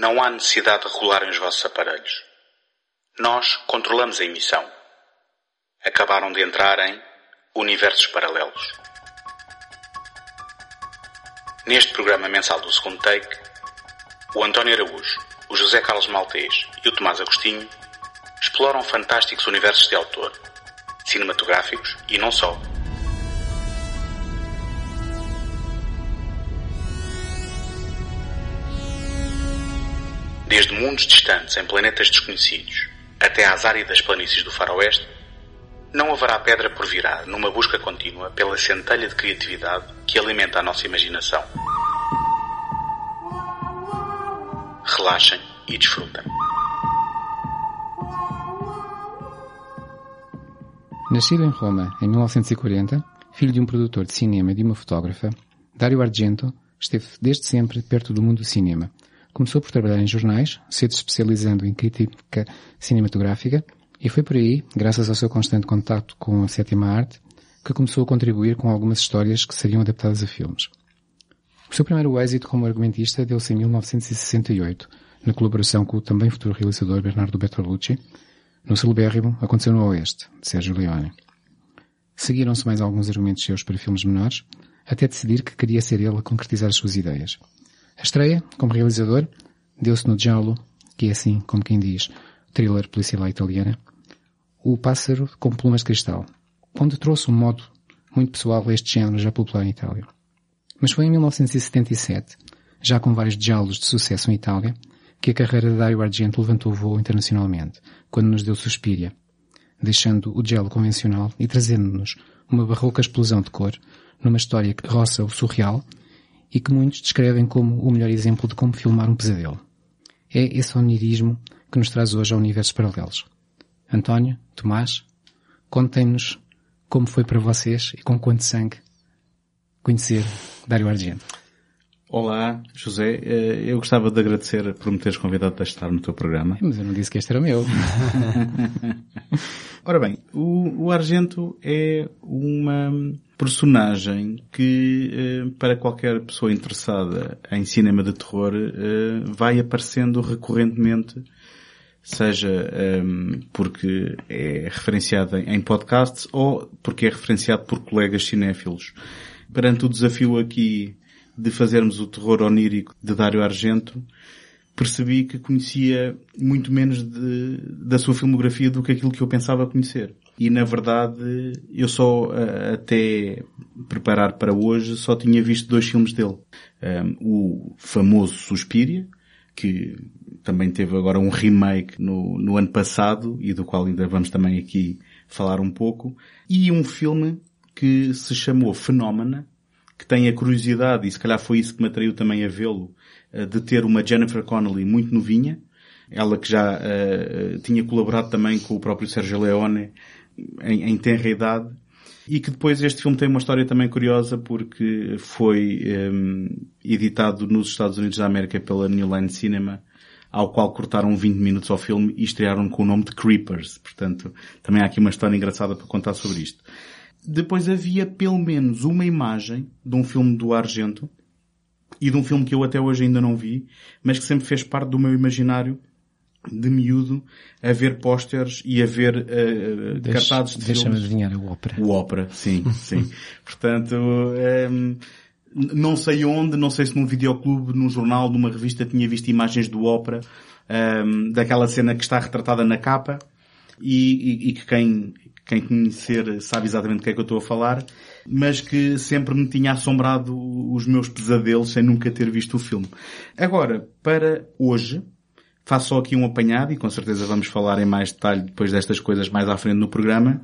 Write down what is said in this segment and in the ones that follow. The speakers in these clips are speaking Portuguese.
Não há necessidade de regularem os vossos aparelhos. Nós controlamos a emissão. Acabaram de entrar em Universos Paralelos. Neste programa mensal do segundo take, o António Araújo, o José Carlos Maltês e o Tomás Agostinho exploram fantásticos universos de autor, cinematográficos e não só. Desde mundos distantes em planetas desconhecidos até às áridas planícies do faroeste, não haverá pedra por virar numa busca contínua pela centelha de criatividade que alimenta a nossa imaginação. Relaxem e desfrutem. Nascido em Roma em 1940, filho de um produtor de cinema e de uma fotógrafa, Dario Argento esteve desde sempre perto do mundo do cinema. Começou por trabalhar em jornais, cedo especializando em crítica cinematográfica, e foi por aí, graças ao seu constante contato com a sétima arte, que começou a contribuir com algumas histórias que seriam adaptadas a filmes. O seu primeiro êxito como argumentista deu-se em 1968, na colaboração com o também futuro realizador Bernardo Bertolucci, no celebérrimo Aconteceu no Oeste, de Sérgio Leone. Seguiram-se mais alguns argumentos seus para filmes menores, até decidir que queria ser ele a concretizar as suas ideias. A estreia, como realizador, deu-se no Giallo, que é assim, como quem diz, thriller policial italiana, O Pássaro com Plumas de Cristal, onde trouxe um modo muito pessoal a este género já popular em Itália. Mas foi em 1977, já com vários diálogos de sucesso em Itália, que a carreira de Dario Argento levantou o voo internacionalmente, quando nos deu Suspiria, deixando o gelo convencional e trazendo-nos uma barroca explosão de cor numa história que roça o surreal e que muitos descrevem como o melhor exemplo de como filmar um pesadelo. É esse onirismo que nos traz hoje ao universos paralelos. António, Tomás, contem-nos como foi para vocês e com quanto sangue conhecer Dário Argento. Olá, José. Eh, eu gostava de agradecer por me teres convidado a estar no teu programa. Mas eu não disse que este era o meu. Ora bem, o, o, Argento é uma personagem que, eh, para qualquer pessoa interessada em cinema de terror, eh, vai aparecendo recorrentemente, seja porque é referenciado em podcasts ou porque é referenciado por colegas cinéfilos. Perante o desafio aqui de fazermos o terror onírico de Dário Argento, percebi que conhecia muito menos de, da sua filmografia do que aquilo que eu pensava conhecer. E na verdade, eu só até preparar para hoje só tinha visto dois filmes dele. Um, o famoso Suspiria, que também teve agora um remake no, no ano passado e do qual ainda vamos também aqui falar um pouco. E um filme que se chamou Fenómena, que tem a curiosidade, e se calhar foi isso que me atraiu também a vê-lo, eh, de ter uma Jennifer Connelly muito novinha, ela que já uh, tinha colaborado também com o próprio Sergio Leone em, em tenra idade, e que depois este filme tem uma história também curiosa porque foi um, editado nos Estados Unidos da América pela New Line Cinema, ao qual cortaram 20 minutos ao filme e estrearam com o nome de Creepers. Portanto, também há aqui uma história engraçada para contar sobre isto. Depois havia pelo menos uma imagem de um filme do Argento e de um filme que eu até hoje ainda não vi, mas que sempre fez parte do meu imaginário de miúdo a ver pósteres e a ver uh, Deixa, cartazes de Deixa-me adivinhar, o Ópera. O Ópera, sim, sim. Portanto, um, ehm, não sei onde, não sei se num videoclube, num jornal, numa revista tinha visto imagens do Ópera, um, ehm, daquela cena que está retratada na capa e, e, e que quem, quem conhecer sabe exatamente do que é que eu estou a falar, mas que sempre me tinha assombrado os meus pesadelos sem nunca ter visto o filme. Agora, para hoje, faço só aqui um apanhado e com certeza vamos falar em mais detalhe depois destas coisas mais à frente no programa.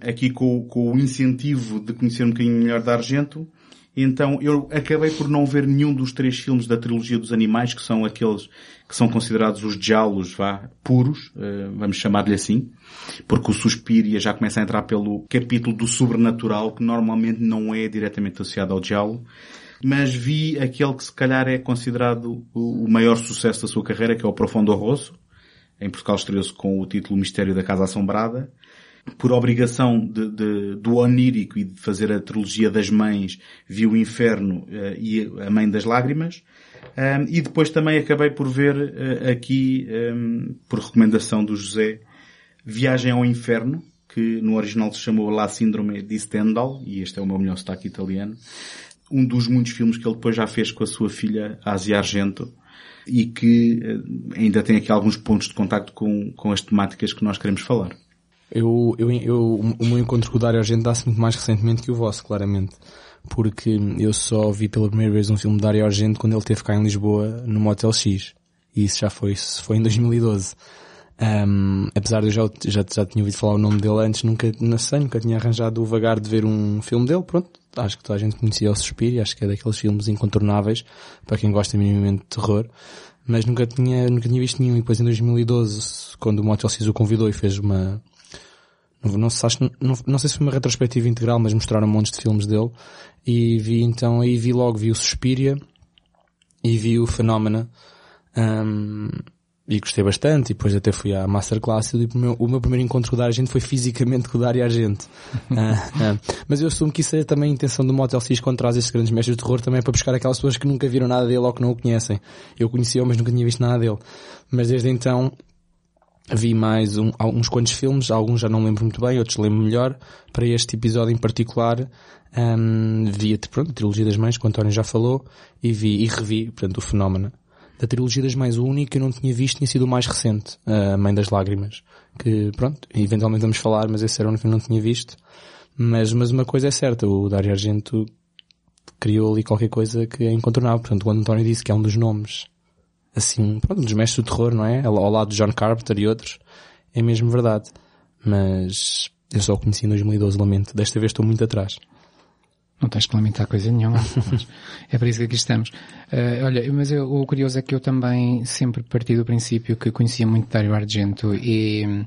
Aqui com, com o incentivo de conhecer um bocadinho melhor da Argento, então eu acabei por não ver nenhum dos três filmes da trilogia dos animais, que são aqueles que são considerados os diálogos, vá, puros, uh, vamos chamar-lhe assim, porque o Suspiria já começa a entrar pelo capítulo do sobrenatural, que normalmente não é diretamente associado ao diálogo, mas vi aquele que se calhar é considerado o maior sucesso da sua carreira, que é o Profundo Rosso. Em Portugal estreou-se com o título Mistério da Casa Assombrada por obrigação de, de, do onírico e de fazer a trilogia das mães, vi o Inferno uh, e a Mãe das Lágrimas. Um, e depois também acabei por ver uh, aqui, um, por recomendação do José, Viagem ao Inferno, que no original se chamou La Síndrome di Stendhal, e este é o meu melhor sotaque italiano. Um dos muitos filmes que ele depois já fez com a sua filha, Asia Argento, e que uh, ainda tem aqui alguns pontos de contacto com, com as temáticas que nós queremos falar. Eu, eu, eu, o meu encontro com o Dario Argento dá-se muito mais recentemente que o vosso, claramente. Porque eu só vi pela primeira vez um filme de Dario Argento quando ele esteve cá em Lisboa, no Motel X. E isso já foi, foi em 2012. Um, apesar de eu já, já, já tinha ouvido falar o nome dele antes, nunca, não sei, nunca tinha arranjado o vagar de ver um filme dele, pronto. Acho que toda a gente conhecia o Suspiro acho que é daqueles filmes incontornáveis para quem gosta minimamente de terror. Mas nunca tinha, nunca tinha visto nenhum. E depois em 2012, quando o Motel X o convidou e fez uma, não, sei, não, não sei se foi uma retrospectiva integral, mas mostraram montes de filmes dele. E vi então, aí vi logo, vi o Suspiria e vi o Fenómeno. Um, e gostei bastante, e depois até fui à Masterclass e o meu, o meu primeiro encontro com o Dario Argento foi fisicamente com o Dario Argento. uh, uh, mas eu assumo que isso é também a intenção do Motel 6 quando traz estes grandes mestres de terror também é para buscar aquelas pessoas que nunca viram nada dele ou que não o conhecem. Eu conhecia-o, mas nunca tinha visto nada dele. Mas desde então vi mais um, uns quantos filmes, alguns já não lembro muito bem, outros lembro melhor. Para este episódio em particular, um, vi a, pronto, a trilogia das mães, que o António já falou, e vi e revi, portanto, o fenómeno. Da trilogia das mães, o único que eu não tinha visto tinha sido o mais recente, a Mãe das Lágrimas. Que, pronto, eventualmente vamos falar, mas esse era o único que eu não tinha visto. Mas, mas uma coisa é certa, o Dario Argento criou ali qualquer coisa que é incontornável. Portanto, o António disse que é um dos nomes assim, pronto, dos mestres do terror, não é? Ao lado de John Carpenter e outros. É mesmo verdade. Mas eu só o conheci em 2012, lamento. Desta vez estou muito atrás. Não tens de lamentar coisa nenhuma. é para isso que aqui estamos. Uh, olha, mas eu, o curioso é que eu também sempre parti do princípio que conhecia muito Dario Argento e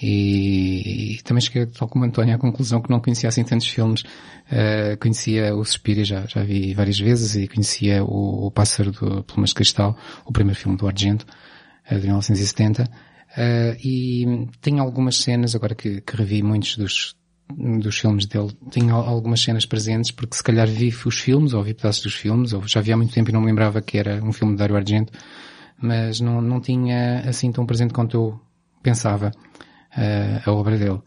e, e também cheguei, tal como António, à conclusão que não conhecia assim tantos filmes. Uh, conhecia o Suspiria, já, já vi várias vezes, e conhecia o, o Pássaro do Plumas de Cristal, o primeiro filme do Argento, uh, de 1970. Uh, eh, e tem algumas cenas, agora que, que revi muitos dos, dos filmes dele, tenho algumas cenas presentes, porque se calhar vi os filmes, ou vi pedaços dos filmes, ou já vi há muito tempo e não me lembrava que era um filme de Dario Argento, mas não, não tinha assim tão presente quanto eu pensava uh, a obra dele.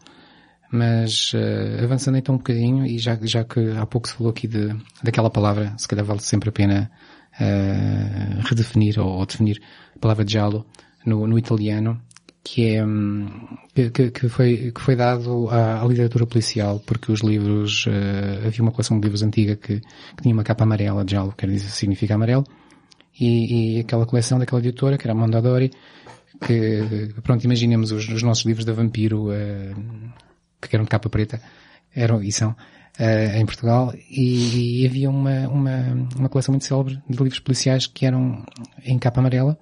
Mas uh, avançando então um bocadinho, e já, já que há pouco se falou aqui de, daquela palavra, se calhar vale sempre a pena uh, redefinir ou, ou, definir a palavra giallo no, no italiano, que é um, que, que, foi que foi dado à, à, literatura policial porque os livros uh, havia uma coleção de livros antiga que, que tinha uma capa amarela giallo quer dizer significa amarelo e, e aquela coleção daquela editora que era Mondadori que, pronto, imaginemos os, os nossos livros da Vampiro, uh, que eram de capa preta, eram e são, uh, em Portugal, e, e, havia uma, uma, uma coleção muito célebre de livros policiais que eram em capa amarela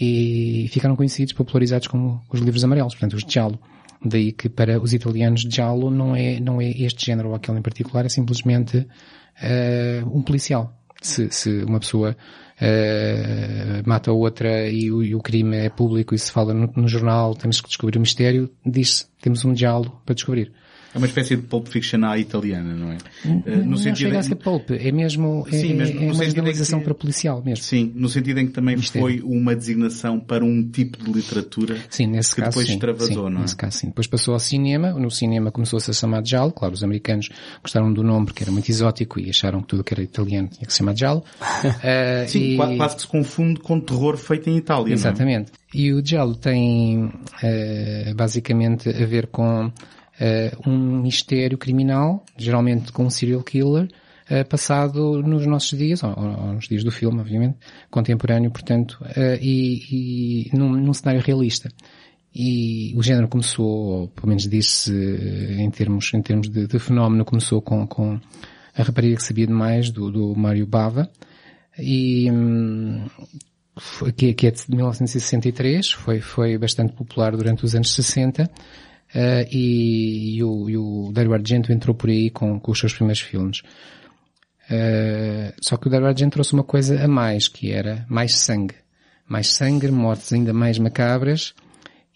e ficaram conhecidos, popularizados como os livros amarelos, portanto os Giallo. Daí que para os italianos Giallo não é, não é este género ou aquele em particular, é simplesmente uh, um policial. Se, se uma pessoa uh, mata outra e o, e o, crime é público e se fala no, no jornal, temos que descobrir o mistério, diz temos um diálogo para descobrir. É uma espécie de pulp fiction à italiana, não é? Não, eh, no não sentido chega a ser pulp, é mesmo, é, sim, é, é uma generalização que, para policial mesmo. Sim, no sentido em que também Mistério. foi uma designação para um tipo de literatura sim, nesse que caso, depois sim, extravasou, sim, não é? Nesse caso sim. Depois passou ao cinema, no cinema começou-se a chamar de Jalo, claro, os americanos gostaram do nome porque era muito exótico e acharam que tudo que era italiano tinha que se chamar Jalo. uh, sim, e... quase que se confunde com terror feito em Itália, Exatamente. Não é? E o Jalo tem uh, basicamente a ver com uh, um mistério criminal, geralmente com um serial killer, uh, passado nos nossos dias, ou, ou, nos dias do filme, obviamente, contemporâneo, portanto, uh, e, e num, num, cenário realista. E o género começou, ou pelo menos disse em termos, em termos de, de, fenómeno, começou com, com a rapariga que sabia demais, do, do Mário Bava, e, um, que, que é de 1963, foi, foi bastante popular durante os anos 60, Uh, e, e, o, e o Dario Argento entrou por aí com, com os seus primeiros filmes. Uh, só que o Dario Argento trouxe uma coisa a mais, que era mais sangue. Mais sangue, mortes ainda mais macabras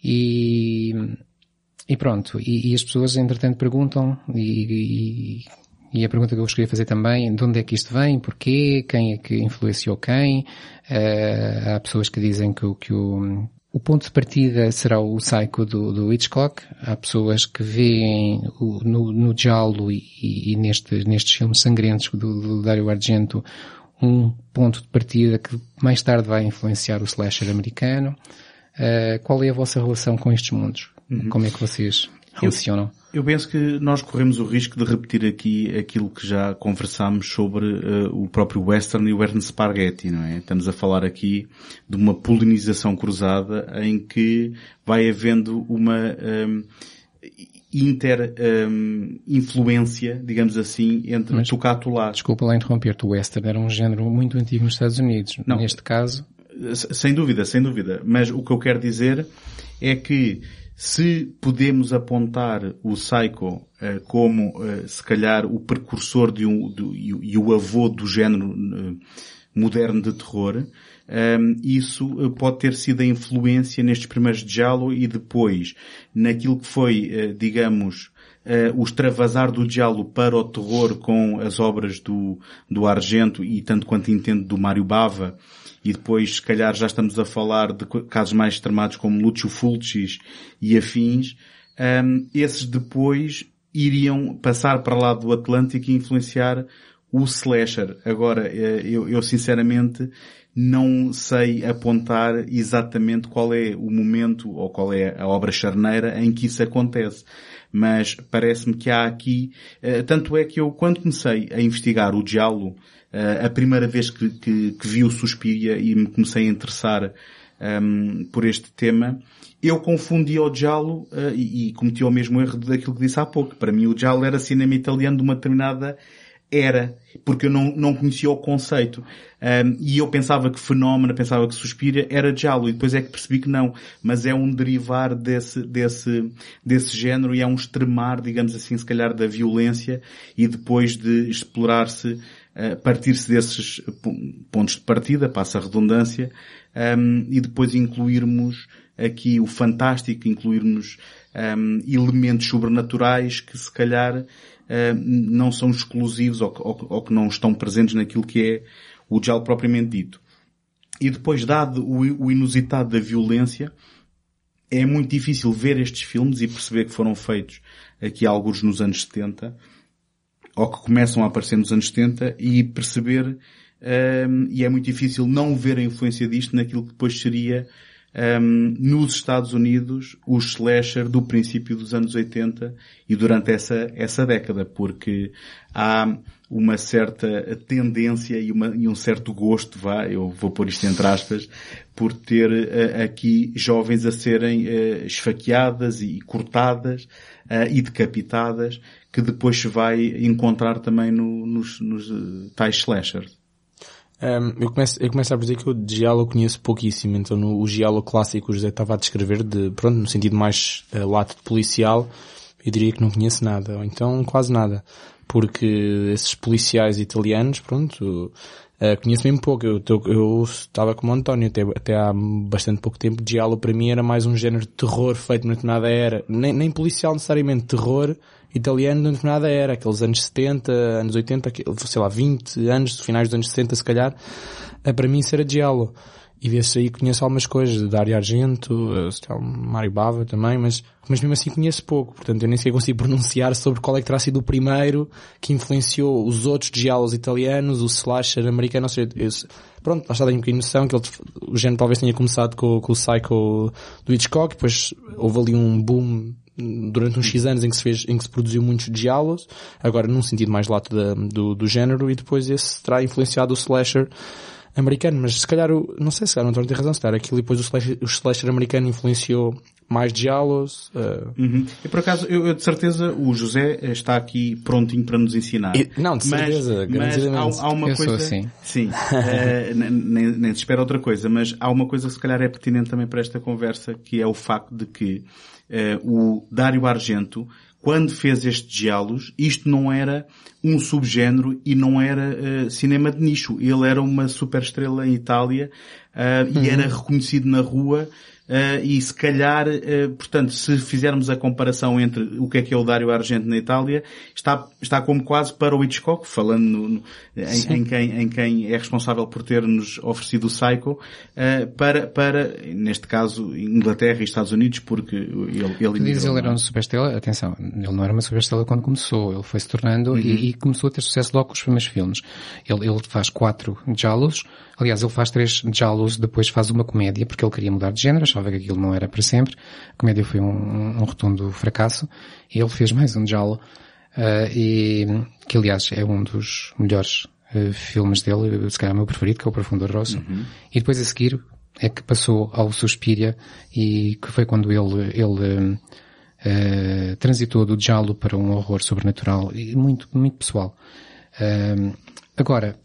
e, e pronto, e, e, as pessoas entretanto perguntam e, e, a pergunta que eu gostaria de fazer também, de onde é que isto vem, porquê, quem é que influenciou quem, uh, há pessoas que dizem que, que o, o ponto de partida será o Psycho do, do Hitchcock. Há pessoas que veem o, no, no Giallo e, e, neste, nestes filmes sangrentos do, do Dario Argento um ponto de partida que mais tarde vai influenciar o slasher americano. Uh, qual é a vossa relação com estes mundos? Uhum. Como é que vocês Eu, eu, penso que nós corremos o risco de repetir aqui aquilo que já conversámos sobre uh, o próprio western e o western spaghetti, não é? Estamos a falar aqui de uma polinização cruzada em que vai havendo uma um, inter-influência, um, digamos assim, entre Mas, tocato lá. Desculpa lá interromper-te, o western era um género muito antigo nos Estados Unidos. Não, Neste caso... Sem dúvida, sem dúvida. Mas o que eu quero dizer é que se podemos apontar o Psycho uh, como, uh, se calhar, o precursor de um, e, o avô do género uh, moderno de terror, ehm, isso pode ter sido a influência nestes primeiros diálogos e depois naquilo que foi, digamos, o extravasar do diálogo para o terror com as obras do, do Argento e tanto quanto entendo do Mário Bava, e depois se calhar já estamos a falar de casos mais extremados como Lúcio Fulcis e afins, um, esses depois iriam passar para lá do Atlântico e influenciar o slasher. Agora, eh, eu, eu sinceramente não sei apontar exatamente qual é o momento ou qual é a obra charneira em que isso acontece. Mas parece-me que há aqui, eh, tanto é que eu quando comecei a investigar o diálogo Uh, a primeira vez que, que, que, vi o Suspiria e me comecei a interessar um, ehm, por este tema, eu confundi o Giallo uh, e, e, cometi o mesmo erro daquilo que disse há pouco. Para mim o Giallo era cinema italiano de uma determinada era, porque eu não, não conhecia o conceito. Um, ehm, e eu pensava que Fenómeno, pensava que Suspira era Giallo, e depois é que percebi que não. Mas é um derivar desse, desse, desse género e é um extremar, digamos assim, se calhar da violência e depois de explorar-se partir-se desses pontos de partida, passa a redundância, um, e depois incluirmos aqui o fantástico, incluirmos um, elementos sobrenaturais que se calhar um, não são exclusivos ou, ou, ou, que não estão presentes naquilo que é o diálogo propriamente dito. E depois, dado o, o inusitado da violência, é muito difícil ver estes filmes e perceber que foram feitos aqui alguns nos anos 70 ou que começam a aparecer nos anos 70 e perceber, um, e é muito difícil não ver a influência disto naquilo que depois seria um, nos Estados Unidos o slasher do princípio dos anos 80 e durante essa, essa década, porque há uma certa tendência e, uma, e um certo gosto, vá, eu vou pôr isto entre aspas, por ter uh, aqui jovens a serem uh, esfaqueadas e cortadas uh, e decapitadas que depois se vai encontrar também no, nos, nos uh, tais slashers. Um, eu, começo, eu começo a dizer que o Giallo conheço pouquíssimo, então no, o Giallo clássico o José estava a descrever, de, pronto, no sentido mais uh, lato de policial, eu diria que não conheço nada, ou então quase nada, porque esses policiais italianos, pronto, Uh, conheço mesmo pouco. Eu, eu estava como António até, até há bastante pouco tempo. Diallo para mim era mais um género de terror feito numa determinada era. Nem, nem policial necessariamente, terror italiano numa determinada era. Aqueles anos 70, anos 80, sei lá, 20 anos, finais dos anos 60 se calhar. Uh, para mim isso era Diallo. E desse aí conheço algumas coisas, Dario Argento, uh, Mário Bava também, mas, mas mesmo assim conheço pouco. Portanto, eu nem sequer consigo pronunciar sobre qual é que terá sido o primeiro que influenciou os outros diálogos italianos, o slasher americano, ou seja, eu, pronto, lá está, tenho um noção que ele, o género talvez tenha começado com, com o Psycho do Hitchcock, depois houve ali um boom durante uns X anos em que se fez, em que se produziu muitos diálogos, agora num sentido mais lato da, do, do género, e depois esse terá influenciado o slasher americano, mas se calhar, o, não sei se calhar não estou a ter razão, se calhar aquilo depois o slasher, o slasher americano influenciou mais diálogos. Uh... Uhum. E por acaso, eu, eu, de certeza, o José está aqui prontinho para nos ensinar. E, não, de certeza, mas, mas há, há, uma eu coisa... assim. Sim, uh, nem, nem se espera outra coisa, mas há uma coisa que se calhar é pertinente também para esta conversa, que é o facto de que uh, o Dário Argento quando fez estes diálogos, isto não era um subgénero e não era uh, cinema de nicho. Ele era uma superestrela em Itália uh, e era reconhecido na rua Uh, e se calhar, uh, portanto, se fizermos a comparação entre o que é que é o Dario Argento na Itália, está, está como quase para o Hitchcock, falando no, no, em, em, quem, em quem é responsável por ter-nos oferecido o Psycho, uh, para, para, neste caso, Inglaterra e Estados Unidos, porque ele... ele tu dizes ele era uma superestrela, atenção, ele não era uma superestrela quando começou, ele foi se tornando uhum. e, e, começou a ter sucesso logo com os primeiros filmes. Ele, ele faz quatro Jalos, aliás, ele faz três Jalos, depois faz uma comédia, porque ele queria mudar de género, achava que aquilo não era para sempre. A comédia foi um, um rotundo fracasso e ele fez mais um Jalo, uh, e que aliás é um dos melhores uh, filmes dele, se calhar o meu preferido, que é o Profundo Rosso. Uhum. E depois a seguir é que passou ao Suspiria e que foi quando ele, ele uh, transitou do Jalo para um horror sobrenatural e muito, muito pessoal. agora,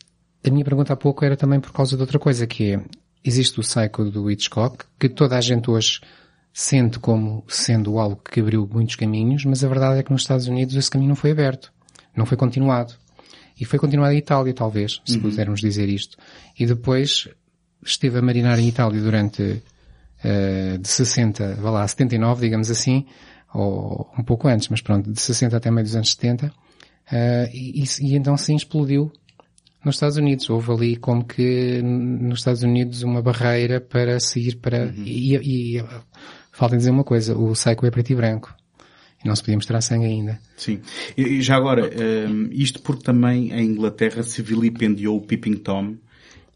a minha pergunta há pouco era também por causa de outra coisa, que é, existe o Psycho do Hitchcock, que toda a gente hoje sente como sendo algo que abriu muitos caminhos, mas a verdade é que nos Estados Unidos esse caminho não foi aberto. Não foi continuado. E foi continuado em Itália, talvez, se uhum. pudermos dizer isto. E depois esteve a marinar em Itália durante uh, de 60, vá lá, 79, digamos assim, ou um pouco antes, mas pronto, de 60 até meio dos anos 70, uh, e, e, então sim explodiu nos Estados Unidos. Houve ali como que nos Estados Unidos uma barreira para seguir para... Uhum. E, e falta dizer uma coisa, o Psycho é preto e branco. E não se podia mostrar sangue ainda. Sim. E já agora, um, isto porque também em Inglaterra se vilipendiou o Peeping Tom,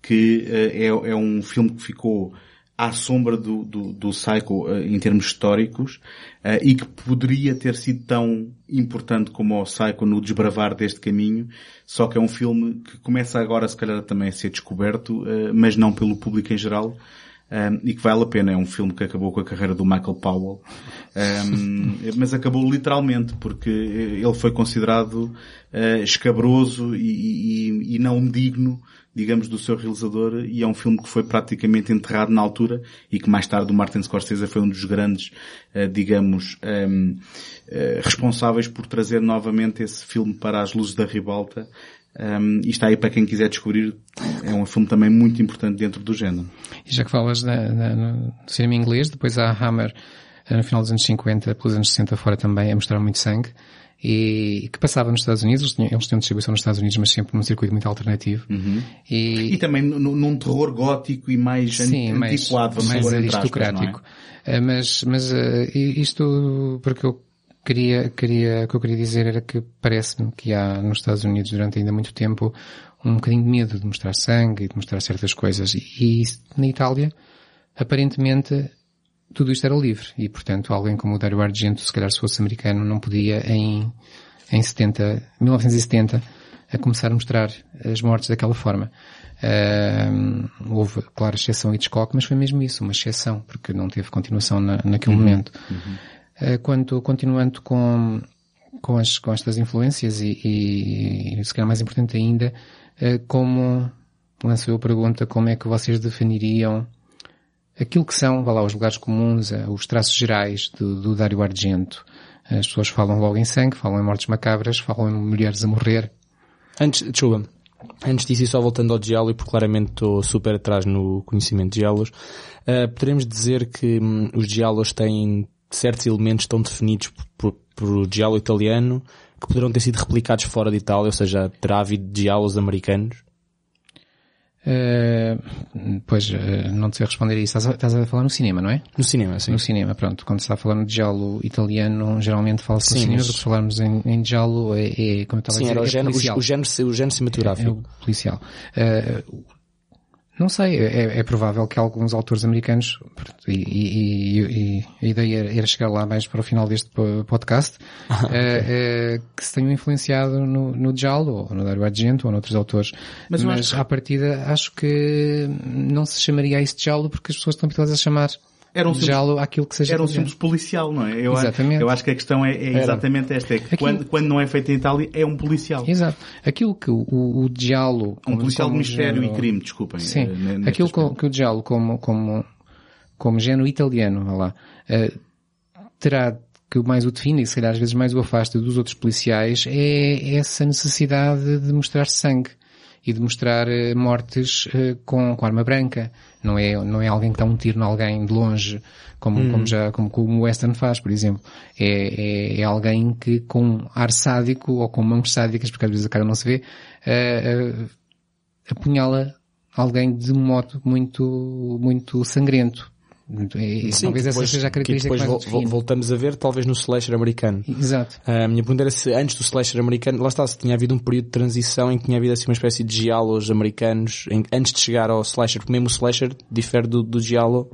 que uh, é, é um filme que ficou à sombra do, do, do Psycho uh, em termos históricos uh, e que poderia ter sido tão importante como o Psycho no desbravar deste caminho, só que é um filme que começa agora se calhar também a ser descoberto, uh, mas não pelo público em geral, um, e que vale a pena. É um filme que acabou com a carreira do Michael Powell, um, mas acabou literalmente porque ele foi considerado uh, escabroso e, e, e não digno digamos, do seu realizador e é um filme que foi praticamente enterrado na altura e que mais tarde o Martin Scorsese foi um dos grandes, uh, digamos, uh, eh, responsáveis por trazer novamente esse filme para as luzes da ribalta um, e está aí para quem quiser descobrir, é um filme também muito importante dentro do género. E já que falas da, da, no cinema inglês, depois há Hammer eh, no final dos anos 50, pelos anos 60 fora também, a mostrar muito sangue e que passava nos Estados Unidos, eles tinham, distribuição nos Estados Unidos, mas sempre num circuito muito alternativo. Uhum. E... e também num terror gótico e mais Sim, antiquado, mais, mais aristocrático. É? Mas, mas uh, isto porque eu queria, queria, o que eu queria dizer era que parece-me que há nos Estados Unidos durante ainda muito tempo um bocadinho de medo de mostrar sangue e de mostrar certas coisas. E, e na Itália, aparentemente, tudo isto era livre e, portanto, alguém como o Dario Argento, se calhar se fosse americano, não podia em, em 70, 1970, a começar a mostrar as mortes daquela forma. Uh, houve, claro, exceção Hitchcock, mas foi mesmo isso, uma exceção, porque não teve continuação na, naquele uhum. momento. Uhum. Uh, quanto, continuando com, com, as, com estas influências e, e, e, se calhar mais importante ainda, uh, como, lançou a pergunta, como é que vocês definiriam aquilo que são, vá lá, os lugares comuns, eh, os traços gerais do, do Dário Argento. As pessoas falam logo em sangue, falam em mortes macabras, falam em mulheres a morrer. Antes, desculpa, antes disso e só voltando ao Diallo, porque claramente estou super atrás no conhecimento de Diallos, uh, poderemos dizer que hum, os Diallos têm certos elementos tão definidos por, por, Giallo italiano que poderão ter sido replicados fora de Itália, ou seja, terá havido Giallos americanos? Uh, pois, uh, não te sei responder isso. Estás a, estás a, falar no cinema, não é? No cinema, sim. No cinema, pronto. Quando se está falando de giallo italiano, geralmente fala-se no cinema, mas... se falarmos em, em giallo é, é, como eu estava sim, a dizer, era o, é género, o, o, género, o género cinematográfico. É, é o policial. Uh, não sei, é, é, provável que alguns autores americanos, e, e, e, a ideia era chegar lá mais para o final deste podcast, é, é, que se tenham influenciado no, no Giallo, ou no Dario Argento, ou noutros autores. Mas, Mas acho... à partida, acho que não se chamaria isso de Giallo porque as pessoas estão habituadas a chamar era um simples, aquilo que seja Era um policial, não é? Eu, exatamente. Eu acho que a questão é, é exatamente esta. É que aquilo... quando, quando não é feito em Itália, é um policial. Exato. Aquilo que o, o Diallo... Um policial de mistério e crime, desculpem. Sim. Uh, aquilo que, que, o Diallo, como, como, como género italiano, lá, uh, terá que mais o define e se calhar às vezes mais o afasta dos outros policiais é essa necessidade de mostrar sangue e de mostrar uh, mortes uh, com, com arma branca. Não é, não é alguém que dá um tiro em alguém de longe, como, hum. como já, como, como o Western faz, por exemplo. É, é, é, alguém que com ar sádico ou com mãos sádicas, porque às vezes a cara não se vê, uh, apunhala alguém de um modo muito, muito sangrento. É, Sim, talvez essa seja a característica que depois que voltamos a ver, talvez no slasher americano. Exato. A minha pergunta era se antes do slasher americano, lá está, se tinha havido um período de transição em que tinha havido assim uma espécie de giallos americanos, em, antes de chegar ao slasher, porque mesmo o slasher difere do, do giallo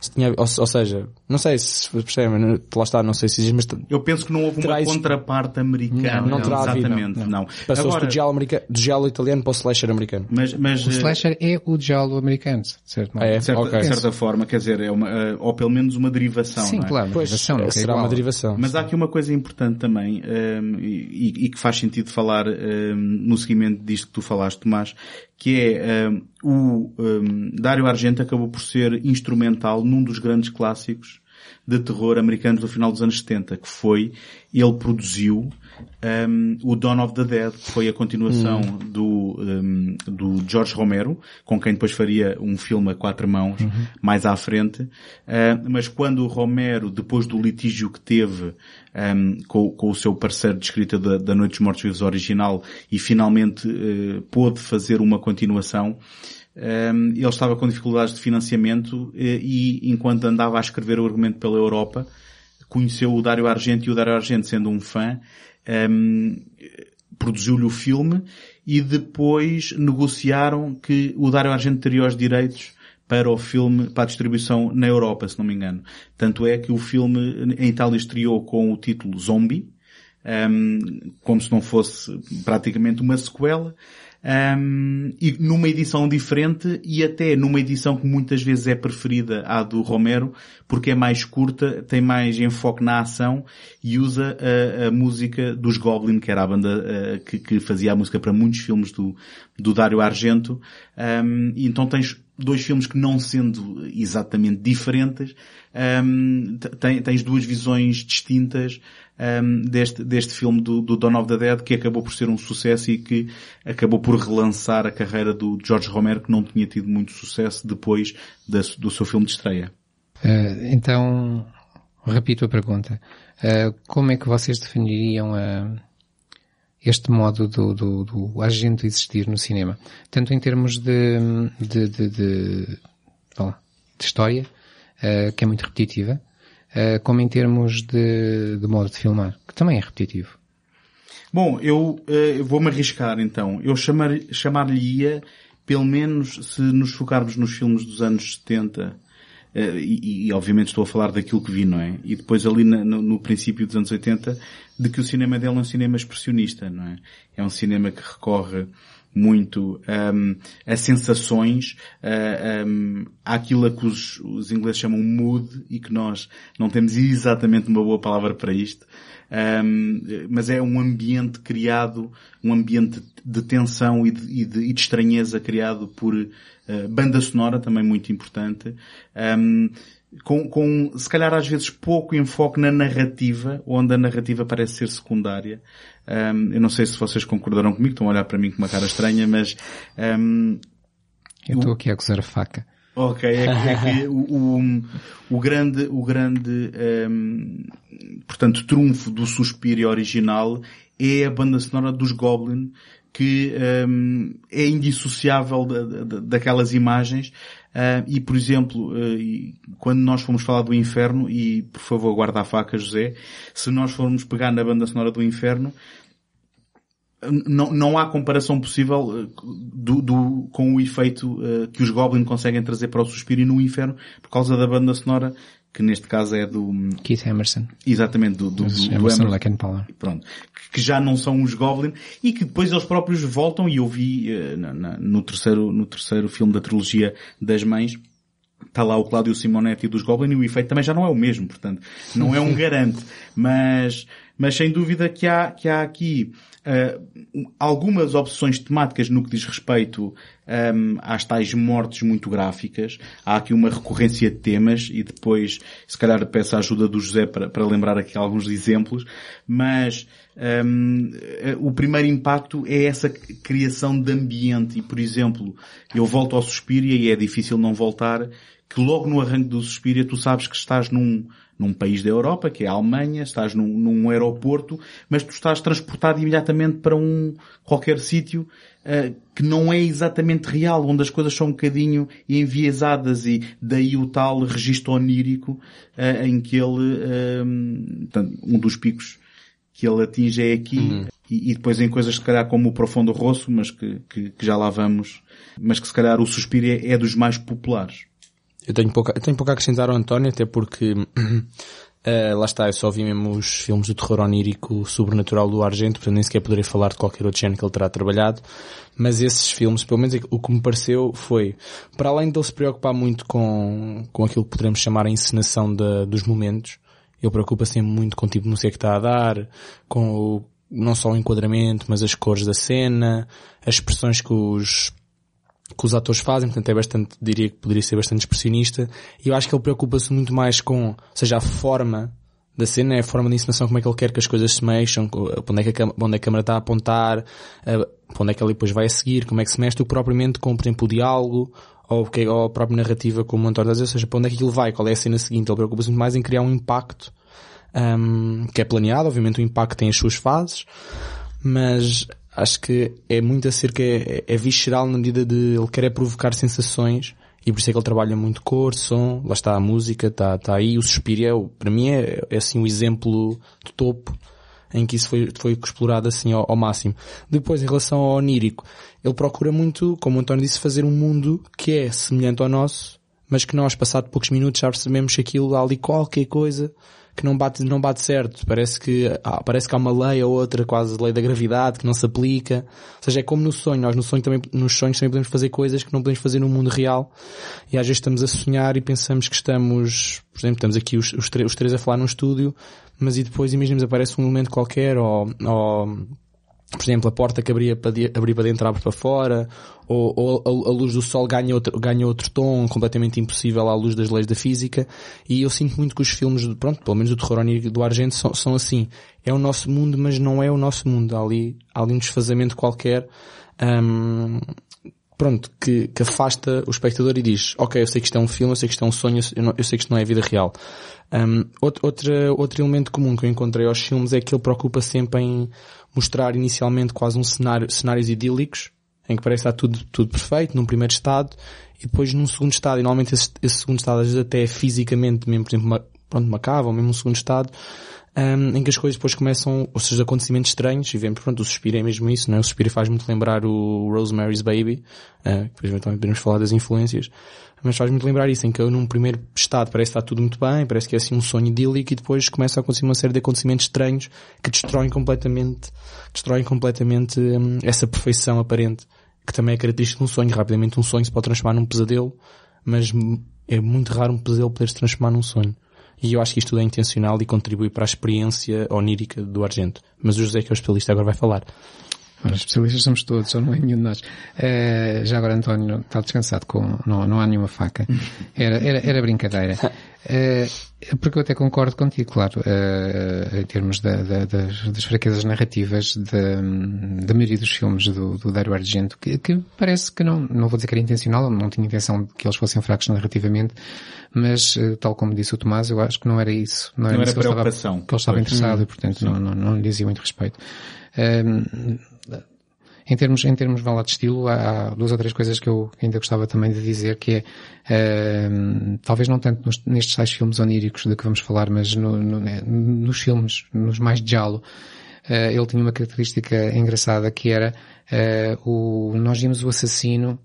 se tinha, ou, ou, seja, não sei se percebem, lá está, não sei se existe, mas... Eu penso que não houve uma contraparte americana. Não, não terá Exatamente, não. não. Passou-se do giallo, americano, do giallo italiano para o slasher americano. Mas, mas, o slasher é o giallo americano, certo? É, de certa, okay. de certa forma, quer dizer, é uma, eh, ou pelo menos uma derivação, Sim, não é? claro, pois, derivação, não é será uma derivação. Mas há aqui uma coisa importante também, um, ehm, e, e, que faz sentido falar um, ehm, no seguimento disto que tu falaste, Tomás, que é um, o um, Dario Argento acabou por ser instrumental num dos grandes clássicos de terror americanos do final dos anos 70, que foi, ele produziu um, o Dawn of the Dead, que foi a continuação hum. do, um, do George Romero, com quem depois faria um filme a quatro mãos uhum. mais à frente. Uh, mas quando o Romero, depois do litígio que teve um, com, com, o seu parceiro de escrita da, da Noite dos Mortos Vivos original e finalmente uh, pôde fazer uma continuação, um, ele estava com dificuldades de financiamento e, eh, e, enquanto andava a escrever o argumento pela Europa, conheceu o Dário Argento e o Dário Argento, sendo um fã, um, produziu-lhe o filme e depois negociaram que o Dário Argento teria os direitos para o filme, para a distribuição na Europa, se não me engano. Tanto é que o filme em Itália estreou com o título Zombie, um, como se não fosse praticamente uma sequela, um, e numa edição diferente e até numa edição que muitas vezes é preferida à do Romero, porque é mais curta, tem mais enfoque na ação e usa a, a música dos Goblin, que era a banda uh, que, que, fazia a música para muitos filmes do, do Dário Argento. Um, e então tens dois filmes que não sendo exatamente diferentes, um, tens duas visões distintas um, deste, deste filme do, do Dawn of the Dead que acabou por ser um sucesso e que acabou por relançar a carreira do George Romero que não tinha tido muito sucesso depois da, do seu filme de estreia. Uh, então, repito a pergunta. Uh, como é que vocês definiriam uh, este modo do, do, do agente existir no cinema? Tanto em termos de, de, de, de, de história, que é muito repetitiva, uh, como em termos de, de modo de filmar, que também é repetitivo. Bom, eu uh, vou-me arriscar então. Eu chamar, chamar-lhe-ia, pelo menos se nos focarmos nos filmes dos anos 70, uh, e, e, obviamente estou a falar daquilo que vi, não é? E depois ali no, no, princípio dos anos 80, de que o cinema dele é um cinema expressionista, não é? É um cinema que recorre muito um, a sensações, uh, um, àquilo a que os, os ingleses chamam mood e que nós não temos exatamente uma boa palavra para isto. Um, mas é um ambiente criado, um ambiente de tensão e de, e de, e de estranheza criado por uh, banda sonora também muito importante. Um, com, com, se calhar às vezes pouco enfoque na narrativa, onde a narrativa parece ser secundária. Um, eu não sei se vocês concordarão comigo, estão a olhar para mim com uma cara estranha, mas... Um, eu estou aqui a acusar a faca. Ok, é que, é que o, o, o, grande, o grande, um, portanto, trunfo do Suspiro original é a banda sonora dos Goblin, que um, é indissociável da, da, daquelas imagens. Uh, e, por exemplo, uh, quando nós fomos falar do Inferno, e por favor guarda a faca, José, se nós formos pegar na banda sonora do Inferno, não, não há comparação possível uh, do, do, com o efeito uh, que os Goblin conseguem trazer para o Suspiro e no Inferno por causa da banda sonora que neste caso é do Keith Emerson. Exatamente, do, do, do, do Emerson, Emerson Power. Pronto. Que já não são os Goblin e que depois eles próprios voltam e eu vi uh, na, na, no terceiro, no terceiro filme da trilogia das mães está lá o Cláudio Simonetti dos Goblin e o efeito também já não é o mesmo, portanto, não é um garante, mas Mas sem dúvida que há, que há aqui uh, algumas opções temáticas no que diz respeito um, às tais mortes muito gráficas. Há aqui uma recorrência de temas e depois, se calhar, peço a ajuda do José para, para lembrar aqui alguns exemplos. Mas um, o primeiro impacto é essa criação de ambiente e, por exemplo, eu volto ao Suspiria e é difícil não voltar que logo no arranque do Suspiria tu sabes que estás num, num país da Europa, que é a Alemanha, estás num, num aeroporto, mas tu estás transportado imediatamente para um qualquer sítio uh, que não é exatamente real, onde as coisas são um bocadinho enviesadas e daí o tal registro onírico uh, em que ele, uh, um dos picos que ele atinge é aqui uhum. e, e, depois em coisas se calhar como o Profundo Rosso, mas que, que, que já lá vamos, mas que se calhar o Suspiro é, é dos mais populares. Eu tenho pouco, eu tenho pouco a acrescentar ao António, até porque, uh, lá está, eu só vi mesmo os filmes do terror onírico sobrenatural do Argento, portanto nem sequer poderia falar de qualquer outro género que ele terá trabalhado. Mas esses filmes, pelo menos o que me pareceu foi, para além de ele se preocupar muito com, com aquilo que poderemos chamar a encenação de, dos momentos, ele preocupa-se muito com o tipo de música que está a dar, com o, não só o enquadramento, mas as cores da cena, as expressões que os que os atores fazem, portanto é bastante, diria que poderia ser bastante expressionista, e eu acho que ele preocupa-se muito mais com, ou seja, a forma da cena, é a forma de encenação, como é que ele quer que as coisas se mexam, onde é que a, onde é que a câmera está a apontar, para onde é que ele depois vai a seguir, como é que se mexe, propriamente com, por exemplo, o diálogo, ou, ou a própria narrativa, como o António diz, ou seja, para onde é que aquilo vai, qual é a cena seguinte, ele preocupa-se muito mais em criar um impacto, um, que é planeado, obviamente o impacto tem as suas fases, mas acho que é muito acerca, é, é visceral na medida de ele querer provocar sensações e por isso é que ele trabalha muito cor, som, lá está a música, está, está aí, o Suspiria, é, para mim é, é assim o exemplo de topo em que isso foi, foi explorado assim ao, ao, máximo. Depois, em relação ao onírico, ele procura muito, como o António disse, fazer um mundo que é semelhante ao nosso, mas que nós, passado poucos minutos, já percebemos que aquilo há ali qualquer coisa que não bate, não bate certo. Parece que, ah, parece que há uma lei ou outra, quase lei da gravidade, que não se aplica. Ou seja, é como no sonho. Nós no sonho também, nos sonhos também podemos fazer coisas que não podemos fazer no mundo real. E às vezes estamos a sonhar e pensamos que estamos, por exemplo, estamos aqui os, os, os três a falar num estúdio, mas e depois imaginemos aparece um elemento qualquer ou, ou por exemplo, a porta que abria para, de, abria para dentro abre para fora, ou, ou a, a, luz do sol ganha outro, ganha outro tom completamente impossível à luz das leis da física, e eu sinto muito que os filmes, pronto, pelo menos do terror onírico do Argento são, são assim. É o nosso mundo, mas não é o nosso mundo. Há ali, há ali um desfazamento qualquer, um, pronto, que, que afasta o espectador e diz, ok, eu sei que isto é um filme, eu sei que isto é um sonho, eu, não, eu sei que isto não é a vida real. Um, outro, outro, outro elemento comum que eu encontrei aos filmes é que ele preocupa sempre em mostrar inicialmente quase um cenário, cenários idílicos, em que parece estar tudo, tudo perfeito, num primeiro estado, e depois num segundo estado, e normalmente esse, esse segundo estado às vezes até é fisicamente mesmo, por exemplo, uma, pronto, uma cava, ou mesmo um segundo estado, um, em que as coisas depois começam, ou seja, acontecimentos estranhos, e vemos, pronto, o Suspiro é mesmo isso, não é? O Suspiro faz muito lembrar o Rosemary's Baby, uh, depois também podemos falar das influências, mas faz muito lembrar isso, em que num primeiro estado parece que está tudo muito bem, parece que é assim um sonho idílico e depois começa a acontecer uma série de acontecimentos estranhos que destroem completamente, destroem completamente hum, essa perfeição aparente, que também é característica de um sonho. Rapidamente um sonho se pode transformar num pesadelo, mas é muito raro um pesadelo poder se transformar num sonho. E eu acho que isto tudo é intencional e contribui para a experiência onírica do Argento. Mas o José, que é o especialista, agora vai falar. Ora, especialistas somos todos, ou não é nenhum de nós. Uh, já agora António está descansado com, não, não há nenhuma faca. Era, era, era brincadeira. Uh, porque eu até concordo contigo, claro, uh, em termos da, da, das, das, fraquezas narrativas da, maioria dos filmes do, do Dario Argento, que, que, parece que não, não vou dizer que era intencional, não tinha intenção de que eles fossem fracos narrativamente, mas, tal como disse o Tomás, eu acho que não era isso. Não era, não era preocupação. Que ele estava, interessado hum. e, portanto, não, não, não lhe dizia muito respeito. Em termos, em termos de estilo, há duas ou três coisas que eu ainda gostava também de dizer, que é, uh, talvez não tanto nos, nestes seis filmes oníricos de que vamos falar, mas no, no, né, nos filmes, nos mais de jalo, uh, ele tinha uma característica engraçada que era, uh, o, nós vimos o assassino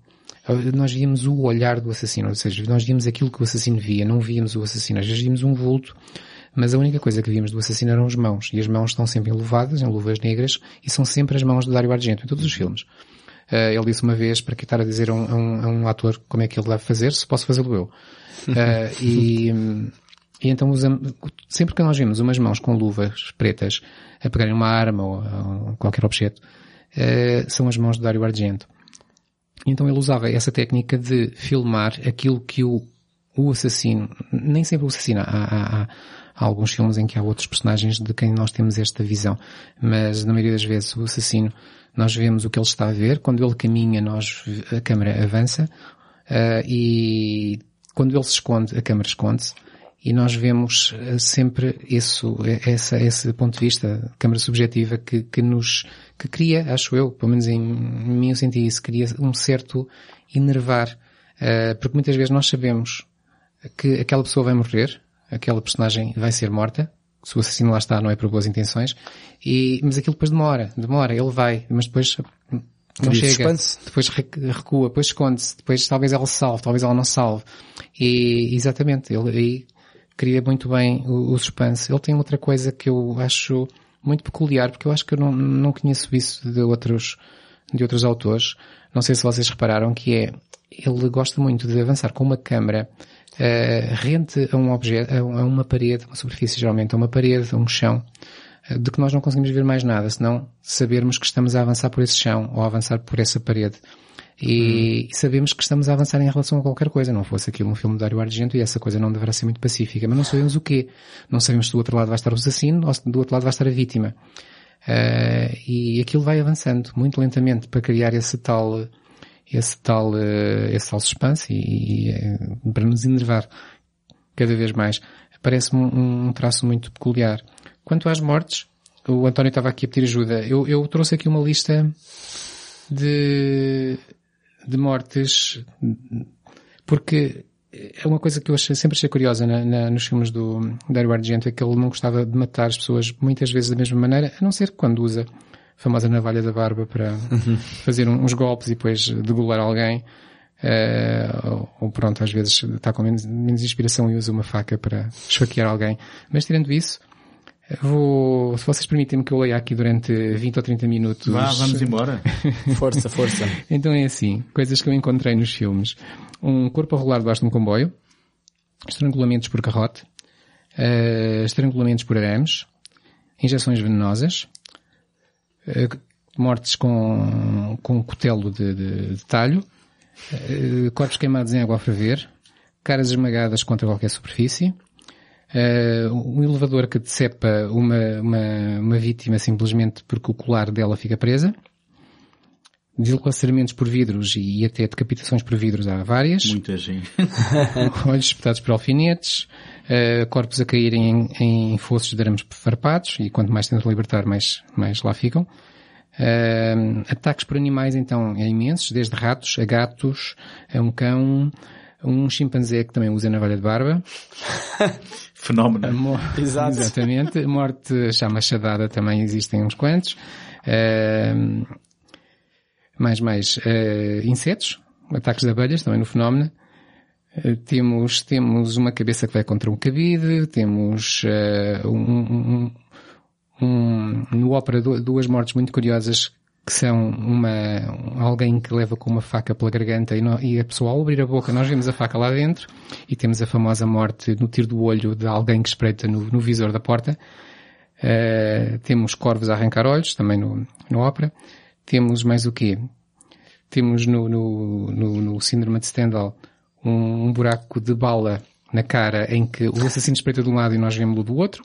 nós víamos o olhar do assassino, ou seja, nós víamos aquilo que o assassino via, não víamos o assassino, vezes víamos um vulto mas a única coisa que vimos do assassino eram as mãos, e as mãos estão sempre enluvadas, em luvas negras, e são sempre as mãos do Dario Argento, em todos os filmes. Uh, ele disse uma vez, para que estar a dizer a um, a, um, a um, ator como é que ele deve fazer, se posso fazê-lo eu. Uh, e, E então usamos, sempre que nós vemos umas mãos com luvas pretas a pegarem uma arma ou, ou qualquer objeto, uh, são as mãos de Dario Argento. Então ele usava essa técnica de filmar aquilo que o, o assassino, nem sempre o assassino, há, há, há, há alguns filmes em que há outros personagens de quem nós temos esta visão, mas na maioria das vezes o assassino, nós vemos o que ele está a ver, quando ele caminha nós, a câmera avança, uh, e quando ele se esconde, a câmera esconde-se, e nós vemos uh, sempre isso, essa, esse ponto de vista, câmara subjetiva, que, que nos, que cria, acho eu, pelo menos em, mim eu senti isso, cria um certo enervar, uh, porque muitas vezes nós sabemos que aquela pessoa vai morrer, aquela personagem vai ser morta, se o assassino lá está não é por boas intenções, e, mas aquilo depois demora, demora, ele vai, mas depois não chega, depois recua, depois esconde-se, depois talvez ela salve, talvez ela não salve. E exatamente, ele aí cria muito bem o, o suspense. Ele tem outra coisa que eu acho muito peculiar, porque eu acho que eu não, não conheço isso de outros, de outros autores. Não sei se vocês repararam que é, ele gosta muito de avançar com uma câmera uh, rente a um objeto, a uma parede, uma superfície geralmente, a uma parede, a um chão, uh, de que nós não conseguimos ver mais nada, senão sabermos que estamos a avançar por esse chão ou a avançar por essa parede. E, hum. sabemos que estamos a avançar em relação a qualquer coisa. Não fosse aquilo um filme de Dario Argento e essa coisa não deverá ser muito pacífica. Mas não sabemos o quê. Não sabemos se do outro lado vai estar o assassino ou se do outro lado vai estar a vítima. Uh, e aquilo vai avançando muito lentamente para criar esse tal esse tal, uh, esse tal suspense e, e uh, para nos enervar cada vez mais. Parece-me um, um, traço muito peculiar. Quanto às mortes, o António estava aqui a pedir ajuda. Eu, eu trouxe aqui uma lista de, de mortes, porque é uma coisa que eu achei, sempre achei curiosa na, na, nos filmes do Dario Argento, é que ele não gostava de matar as pessoas muitas vezes da mesma maneira, a não ser quando usa famosa navalha da barba para uhum. fazer uns golpes e depois degolar alguém. Uh, ou pronto, às vezes está com menos, menos inspiração e usa uma faca para esfaquear alguém. Mas tirando isso, Vou, se vocês permitem-me que eu leia aqui durante 20 ou 30 minutos. Vá, vamos embora. força, força. então é assim, coisas que eu encontrei nos filmes. Um corpo a rolar debaixo de um comboio, estrangulamentos por carrote, uh, estrangulamentos por arames, injeções venenosas, mortes com, com um cutelo de, de, de talho, uh, corpos queimados em água a ferver, caras esmagadas contra qualquer superfície, uh, um elevador que decepa uma, uma, uma vítima simplesmente porque o colar dela fica presa, deslaceramentos por vidros e até decapitações por vidros. Há várias. Muita gente. Olhos espetados por alfinetes, uh, corpos a caírem em, em fossos de arames farpados, e quanto mais tentam libertar, mais, mais lá ficam. Uh, ataques por animais, então, é imensos, desde ratos a gatos, a um cão, um chimpanzé que também usa navalha de barba. Fenómeno. Exato. Exatamente. Morte já machadada também existem uns quantos. Uh, mais, mais, uh, insetos, ataques de abelhas também no fenómeno. Uh, temos, temos uma cabeça que vai contra um cabide, temos uh, um, um, um, no ópera duas mortes muito curiosas que são uma, alguém que leva com uma faca pela garganta e, no, e, a pessoa ao abrir a boca nós vemos a faca lá dentro e temos a famosa morte no tiro do olho de alguém que espreita no, no visor da porta. Uh, temos corvos a arrancar olhos, também no, no ópera. Temos mais o quê? Temos no, no, no, no síndrome de Stendhal um, um buraco de bala na cara em que o assassino espreita de um lado e nós vemos-lo do outro.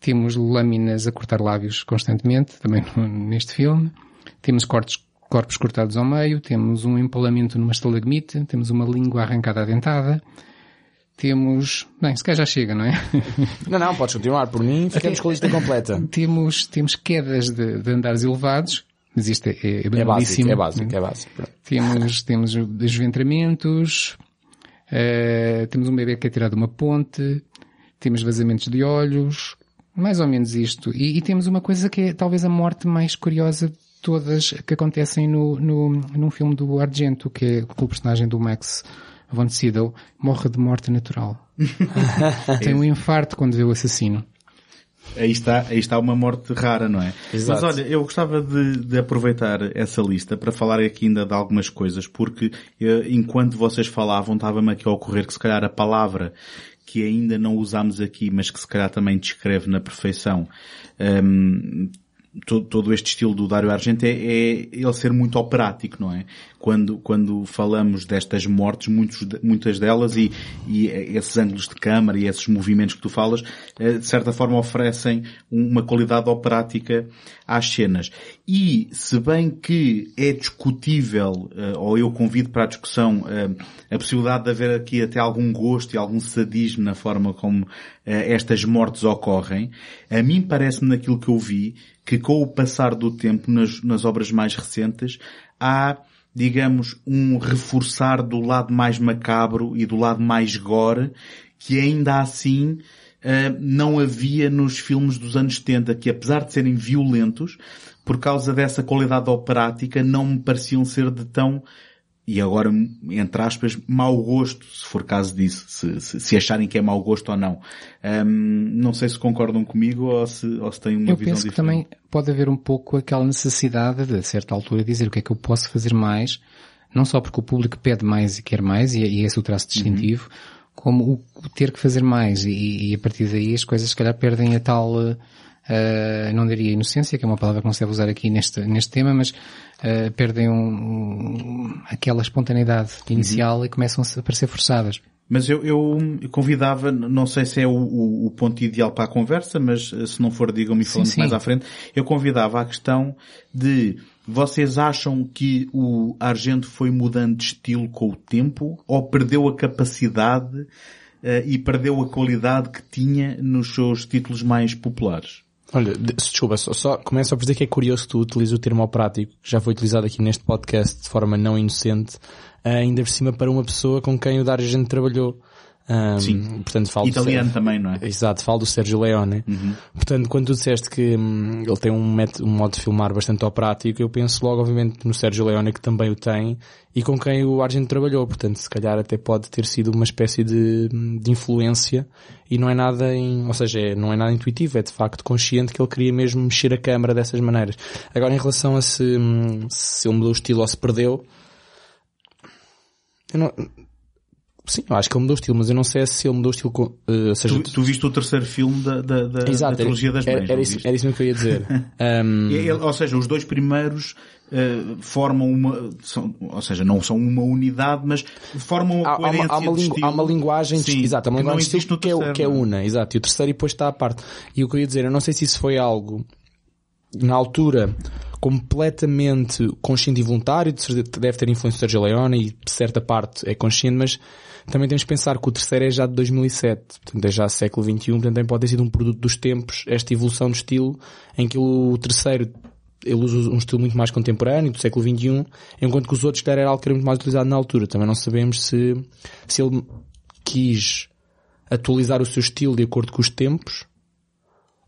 Temos lâminas a cortar lábios constantemente, também neste filme. Temos cortes, corpos cortados ao meio, temos um empalamento numa estalagmite, temos uma língua arrancada à dentada. Temos, bem, se calhar já chega, não é? Não, não, podes continuar. Por mim, ficamos com a lista completa. Temos, temos quedas de, de andares elevados, mas isto é, é, é básico, é básico, é básico. Temos, temos desventramentos, uh, temos um bebê que é tirado de uma ponte, temos vazamentos de olhos, mais ou menos isto. E, e, temos uma coisa que é talvez a morte mais curiosa de todas que acontecem no, no, num filme do Argento, que é o personagem do Max von Sydow morre de morte natural. Tem um infarto quando vê o assassino. Aí está, aí está uma morte rara, não é? Exato. Mas olha, eu gostava de, de, aproveitar essa lista para falar aqui ainda de algumas coisas, porque eu, eh, enquanto vocês falavam, estava-me aqui a ocorrer que se calhar a palavra que ainda não usámos aqui, mas que se calhar também descreve na perfeição um, todo, todo, este estilo do Dario Argento é, é, ele ser muito operático, não é? Quando, quando falamos destas mortes, muitos, muitas delas e, e esses ângulos de câmara e esses movimentos que tu falas, eh, de certa forma oferecem uma qualidade operática às cenas. E, se bem que é discutível, eh, ou eu convido para a discussão, eh, a possibilidade de haver aqui até algum gosto e algum sadismo na forma como estas mortes ocorrem, a mim parece-me naquilo que eu vi, que com o passar do tempo nas, nas obras mais recentes há, digamos, um reforçar do lado mais macabro e do lado mais gore que ainda assim uh, não havia nos filmes dos anos 70, que apesar de serem violentos, por causa dessa qualidade operática, não me pareciam ser de tão e agora, entre aspas, mau gosto, se for caso disso, se, se, se acharem que é mau gosto ou não. Um, não sei se concordam comigo ou se, ou se têm uma eu visão penso diferente. que também pode haver um pouco aquela necessidade de, a certa altura, dizer o que é que eu posso fazer mais, não só porque o público pede mais e quer mais, e, e esse é o traço distintivo, uhum. como o, o, ter que fazer mais, e, e, a partir daí as coisas se calhar perdem a tal, uh, não diria inocência, que é uma palavra que não se deve usar aqui neste, neste tema, mas uh, perdem um, um, aquela espontaneidade inicial uhum. e começam a parecer forçadas. Mas eu, eu, convidava, não sei se é o, o, o, ponto ideal para a conversa, mas eh, se não for, digam-me falando sim, mais à frente, eu convidava a questão de vocês acham que o Argento foi mudando de estilo com o tempo ou perdeu a capacidade uh, e perdeu a qualidade que tinha nos seus títulos mais populares? Olha, desculpa, só, só começo a dizer que é curioso que tu utilizes o termo prático, que já foi utilizado aqui neste podcast de forma não inocente, ainda por cima para uma pessoa com quem o Dario Gente trabalhou. Um, Sim. Portanto, falo Italiano também, não é? Exato, falo do Sérgio Leone. Uhum. Portanto, quando tu disseste que hum, ele tem um, método, um modo de filmar bastante operático, eu penso logo, obviamente, no Sérgio Leone, que também o tem, e com quem o Argento trabalhou. Portanto, se calhar até pode ter sido uma espécie de, de influência, e não é nada em, ou seja, é, não é nada intuitivo, é de facto consciente que ele queria mesmo mexer a câmara dessas maneiras. Agora, em relação a se, hum, se ele mudou o estilo ou se perdeu, eu não, Sim, eu acho que ele mudou o estilo, mas eu não sei se ele mudou o estilo com, uh, seja, tu, tu viste o terceiro filme da, da, da, Exato, da trilogia das mães, era, isso, era isso que eu ia dizer. um... ele, ou seja, os dois primeiros uh, formam uma, são, ou seja, não são uma unidade, mas formam uma há, coerência há uma, há uma, estilo, há uma linguagem, sim, exato, há uma linguagem que, que, é, que é una, exato, e o terceiro depois está à parte. E o que eu ia dizer, eu não sei se isso foi algo na altura completamente consciente e voluntário, deve ter influência do Sergio Leone e de certa parte é consciente, mas também temos que pensar que o terceiro é já de 2007, portanto é já século XXI, portanto também pode ter sido um produto dos tempos, esta evolução de estilo, em que o terceiro ele usa um estilo muito mais contemporâneo, do século XXI, enquanto que os outros, era algo que era muito mais utilizado na altura. Também não sabemos se, se ele quis atualizar o seu estilo de acordo com os tempos,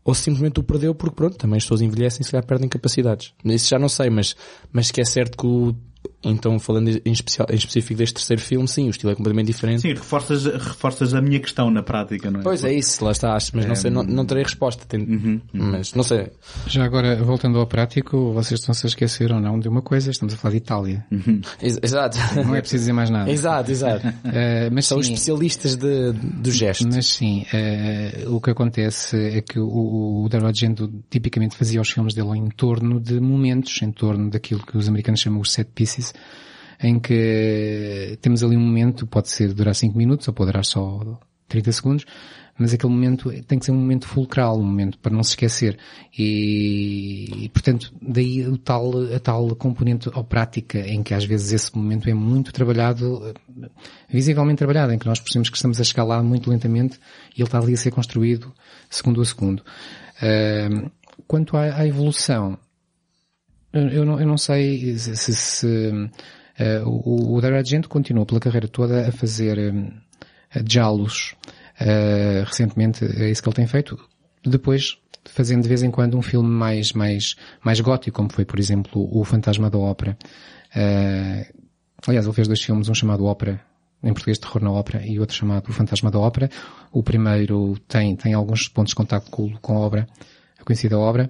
ou simplesmente o perdeu porque pronto, também as pessoas envelhecem e se calhar perdem capacidades. Isso já não sei, mas, mas que é certo que o então, falando em, especial, em específico deste terceiro filme, sim, o estilo é completamente diferente. Sim, reforças, reforças a minha questão na prática, não é? Pois é isso, lá está, mas não sei, não, não terei resposta, tem, uhum, uhum. mas não sei. Já agora, voltando ao prático, vocês estão-se a esquecer ou não de uma coisa, estamos a falar de Itália. Uhum. Exato. Não é preciso dizer mais nada. exato, exato. Uh, mas São sim, especialistas de, do gesto. Mas sim, uh, o que acontece é que o, o Dario Argento tipicamente fazia os filmes dele em torno de momentos, em torno daquilo que os americanos chamam os set pieces, em que temos ali um momento, pode ser durar 5 minutos ou pode durar só 30 segundos, mas aquele momento tem que ser um momento fulcral, um momento para não se esquecer. E, e portanto, daí o tal, a tal componente prática em que às vezes esse momento é muito trabalhado, visivelmente trabalhado, em que nós percebemos que estamos a chegar lá muito lentamente e ele está ali a ser construído segundo a segundo. Uh, quanto à, à evolução, eu não, eu não sei se, se Uh, o, o Dario Argento continuou pela carreira toda a fazer um, jalos. Uh, recentemente é isso que ele tem feito. Depois, fazendo de vez em quando um filme mais, mais, mais gótico, como foi, por exemplo, O Fantasma da Ópera. Uh, aliás, ele fez dois filmes, um chamado Ópera, em português Terror na Ópera, e outro chamado O Fantasma da Ópera. O primeiro tem, tem alguns pontos de contato com, com a obra, a conhecida obra,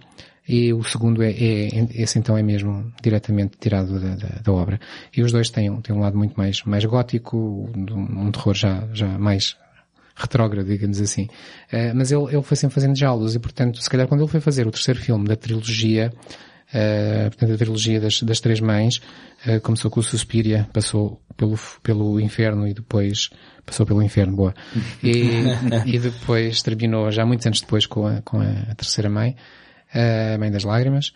e o segundo é, é, esse então é mesmo diretamente tirado da, da, da, obra. E os dois têm, têm um lado muito mais, mais gótico, um terror já, já mais retrógrado, digamos assim. Uh, mas ele, ele foi sempre fazendo diálogos e, portanto, se calhar quando ele foi fazer o terceiro filme da trilogia, uh, portanto, a trilogia das, das Três Mães, uh, começou com o Suspiria, passou pelo, pelo Inferno e depois passou pelo Inferno, boa. E, e depois terminou, já muitos anos depois, com a, com a terceira mãe, a Mãe das Lágrimas.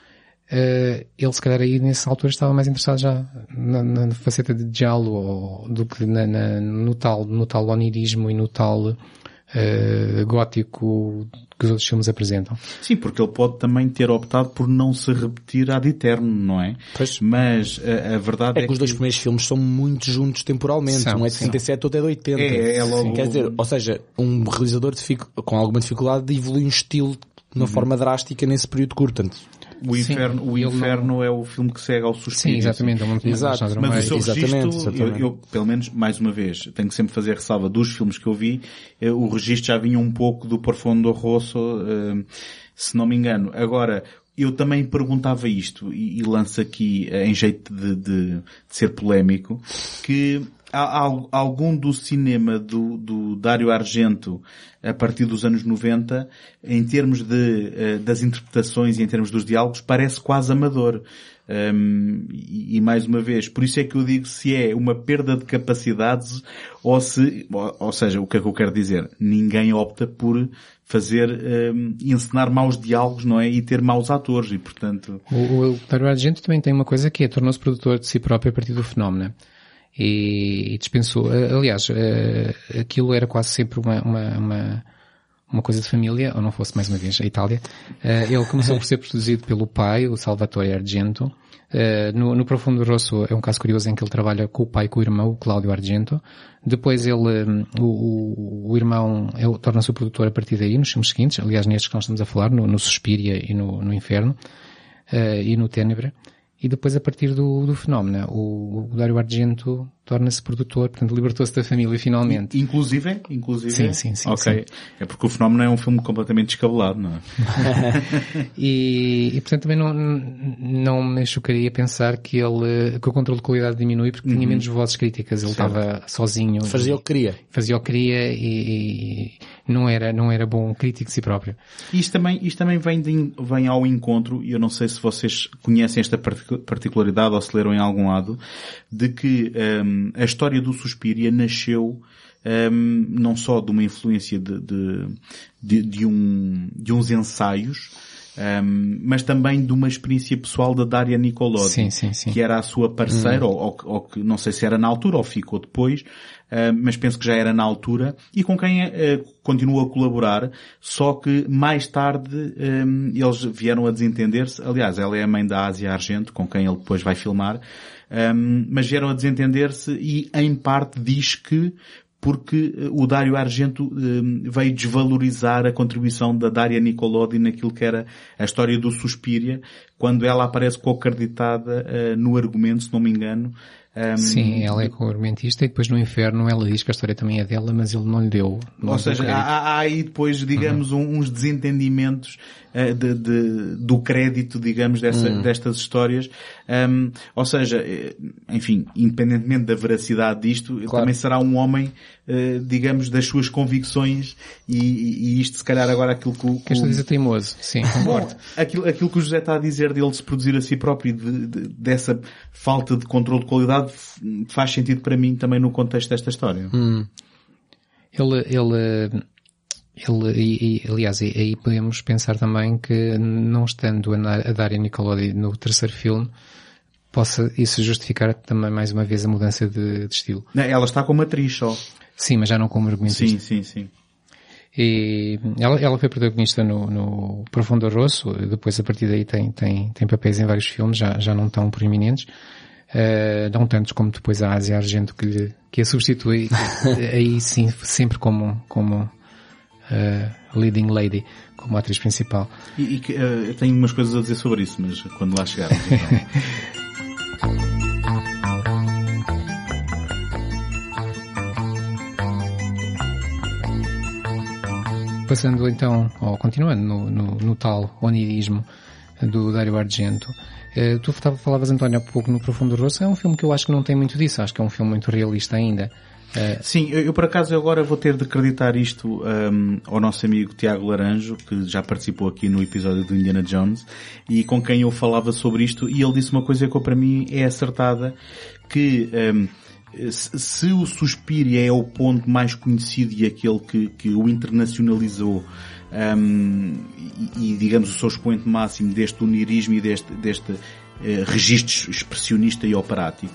Uh, ele se calhar aí nessa altura estava mais interessado já na, na faceta de diálogo ou, do que na, na, no tal, no tal onirismo e no tal uh, gótico que os outros filmes apresentam. Sim, porque ele pode também ter optado por não se repetir ad eterno, não é? Pois. Mas a, a verdade é, é que, os dois primeiros filmes são muito juntos temporalmente. São, um é de 67, outro é de 80. É, é logo- Quer dizer, ou seja, um realizador dificu- com alguma dificuldade evolui um estilo de Uhum. uma forma drástica nesse período curto. Portanto, o Sim, Inferno, o ele não- inferno é o filme que segue ao suspiro. Sim, exatamente. É uma Exato, Mas mais- o seu Exatamente, registro, exatamente. Eu, eu, pelo menos, mais uma vez, tenho que sempre fazer ressalva dos filmes que eu vi, eh, o registro já vinha um pouco do Profundo Rosso, eh, se não me engano. Agora, eu também perguntava isto, e, e lanço aqui eh, em jeito de, de- de ser polémico, que algum do cinema do, do Dário Argento a partir dos anos 90, em termos de, eh, das interpretações e em termos dos diálogos, parece quase amador. Um, e, mais uma vez, por isso é que eu digo se é uma perda de capacidades ou se, ou, ou seja, o que é que eu quero dizer? Ninguém opta por fazer, um, encenar maus diálogos, não é? E ter maus atores e portanto, O, o Argento também tem uma coisa que é, tornou-se produtor de si próprio a partir do fenómeno. E, dispensou, eh, aliás, eh, aquilo era quase sempre uma, uma, uma, uma coisa de família, ou não fosse mais uma vez a Itália. Eh, ele começou por ser produzido pelo pai, o Salvatore Argento. No, no Profundo Rosso é um caso curioso em que ele trabalha com o pai e com o irmão, o Cláudio Argento. Depois ele, o, o, o irmão o- torna-se o produtor a partir daí, nos filmes seguintes, aliás nestes que nós estamos a falar, no, no Suspiria e no, no Inferno e no Ténebra. E depois, a partir do, do fenómeno, o, o Dário Argento torna-se produtor, portanto, libertou-se da família finalmente. inclusive, inclusive. Sim, sim, sim, Ok. É porque o fenómeno é um filme completamente descabelado, não é? E, e, portanto, também não, não me chocaria pensar que ele, que o controle de qualidade diminui porque tinha menos vozes críticas. Ele estava sozinho. fazia o que queria. Fazia o que queria e, e não era, não era bom crítico de si próprio. Isto também, isto também vem, de- vem ao encontro, e eu não sei se vocês conhecem esta partic- particularidade ou se leram em algum lado, de que hum, a história do Suspiria nasceu hum, não só de uma influência de, de, de, de um, de uns ensaios, hum, mas também de uma experiência pessoal da Daria Nicolodi, Sim, sim, sim. que era a sua parceira, ou, ou, ou que não sei se era na altura ou ficou depois, Uh, mas penso que já era na altura, e com quem uh, continua a colaborar, só que mais tarde um, eles vieram a desentender-se. Aliás, ela é a mãe da Ásia Argento, com quem ele depois vai filmar, um, mas vieram a desentender-se e em parte diz que porque uh, o Dário Argento um, veio desvalorizar a contribuição da Daria Nicolodi naquilo que era a história do Suspiria, quando ela aparece co-acreditada uh, no argumento, se não me engano, um, Sim, ela é co-argumentista e depois no inferno ela diz que a história também é dela, mas ele não lhe deu. não Ou seja, há, há aí depois, digamos, um- uns desentendimentos eh, de, de- do crédito, digamos, dessa- destas histórias. Um, ou seja, eh, enfim, independentemente da veracidade disto, ele Claro. também será um homem, eh, digamos, das suas convicções e, e- isto se calhar agora aquilo que o... que Que esta o- diz é teimoso, sim, concordo. aquilo, aquilo que o José está a dizer dele se produzir a si próprio e de- de- dessa falta de controle de qualidade faz sentido para mim também no contexto desta história. Ele, ele, ele, e, e, aliás, e- aí podemos pensar também que não estando a, a Daria Nicolodi no terceiro filme, possa isso justificar também mais uma vez a mudança de, de estilo. Não, Ela está como atriz só. Sim, mas já não como argumentista. Sim, sim, sim. E ela, ela foi protagonista no, no Profundo Rosso, depois a partir daí tem, tem, tem papéis em vários filmes, já, já não tão proeminentes. Uh, não tantos como depois a Ásia Argento que, lhe, que a substitui, aí sim, sempre como, como uh, leading lady, como atriz principal. E, e eu tenho umas coisas a dizer sobre isso, mas quando lá chegarmos. então. Passando então, ou continuando no, no, no tal onirismo do Dario Argento, eh, tu falavas, António, há pouco no Profundo Rosso, é um filme que eu acho que não tem muito disso, acho que é um filme muito realista ainda. Sim, eu, eu, por acaso agora vou ter de acreditar isto um, ao nosso amigo Tiago Laranjo, que já participou aqui no episódio do Indiana Jones, e com quem eu falava sobre isto, e ele disse uma coisa que para mim é acertada, que um, se, o Suspiria é o ponto mais conhecido e aquele que, que o internacionalizou um, e, e, digamos o seu expoente máximo deste unirismo e deste, deste eh, registro expressionista e operático,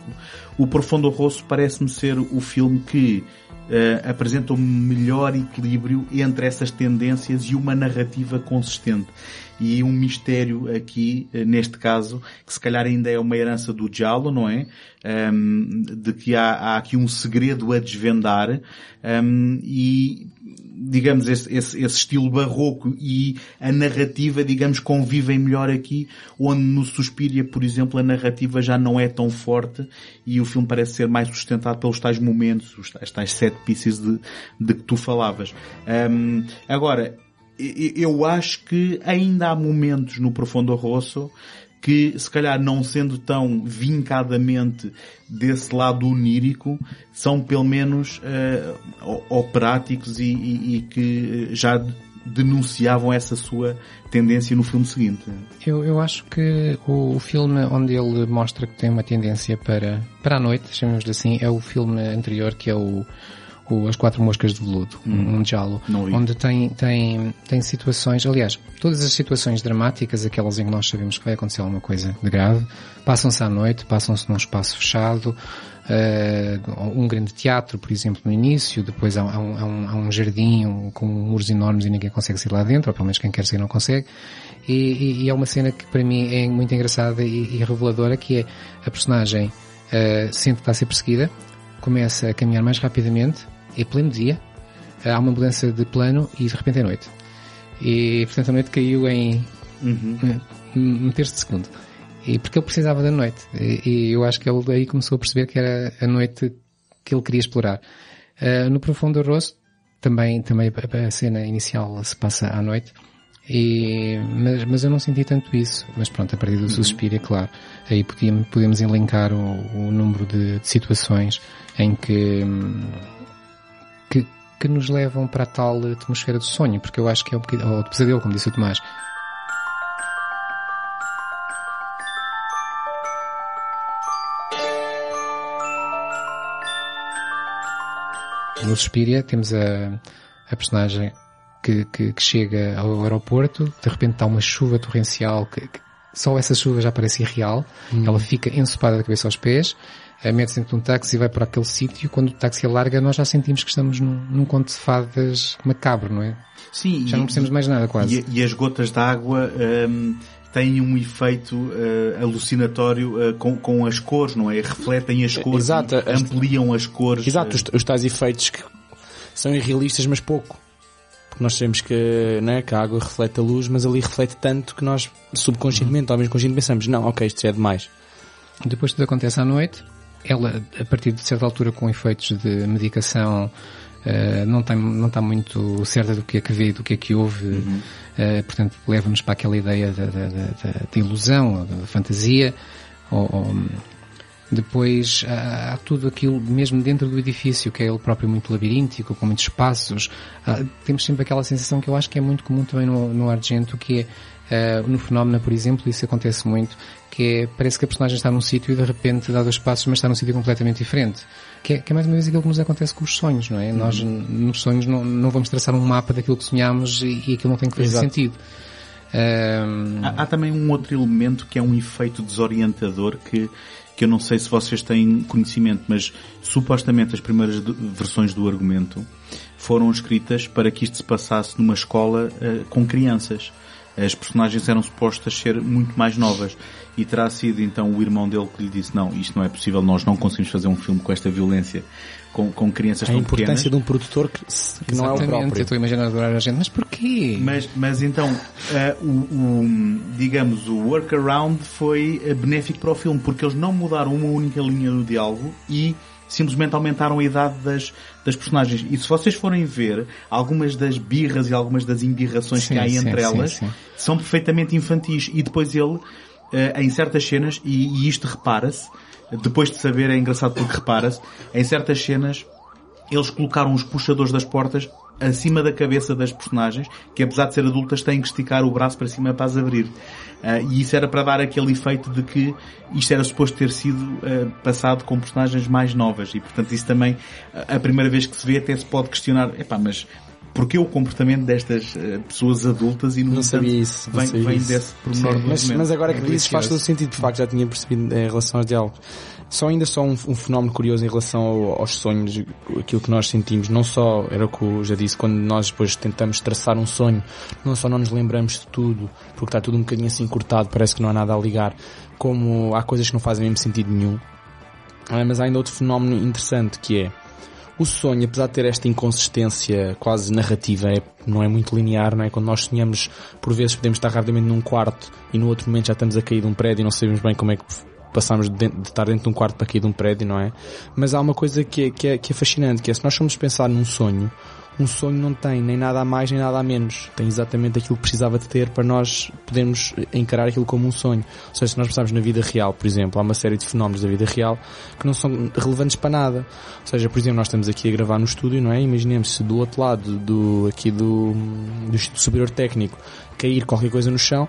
o Profundo Rosso parece-me ser o filme que uh, apresenta um melhor equilíbrio entre essas tendências e uma narrativa consistente. E um mistério aqui, uh, neste caso, que se calhar ainda é uma herança do Giallo, não é? Um, de que há, há, aqui um segredo a desvendar um, e digamos, esse, esse, esse, estilo barroco e a narrativa, digamos, convivem melhor aqui, onde no Suspiria, por exemplo, a narrativa já não é tão forte e o filme parece ser mais sustentado pelos tais momentos, os tais, tais set pieces de, de que tu falavas. Um, agora, eu acho que ainda há momentos no Profundo Rosso que, se calhar não sendo tão vincadamente desse lado onírico, são pelo menos uh, operáticos e, e, e, que já denunciavam essa sua tendência no filme seguinte. Eu, eu acho que o, filme onde ele mostra que tem uma tendência para, para a noite, chamemos assim, é o filme anterior que é o o As Quatro Moscas de Veludo, hum, um diálogo, onde tem, tem, tem situações, aliás, todas as situações dramáticas, aquelas em que nós sabemos que vai acontecer alguma coisa de grave, passam-se à noite, passam-se num espaço fechado, uh, um grande teatro, por exemplo, no início, depois há, um, há, um, há um, jardim um, com muros enormes e ninguém consegue sair lá dentro, ou pelo menos quem quer sair não consegue, e, e, e é uma cena que para mim é muito engraçada e, e reveladora, que é a personagem uh, sente que está a ser perseguida, começa a caminhar mais rapidamente, é pleno dia, há uma mudança de plano e de repente é noite. E portanto a noite caiu em uhum. um terço de segundo. E porque ele precisava da noite. E, e, eu acho que ele aí começou a perceber que era a noite que ele queria explorar. Uh, no Profundo Rosto, também, também a cena inicial se passa à noite. E, mas, mas eu não senti tanto isso. Mas pronto, a partir do uhum. Suspiro, é claro. Aí podíamos, podemos elencar o, o número de, de, situações em que, hum, que, que nos levam para a tal atmosfera do sonho, porque eu acho que é um bocadinho, ou do pesadelo, como disse o Tomás. No Suspiria temos a, a personagem que, que, que, chega ao aeroporto, de repente está uma chuva torrencial, que, que só essa chuva já parece irreal, hum. ela fica ensopada da cabeça aos pés, mete-se dentro de um táxi e vai para aquele sítio, quando o táxi alarga nós já sentimos que estamos num, num conto de fadas macabro, não é? Sim. Já e, não precisamos mais nada quase. E, e as gotas de água um, têm um efeito uh, alucinatório uh, com, com as cores, não é? Refletem as cores, Exato, ampliam as cores. Exato, os, os tais efeitos que são irrealistas mas pouco. Porque nós sabemos que, né, que a água reflete a luz, mas ali reflete tanto que nós subconscientemente, uhum. ou mesmo conscientemente pensamos, não, ok, isto já é demais. Depois tudo acontece à noite, ela, a partir de certa altura, com efeitos de medicação, uh, não, tem, não está muito certa do que é que vê, do que é que ouve, uhum. uh, portanto, leva-nos para aquela ideia da, da, da, da ilusão, da fantasia, ou, ou depois há, há, tudo aquilo mesmo dentro do edifício, que é ele próprio muito labiríntico, com muitos espaços. Há, temos sempre aquela sensação que eu acho que é muito comum também no, no Argento, que é uh, no Fenómeno, por exemplo, isso acontece muito, que é, parece que a personagem está num sítio e de repente dá dois passos, mas está num sítio completamente diferente. Que é, que é, mais uma vez aquilo que nos acontece com os sonhos, não é? Uhum. Nós, nos sonhos, não, não vamos traçar um mapa daquilo que sonhamos e, e aquilo não tem que fazer Exato. sentido. Um... Há, há, também um outro elemento que é um efeito desorientador que, que eu não sei se vocês têm conhecimento, mas supostamente as primeiras versões do argumento foram escritas para que isto se passasse numa escola uh, com crianças. As personagens eram supostas ser muito mais novas e terá sido então o irmão dele que lhe disse não, isto não é possível, nós não conseguimos fazer um filme com esta violência com, com crianças a tão pequenas. A importância de um produtor que, que não é o próprio. Eu estou a imaginar adorar a gente, mas porquê? Mas, mas então, uh, o, o, digamos, o workaround foi eh, benéfico para o filme, porque eles não mudaram uma única linha do diálogo e simplesmente aumentaram a idade das, das personagens. E se vocês forem ver, algumas das birras e algumas das embirrações sim, que há sim, entre sim, elas são perfeitamente infantis. E depois ele uh, em certas cenas, e, e isto repara-se, depois de saber é engraçado porque repara-se, em certas cenas eles colocaram os puxadores das portas acima da cabeça das personagens, que apesar de ser adultas têm que esticar o braço para cima para as abrir. Uh, e isso era para dar aquele efeito de que isto era suposto ter sido uh, passado com personagens mais novas e portanto isso também, a primeira vez que se vê até se pode questionar, epá, mas porque o comportamento destas uh, pessoas adultas e no não sabia isso, vem, sabia vem isso. desse pormenor Sim, do mas, mas agora que É dizes faz todo delicioso. sentido, de facto já tinha percebido em relação aos diálogos. Só ainda só um, um fenómeno curioso em relação ao- aos sonhos, aquilo que nós sentimos, não só, era o que eu já disse, quando nós depois tentamos traçar um sonho, não só não nos lembramos de tudo, porque está tudo um bocadinho assim cortado, parece que não há nada a ligar, como há coisas que não fazem mesmo sentido nenhum. Ah, mas há ainda outro fenómeno interessante que é, o sonho, apesar de ter esta inconsistência quase narrativa, é, não é muito linear, não é? Quando nós sonhamos, por vezes podemos estar rapidamente num quarto e no outro momento já estamos a cair de um prédio e não sabemos bem como é que passamos de, de estar dentro de um quarto para cair de um prédio, não é? Mas há uma coisa que é, que é, que é fascinante, que é se nós formos pensar num sonho, um sonho não tem nem nada a mais nem nada a menos. Tem exatamente aquilo que precisava de ter para nós podermos encarar aquilo como um sonho. Ou seja, se nós pensarmos na vida real, por exemplo, há uma série de fenómenos da vida real que não são relevantes para nada. Ou seja, por exemplo, nós estamos aqui a gravar no estúdio, não é? Imaginemos se do outro lado do, aqui do, do Superior Técnico cair qualquer coisa no chão,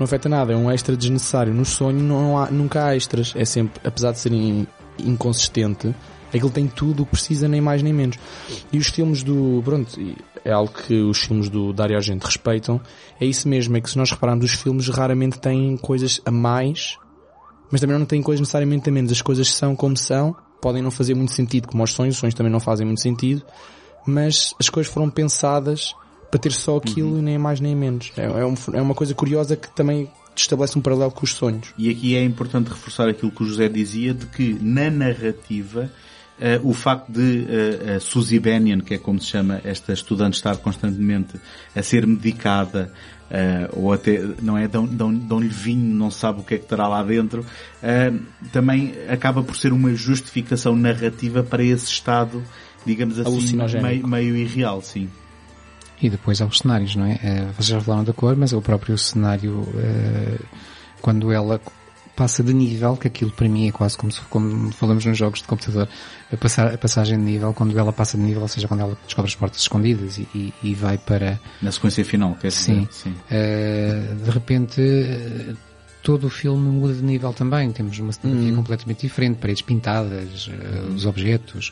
não afeta nada, é um extra desnecessário. No sonho não há, nunca há extras. É sempre, apesar de serem inconsistente, aquilo tem tudo o que precisa, nem mais nem menos. E os filmes do, pronto, é algo que os filmes do Dario Argento respeitam, é isso mesmo, é que se nós repararmos, os filmes raramente têm coisas a mais, mas também não têm coisas necessariamente a menos. As coisas são como são, podem não fazer muito sentido, como os sonhos, os sonhos também não fazem muito sentido, mas as coisas foram pensadas para ter só aquilo e nem mais nem menos. É, é, um- é uma coisa curiosa que também estabelece um paralelo com os sonhos. E aqui é importante reforçar aquilo que o José dizia, de que na narrativa eh, o facto de eh, a Suzy Bennion, que é como se chama esta estudante, estar constantemente a ser medicada, eh, ou até, não é, dão- dão- dão-lhe vinho, não sabe o que é que terá lá dentro, também acaba por ser uma justificação narrativa para esse estado, digamos assim, meio, meio irreal, sim. E depois há os cenários, não é? Eh, Vocês já falaram da cor, mas é o próprio cenário, eh, quando ela passa de nível, que aquilo para mim é quase como, se, como falamos nos jogos de computador, a, passar, a passagem de nível, quando ela passa de nível, ou seja, quando ela descobre as portas escondidas e, e- e vai para, Na sequência final, quer dizer, Sim. sim. eh, de repente, todo o filme muda de nível também. Temos uma cenografia completamente diferente, paredes pintadas, eh, os objetos.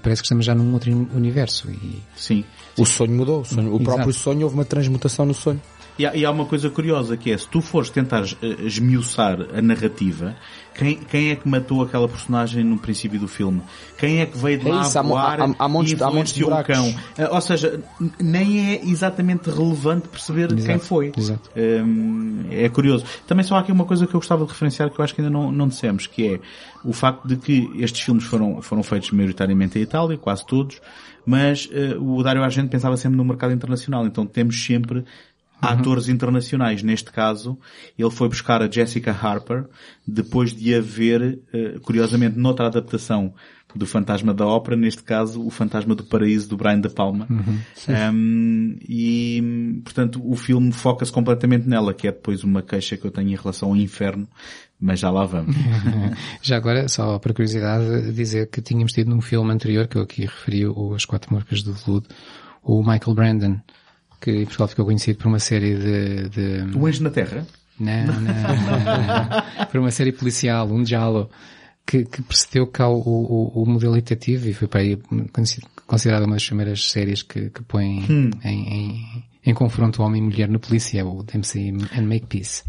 Parece que estamos já num outro universo e Sim. O sonho mudou, o, sonho- o próprio sonho houve uma transmutação no sonho. E há, e há uma coisa curiosa que é, se tu fores tentar eh, esmiuçar a narrativa, quem, quem é que matou aquela personagem no princípio do filme? Quem é que veio de É lá isso, há voar há- há montes- e há montes de buracos. cão? Eh, ou seja, nem é exatamente relevante perceber quem Exato, foi. exato. Hum, é curioso. Também só há aqui uma coisa que eu gostava de referenciar que eu acho que ainda não, não dissemos, que é o facto de que estes filmes foram, foram feitos maioritariamente em Itália, quase todos, mas eh, o Dario Argento pensava sempre no mercado internacional, então temos sempre atores internacionais. Neste caso, ele foi buscar a Jessica Harper, depois de haver, eh, curiosamente, noutra adaptação do Fantasma da Ópera, neste caso, o Fantasma do Paraíso do Brian De Palma. Um, e, portanto, o filme foca-se completamente nela, que é depois uma queixa que eu tenho em relação ao inferno, mas já lá vamos. Já agora, só para curiosidade, dizer que tínhamos tido num filme anterior, que eu aqui referi, o As Quatro Marcas do Veludo, o Michael Brandon, que em Portugal ficou conhecido por uma série de... de... O Anjo na Terra? Não, não, não, não. Por uma série policial, um Giallo, que, que precedeu cá o, o, o modelo detetivo e foi para aí considerada uma das primeiras séries que, que põe Hum. em, em, em confronto homem e mulher na polícia, é o Dempsey and Make Peace.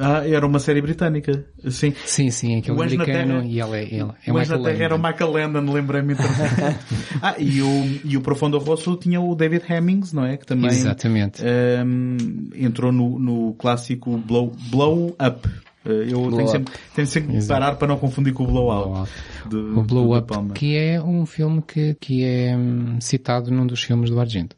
Ah, era uma série britânica. Sim. Sim, sim, é aquele O americano Terra- e ela é, ele, é o Michael Terra era o Landon. Michael Landon, lembrei-me. ah, e o, e o Profundo Rosso tinha o David Hemmings, não é? Que também Exatamente. um, entrou no, no clássico Blow, blow Up. Uh, eu tenho sempre, tenho sempre que parar para não confundir com o Blow Out. Blow O Blow do De Up, Palma. que é um filme que, que é hum, citado num dos filmes do Argento.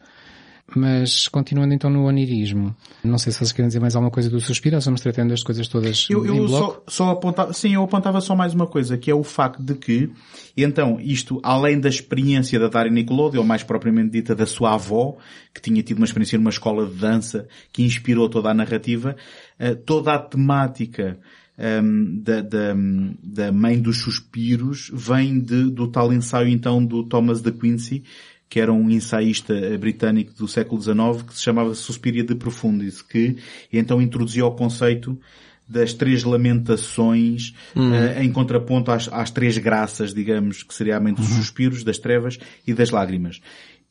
Mas, continuando então no onirismo, não sei se vocês querem dizer mais alguma coisa do Suspiro ou estamos tratando as coisas todas Eu, eu bloco? só, só apontava, sim, eu apontava só mais uma coisa, que é o facto de que, então, isto, além da experiência da Daria Nicolodi, ou mais propriamente dita da sua avó, que tinha tido uma experiência numa escola de dança, que inspirou toda a narrativa, eh, toda a temática um, da, da, da mãe dos suspiros vem de, do tal ensaio então do Thomas de Quincy, que era um ensaísta britânico do século XIX que se chamava Suspiria de Profundis, que então introduziu o conceito das três lamentações hum. uh, em contraponto às, às, três graças, digamos, que seria a mente dos uhum. suspiros, das trevas e das lágrimas.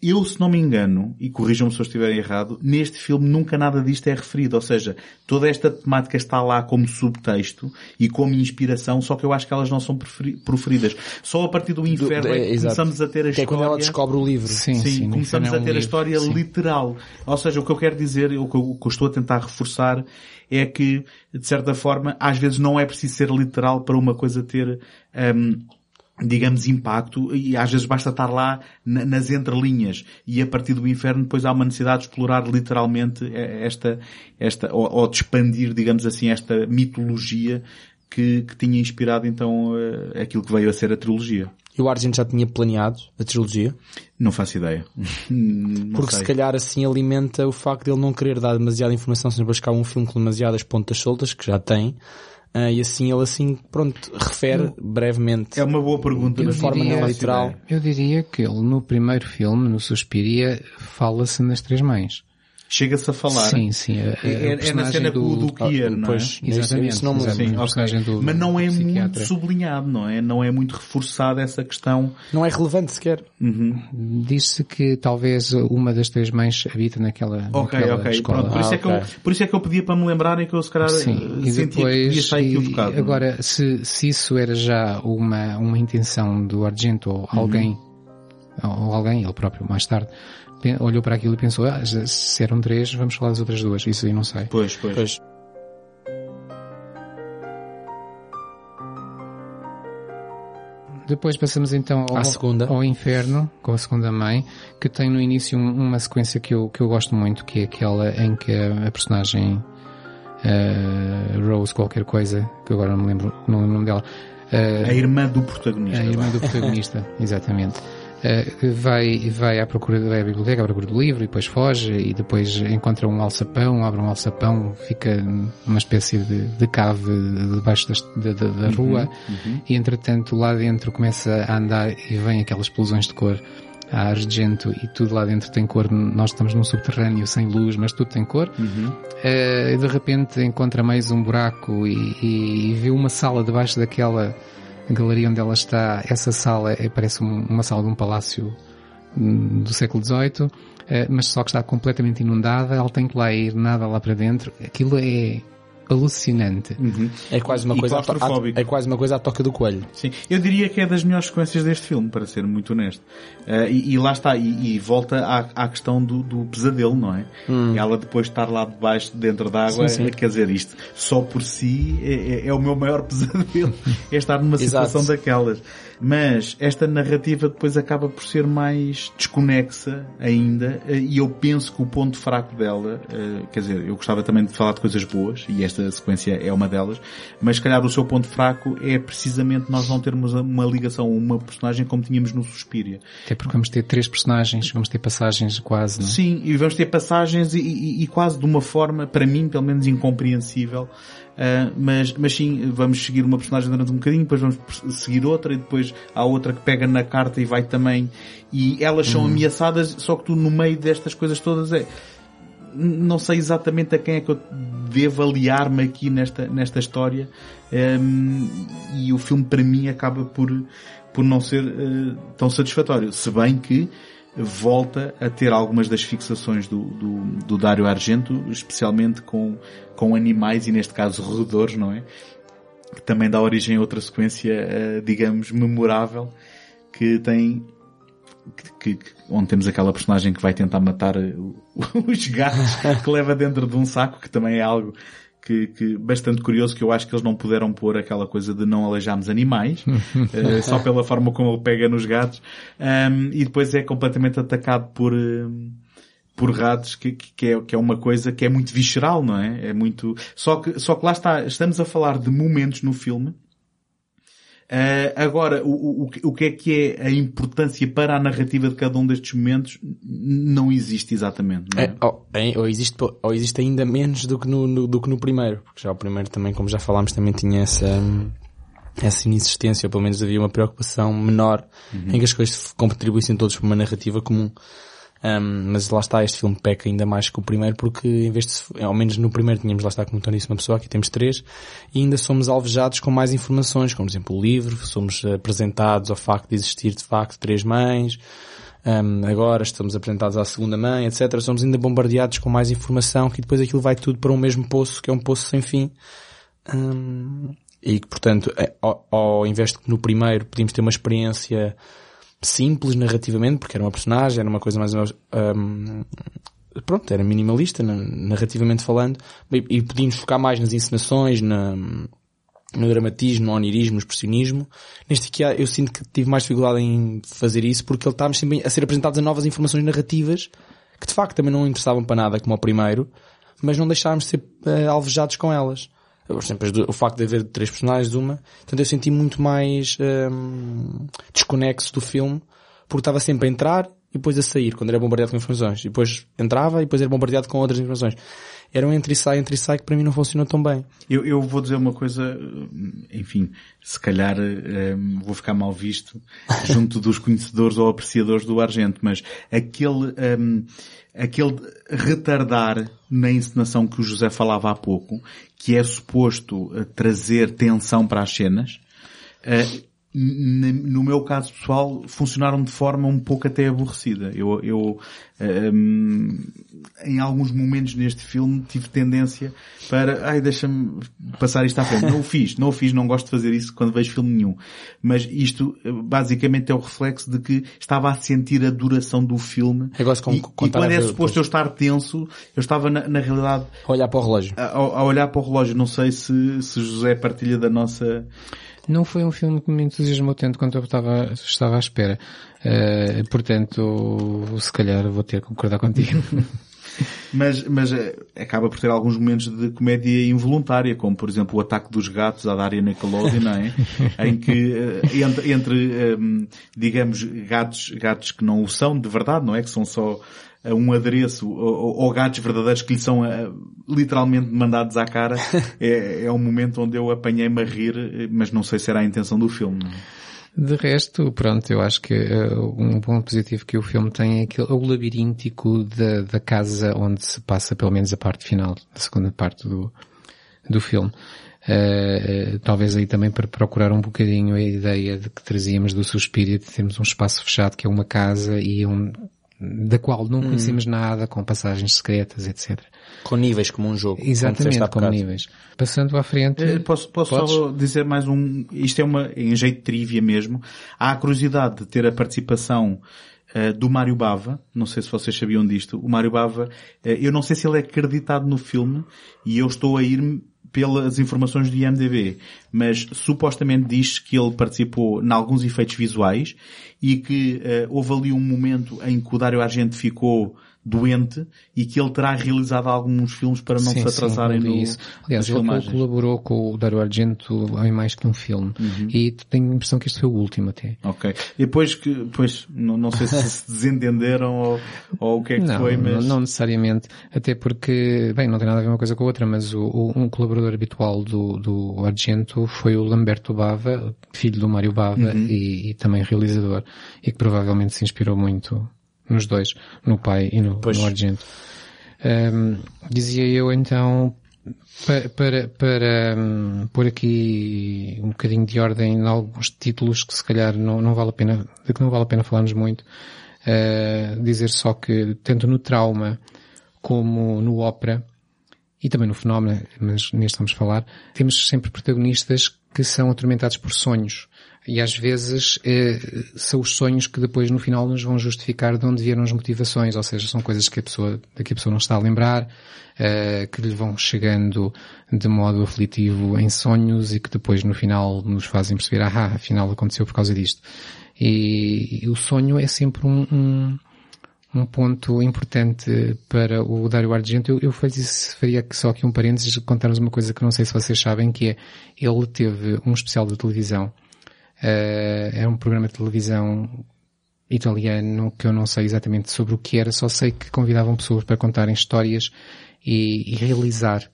Eu, se não me engano, e corrijam-me se eu estiver errado, neste filme nunca nada disto é referido. Ou seja, toda esta temática está lá como subtexto e como inspiração, só que eu acho que elas não são proferidas. Só a partir do inferno do, é, é que começamos a ter a que história... é quando ela descobre o livro. Sim, sim, sim começamos é um a ter livro, a história sim. literal. Ou seja, o que eu quero dizer, o que eu, o que eu estou a tentar reforçar é que, de certa forma, às vezes não é preciso ser literal para uma coisa ter... Um, digamos, impacto e às vezes basta estar lá nas entrelinhas e a partir do inferno depois há uma necessidade de explorar literalmente esta, esta, ou, ou de expandir, digamos assim, esta mitologia que, que tinha inspirado então eh, aquilo que veio a ser a trilogia. E o Argent já tinha planeado a trilogia? Não faço ideia. não Porque sei. se calhar assim alimenta o facto de ele não querer dar demasiada informação sem buscar um filme com demasiadas pontas soltas, que já tem, Uh, e assim ele assim, pronto, refere brevemente. É uma boa pergunta. De forma não literal. Eu diria que ele no primeiro filme, no Suspiria, fala-se nas três mães. Chega-se a falar. Sim, sim. É, é, é na cena do, do Kier, não é? Exatamente. Sim, okay. do, Mas não é muito sublinhado, não é? Não é muito reforçada essa questão. Não é relevante sequer. Uhum. Diz-se que talvez uma das três mães habita naquela, Ok, naquela ok. escola. Pronto, por, isso ah, é que eu, por isso é que eu pedia para me lembrarem que eu se calhar sim. E sentia depois, que podia estar equivocado. E, agora, se, se isso era já uma, uma intenção do Argento ou alguém, uhum. ou alguém, ele próprio mais tarde, olhou para aquilo e pensou, ah, se eram três, vamos falar das outras duas. Isso aí não sei. Pois, pois. pois. Depois passamos então ao, segunda. ao inferno, com a segunda mãe, que tem no início uma sequência que eu, que eu gosto muito, que é aquela em que a, a personagem uh, Rose qualquer coisa, que agora não me lembro, não lembro o nome dela. Uh, a irmã do protagonista. A irmã do protagonista, exatamente. Uh, vai, vai à procura, vai à biblioteca à procura do livro e depois foge e depois encontra um alçapão, abre um alçapão, fica numa espécie de, de cave debaixo das, da, da, da uhum, rua uhum. e entretanto lá dentro começa a andar e vem aquelas explosões de cor a argento e tudo lá dentro tem cor. Nós estamos num subterrâneo sem luz, mas tudo tem cor. Uhum. Uh, de repente encontra mais um buraco e, e, e vê uma sala debaixo daquela galeria onde ela está, essa sala é, parece uma sala de um palácio hum, do século XVIII, eh, mas só que está completamente inundada, ela tem que lá ir, nada lá para dentro. Aquilo é alucinante. Uhum. É quase uma coisa a, é quase uma coisa à toca do coelho. Sim, eu diria que é das melhores sequências deste filme, para ser muito honesto. Uh, e, e, lá está, e, e volta à, à, questão do, do pesadelo, não é? Hum. Ela depois de estar lá debaixo, dentro d'água, é, quer dizer, isto só por si é, é, é o meu maior pesadelo, é estar numa situação daquelas. Mas esta narrativa depois acaba por ser mais desconexa ainda, eh, e eu penso que o ponto fraco dela, eh, quer dizer, eu gostava também de falar de coisas boas, e esta sequência é uma delas, mas se calhar o seu ponto fraco é precisamente nós não termos uma ligação, uma personagem como tínhamos no Suspiria. Até porque vamos ter três personagens, vamos ter passagens quase, não é? Sim, e vamos ter passagens e, e, e quase de uma forma, para mim, pelo menos incompreensível, Uh, mas, mas sim, vamos seguir uma personagem durante um bocadinho, depois vamos seguir outra e depois há outra que pega na carta e vai também. E elas são hum. ameaçadas, só que tu no meio destas coisas todas é, não sei exatamente a quem é que eu devo aliar-me aqui nesta, nesta história. Um, e o filme para mim acaba por, por não ser uh, tão satisfatório. Se bem que volta a ter algumas das fixações do, do, do Dário Argento, especialmente com, com animais e neste caso roedores, não é? Que também dá origem a outra sequência, uh, digamos, memorável, que tem que, que, onde temos aquela personagem que vai tentar matar os gatos que leva dentro de um saco, que também é algo que, que, bastante curioso que eu acho que eles não puderam pôr aquela coisa de não aleijarmos animais, uh, só pela forma como ele pega nos gatos, um, e depois é completamente atacado por, um, por ratos, que, que, é, que é uma coisa que é muito visceral, não é? É muito, só que, só que lá está, estamos a falar de momentos no filme Uh, agora, o, o, o que é que é a importância para a narrativa de cada um destes momentos não existe exatamente, não é? é ou, ou, existe, ou existe ainda menos do que no, no, do que no primeiro, porque já o primeiro também, como já falámos, também tinha essa, essa inexistência, ou pelo menos havia uma preocupação menor uhum. em que as coisas contribuíssem todos para uma narrativa comum. Um, mas lá está, este filme peca ainda mais que o primeiro porque em vez de, ao menos no primeiro tínhamos lá está como Tony disse uma pessoa, aqui temos três e ainda somos alvejados com mais informações, como por exemplo o livro, somos apresentados ao facto de existir de facto três mães, um, agora estamos apresentados à segunda mãe, etc. Somos ainda bombardeados com mais informação que depois aquilo vai tudo para um mesmo poço, que é um poço sem fim. Um, e que, portanto, é, ao, ao invés de que no primeiro podíamos ter uma experiência simples narrativamente, porque era uma personagem, era uma coisa mais ou menos, um, pronto, era minimalista narrativamente falando, e, e podíamos focar mais nas encenações, na, no dramatismo, no onirismo, no expressionismo. Neste aqui eu sinto que tive mais dificuldade em fazer isso porque ele estava sempre a ser apresentados a novas informações narrativas que de facto também não interessavam para nada como o primeiro, mas não deixámos de ser uh, alvejados com elas. Por exemplo, o facto de haver três personagens, uma, então eu senti muito mais um, desconexo do filme, porque estava sempre a entrar e depois a sair, quando era bombardeado com informações. E depois entrava e depois era bombardeado com outras informações. Era um entre sai, entre sai que para mim não funcionou tão bem. Eu, eu vou dizer uma coisa, enfim, se calhar um, vou ficar mal visto junto dos conhecedores ou apreciadores do Argento, mas aquele, um, aquele retardar na encenação que o José falava há pouco, que é suposto eh, trazer tensão para as cenas, uh, no meu caso pessoal, funcionaram de forma um pouco até aborrecida. Eu, eu um, em alguns momentos neste filme tive tendência para, ai, deixa-me passar isto à frente. Não o fiz, não o fiz, não gosto de fazer isso quando vejo filme nenhum. Mas isto, basicamente, é o reflexo de que estava a sentir a duração do filme. Com, e, e quando é suposto eu estar tenso, eu estava na, na realidade... A olhar para o relógio. A, a, olhar para o relógio. Não sei se, se José partilha da nossa não foi um filme que me entusiasmou tanto quanto eu estava, estava à espera. Uh, portanto, se calhar vou ter que concordar contigo. mas, mas eh, acaba por ter alguns momentos de comédia involuntária, como por exemplo o ataque dos gatos à Daria Nickelodeon, não é? em que uh, entre, entre um, digamos, gatos, gatos que não o são de verdade, não é? Que são só um adereço ou, ou, gatos verdadeiros que lhe são uh, literalmente mandados à cara, é, é um momento onde eu apanhei-me a rir, mas não sei se era a intenção do filme. De resto, pronto, eu acho que uh, um ponto positivo que o filme tem é aquele, o labiríntico da, da casa onde se passa pelo menos a parte final, a segunda parte do, do filme. Uh, talvez aí também para procurar um bocadinho a ideia de que trazíamos do Suspiria de termos um espaço fechado que é uma casa e um, da qual não conhecemos hum. nada, com passagens secretas, etc. Com níveis como um jogo. Exatamente, como, níveis. Passando à frente. Eh, posso, posso só dizer mais um, isto é uma, em jeito de trivia mesmo. Há a curiosidade de ter a participação uh, do Mário Bava, não sei se vocês sabiam disto, o Mário Bava, uh, eu não sei se ele é acreditado no filme, e eu estou a ir pelas informações do IMDB, mas supostamente diz que ele participou em alguns efeitos visuais e que uh, houve ali um momento em que o Dário Argento ficou doente e que ele terá realizado alguns filmes para não sim, se atrasarem sim, no, isso. Aliás, ele colaborou com o Dario Argento em mais que um filme uhum. e tenho a impressão que este foi o último até. Ok. E depois que, depois, não, não sei se se desentenderam ou, ou o que é que não, foi, mas... Não, não necessariamente. Até porque, bem, não tem nada a ver uma coisa com a outra, mas o, o, um colaborador habitual do, do Argento foi o Lamberto Bava, filho do Mário Bava uhum. e, e também realizador, e que provavelmente se inspirou muito nos dois, no pai e no, no Argento. Um, dizia eu então, para, para, para um, pôr aqui um bocadinho de ordem em alguns títulos que se calhar não, não vale a pena, de que não vale a pena falarmos muito, uh, dizer só que tanto no trauma como no ópera, e também no fenómeno, mas neste vamos falar, temos sempre protagonistas que são atormentados por sonhos. E às vezes eh, são os sonhos que depois no final nos vão justificar de onde vieram as motivações, ou seja, são coisas que a pessoa, que a pessoa não está a lembrar, eh, que lhe vão chegando de modo aflitivo em sonhos e que depois no final nos fazem perceber, ah, afinal aconteceu por causa disto. E, e o sonho é sempre um, um, um, ponto importante para o Dário Argento. Eu, eu faria só aqui um parênteses contar-nos uma coisa que não sei se vocês sabem, que é, ele teve um especial de televisão Uh, era um programa de televisão italiano que eu não sei exatamente sobre o que era, só sei que convidavam pessoas para contarem histórias e, e realizar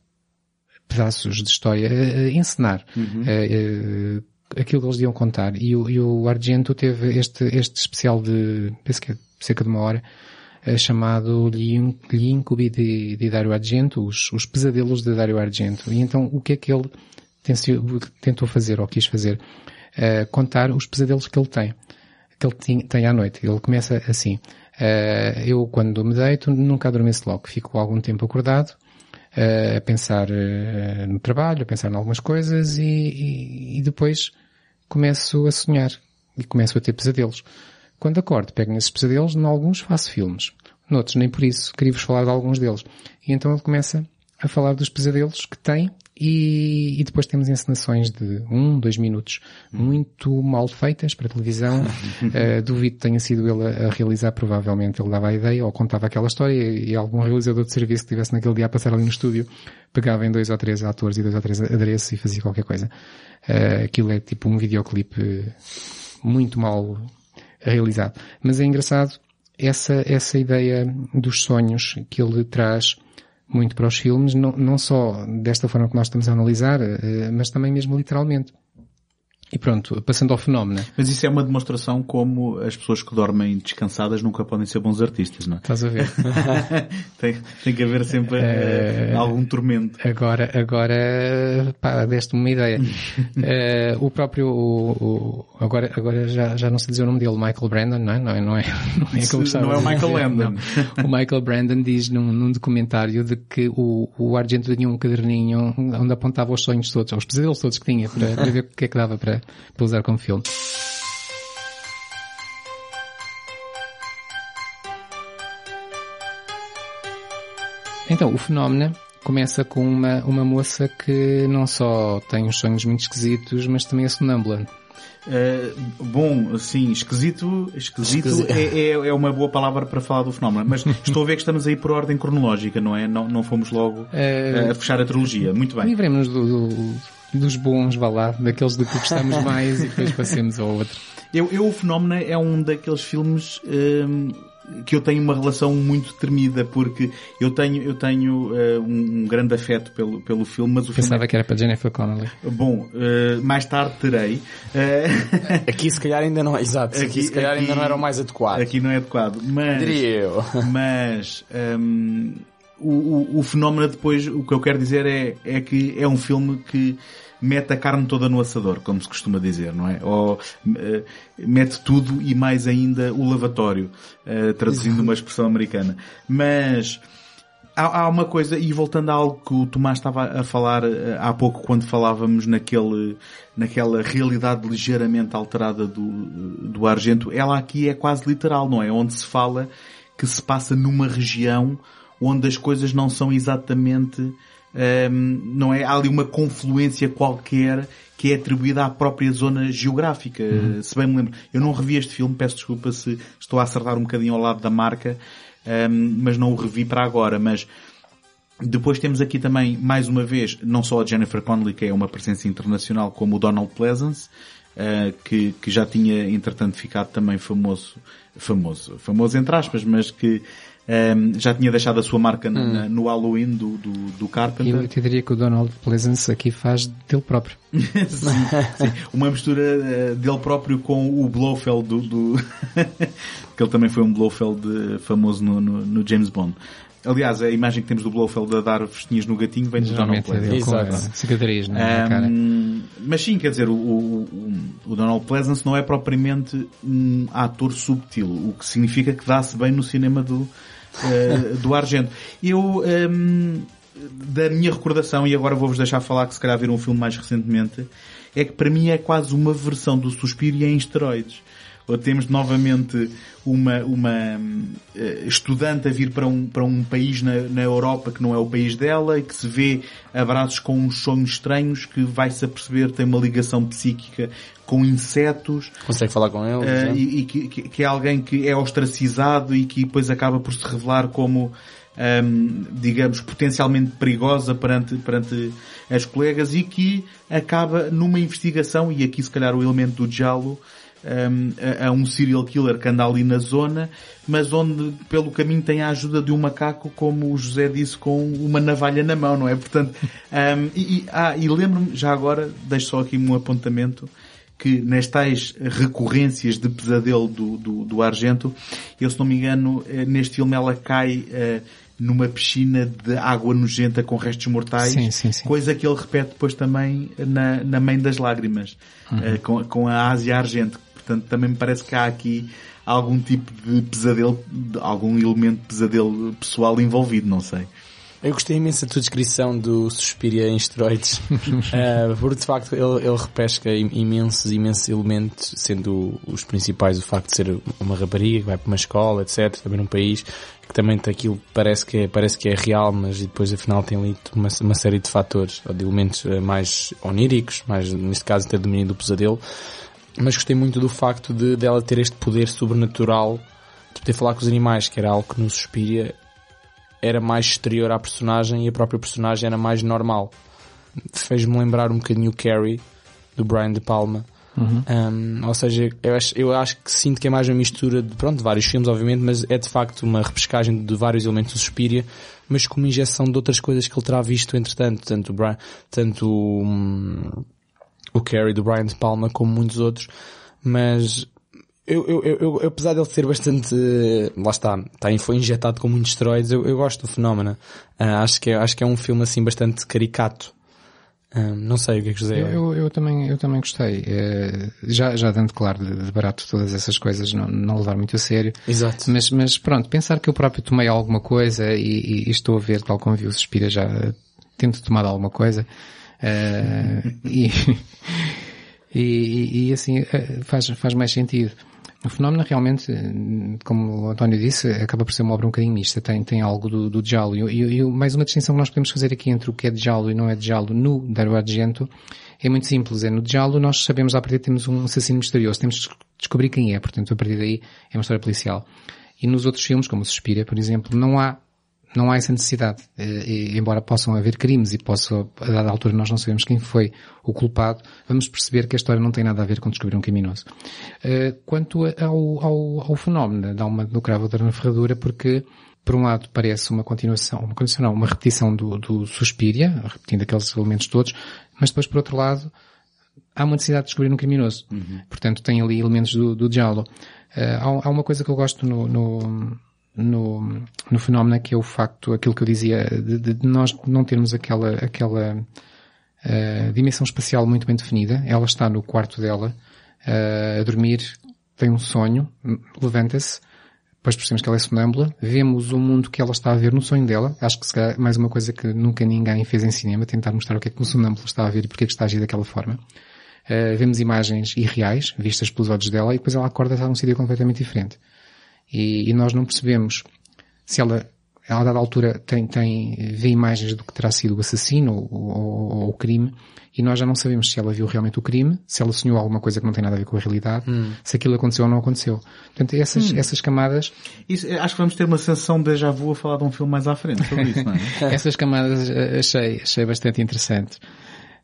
pedaços de história, uh, encenar uhum. uh, aquilo que eles iam contar. E o, e o Argento teve este, este especial de, penso que é cerca de uma hora, chamado Gli Incubi de, de Dario Argento, os, os pesadelos de Dario Argento. E então o que é que ele tentou fazer ou quis fazer? Uh, contar os pesadelos que ele tem, que ele tem à noite. Ele começa assim, uh, eu quando me deito nunca adormeço logo, fico algum tempo acordado, uh, a pensar no trabalho, a pensar em algumas coisas e, e, e depois começo a sonhar e começo a ter pesadelos. Quando acordo, pego nesses pesadelos, em alguns faço filmes. Noutros, nem por isso. Queria-vos falar de alguns deles. E então ele começa a falar dos pesadelos que tem e, e, depois temos encenações de um, dois minutos muito mal feitas para televisão. uh, duvido que tenha sido ele a, a, realizar, provavelmente ele dava a ideia ou contava aquela história e, e algum realizador de serviço que estivesse naquele dia a passar ali no estúdio pegava em dois ou três atores e dois ou três adereços e fazia qualquer coisa. Uh, aquilo é tipo um videoclipe muito mal realizado. Mas é engraçado essa, essa ideia dos sonhos que ele traz muito para os filmes, não, não só desta forma que nós estamos a analisar, eh, mas também mesmo literalmente. E pronto, passando ao fenómeno. Mas isso é uma demonstração como as pessoas que dormem descansadas nunca podem ser bons artistas, não é? Estás a ver? tem, tem que haver sempre uh, algum tormento. Agora, agora, pá, deste-me uma ideia. uh, o próprio, o, o, agora, agora já, já não sei dizer o nome dele, Michael Brandon, não é? Não é, não é, não é, não é o Michael Landon. O Michael Brandon diz num, num documentário de que o, o Argento tinha um caderninho onde apontava os sonhos todos, os pesadelos todos que tinha, para, para ver o que é que dava para para, usar como filme. Então, o fenómeno começa com uma, uma moça que não só tem uns sonhos muito esquisitos, mas também é sonâmbula. Uh, bom, sim, esquisito, esquisito é, é, é, uma boa palavra para falar do fenómeno, mas estou a ver que estamos aí por ordem cronológica, não é? Não, não fomos logo uh, a fechar a trilogia. Muito bem. Livremos-nos do, do, dos bons, vá lá, daqueles de que gostamos mais e depois passemos ao outro. Eu, eu, o Fenómeno é um daqueles filmes hum, que eu tenho uma relação muito tremida porque eu tenho, eu tenho uh, um, um, grande afeto pelo, pelo filme, mas o Pensava filme é... que era para Jennifer Connelly. Bom, uh, mais tarde terei. Uh... Aqui se calhar ainda não é, exato, aqui, aqui se calhar aqui, ainda não era o mais adequado. Aqui não é adequado, mas... Diria eu. Mas... Um, o, o, fenómeno depois, o que eu quero dizer é, é que é um filme que mete a carne toda no assador, como se costuma dizer, não é? Ou uh, mete tudo e mais ainda o lavatório, uh, traduzindo uma expressão americana. Mas há, há, uma coisa, e voltando a algo que o Tomás estava a falar uh, há pouco quando falávamos naquele, naquela realidade ligeiramente alterada do, do Argento, ela aqui é quase literal, não é? Onde se fala que se passa numa região onde as coisas não são exatamente, um, não é? Há ali uma confluência qualquer que é atribuída à própria zona geográfica, uhum. se bem me lembro. Eu não revi este filme, peço desculpa se estou a acertar um bocadinho ao lado da marca, um, mas não o revi para agora, mas depois temos aqui também, mais uma vez, não só a Jennifer Connelly, que é uma presença internacional, como o Donald Pleasance, uh, que, que já tinha, entretanto, ficado também famoso, famoso, famoso entre aspas, mas que um, já tinha deixado a sua marca hum. na, no Halloween do, do, do Carpenter. Eu te diria que o Donald Pleasance aqui faz dele próprio. sim, sim, Uma mistura uh, dele próprio com o Blofeld do, do que ele também foi um Blofeld eh, famoso no, no, no, James Bond. Aliás, a imagem que temos do Blofeld a dar festinhas no gatinho vem do Donald Pleasance. Exato. Cicatriz, não é? Um, mas sim, quer dizer, o, o, o, Donald Pleasance não é propriamente um ator subtil, o que significa que dá-se bem no cinema do, uh, do Argento. Eu, um, ehm, da minha recordação, e agora vou-vos deixar falar que se calhar viram um filme mais recentemente, é que para mim é quase uma versão do Suspiro em esteroides temos novamente uma, uma uh, estudante a vir para um, para um país na, na Europa que não é o país dela e que se vê abraços com uns sonhos estranhos que vai-se a perceber tem uma ligação psíquica com insetos. Consegue falar com eles. Uh, e, e que, que, é alguém que é ostracizado e que depois acaba por se revelar como um, digamos, potencialmente perigosa perante, perante as colegas e que acaba numa investigação, e aqui se calhar o elemento do diálogo, um, a, a, um serial killer que anda ali na zona, mas onde pelo caminho tem a ajuda de um macaco, como o José disse, com uma navalha na mão, não é? Portanto, um, e, e, ah, e lembro-me, já agora, deixo só aqui um apontamento, que nestas recorrências de pesadelo do, do, do Argento, eu se não me engano, eh, neste filme ela cai uh, numa piscina de água nojenta com restos mortais, sim, sim, sim. coisa que ele repete depois também na, na Mãe das Lágrimas, uhum. uh, com, com a Ásia Argento. Portanto, também me parece que há aqui algum tipo de pesadelo, algum elemento de pesadelo pessoal envolvido, não sei. Eu gostei imenso da tua descrição do Suspiria em esteroides, uh, porque de facto ele, ele repesca imensos, imensos elementos, sendo os principais o facto de ser uma rapariga que vai para uma escola, etc., também num país, que também aquilo parece que é, parece que é real, mas depois afinal tem ali uma, uma série de fatores, ou de elementos eh, mais oníricos, mais, neste caso até domínio do pesadelo, mas gostei muito do facto de dela ter este poder sobrenatural de poder falar com os animais, que era algo que no Suspiria era mais exterior à personagem e a própria personagem era mais normal. Fez-me lembrar um bocadinho o Carrie, do Brian De Palma. Uhum. Um, ou seja, eu acho, eu acho que sinto que é mais uma mistura de, pronto, de vários filmes, obviamente, mas é de facto uma repescagem de vários elementos do Suspiria, mas com uma injeção de outras coisas que ele terá visto entretanto, tanto o Brian, tanto um, o Carrie do Brian De Palma como muitos outros, mas eu, eu, eu, eu, apesar de ele ser bastante, lá está, está, foi injetado com muitos esteroides, eu, eu gosto do fenómeno. Uh, acho que é, acho que é um filme assim bastante caricato. Uh, não sei o que é que José. Eu, eu, também, eu também gostei. Uh, já, já dando claro de, de, barato todas essas coisas, não, não levar muito a sério. Exato. Mas, mas pronto, pensar que eu próprio tomei alguma coisa e, e, e estou a ver, tal como viu o Suspira, já tento tomar alguma coisa. Uh, e, e, e, assim faz, faz mais sentido. O fenómeno realmente, como o António disse, acaba por ser uma obra um bocadinho mista, tem, tem algo do, do Diallo. E, e, mais uma distinção que nós podemos fazer aqui entre o que é Diallo e não é Diallo no Dario Argento é muito simples. É no Diallo nós sabemos a partir temos um assassino misterioso, temos de descobrir quem é, portanto a partir daí é uma história policial. E nos outros filmes, como Suspira, por exemplo, não há não há essa necessidade. E, embora possam haver crimes e possa, a dada altura nós não sabemos quem foi o culpado, vamos perceber que a história não tem nada a ver com descobrir um criminoso. Eh, quanto ao, ao, ao fenómeno da alma do cravo da ferradura, porque por um lado parece uma continuação, uma continuação não, uma repetição do, do Suspiria, repetindo aqueles elementos todos, mas depois por outro lado há uma necessidade de descobrir um criminoso. Uhum. Portanto tem ali elementos do, do diálogo. Uh, há, há, uma coisa que eu gosto no, no no, no fenómeno que é o facto, aquilo que eu dizia, de, de nós não termos aquela, aquela uh, dimensão espacial muito bem definida. Ela está no quarto dela, uh, a dormir, tem um sonho, levanta-se, depois percebemos que ela é sonâmbula, vemos o mundo que ela está a ver no sonho dela. Acho que se mais uma coisa que nunca ninguém fez em cinema, tentar mostrar o que é que o sonâmbulo está a ver e porque é que está a agir daquela forma. Uh, vemos imagens irreais, vistas pelos olhos dela, e depois ela acorda e está num sítio completamente diferente e, e nós não percebemos se ela, a dada altura tem, tem, vê imagens do que terá sido o assassino ou, ou, ou, o crime e nós já não sabemos se ela viu realmente o crime, se ela sonhou alguma coisa que não tem nada a ver com a realidade, hum. se aquilo aconteceu ou não aconteceu. Portanto, essas, hum. essas camadas... Isso, acho que vamos ter uma sensação de déjà vu a falar de um filme mais à frente sobre isso, não é? essas camadas eh, achei, achei bastante interessantes.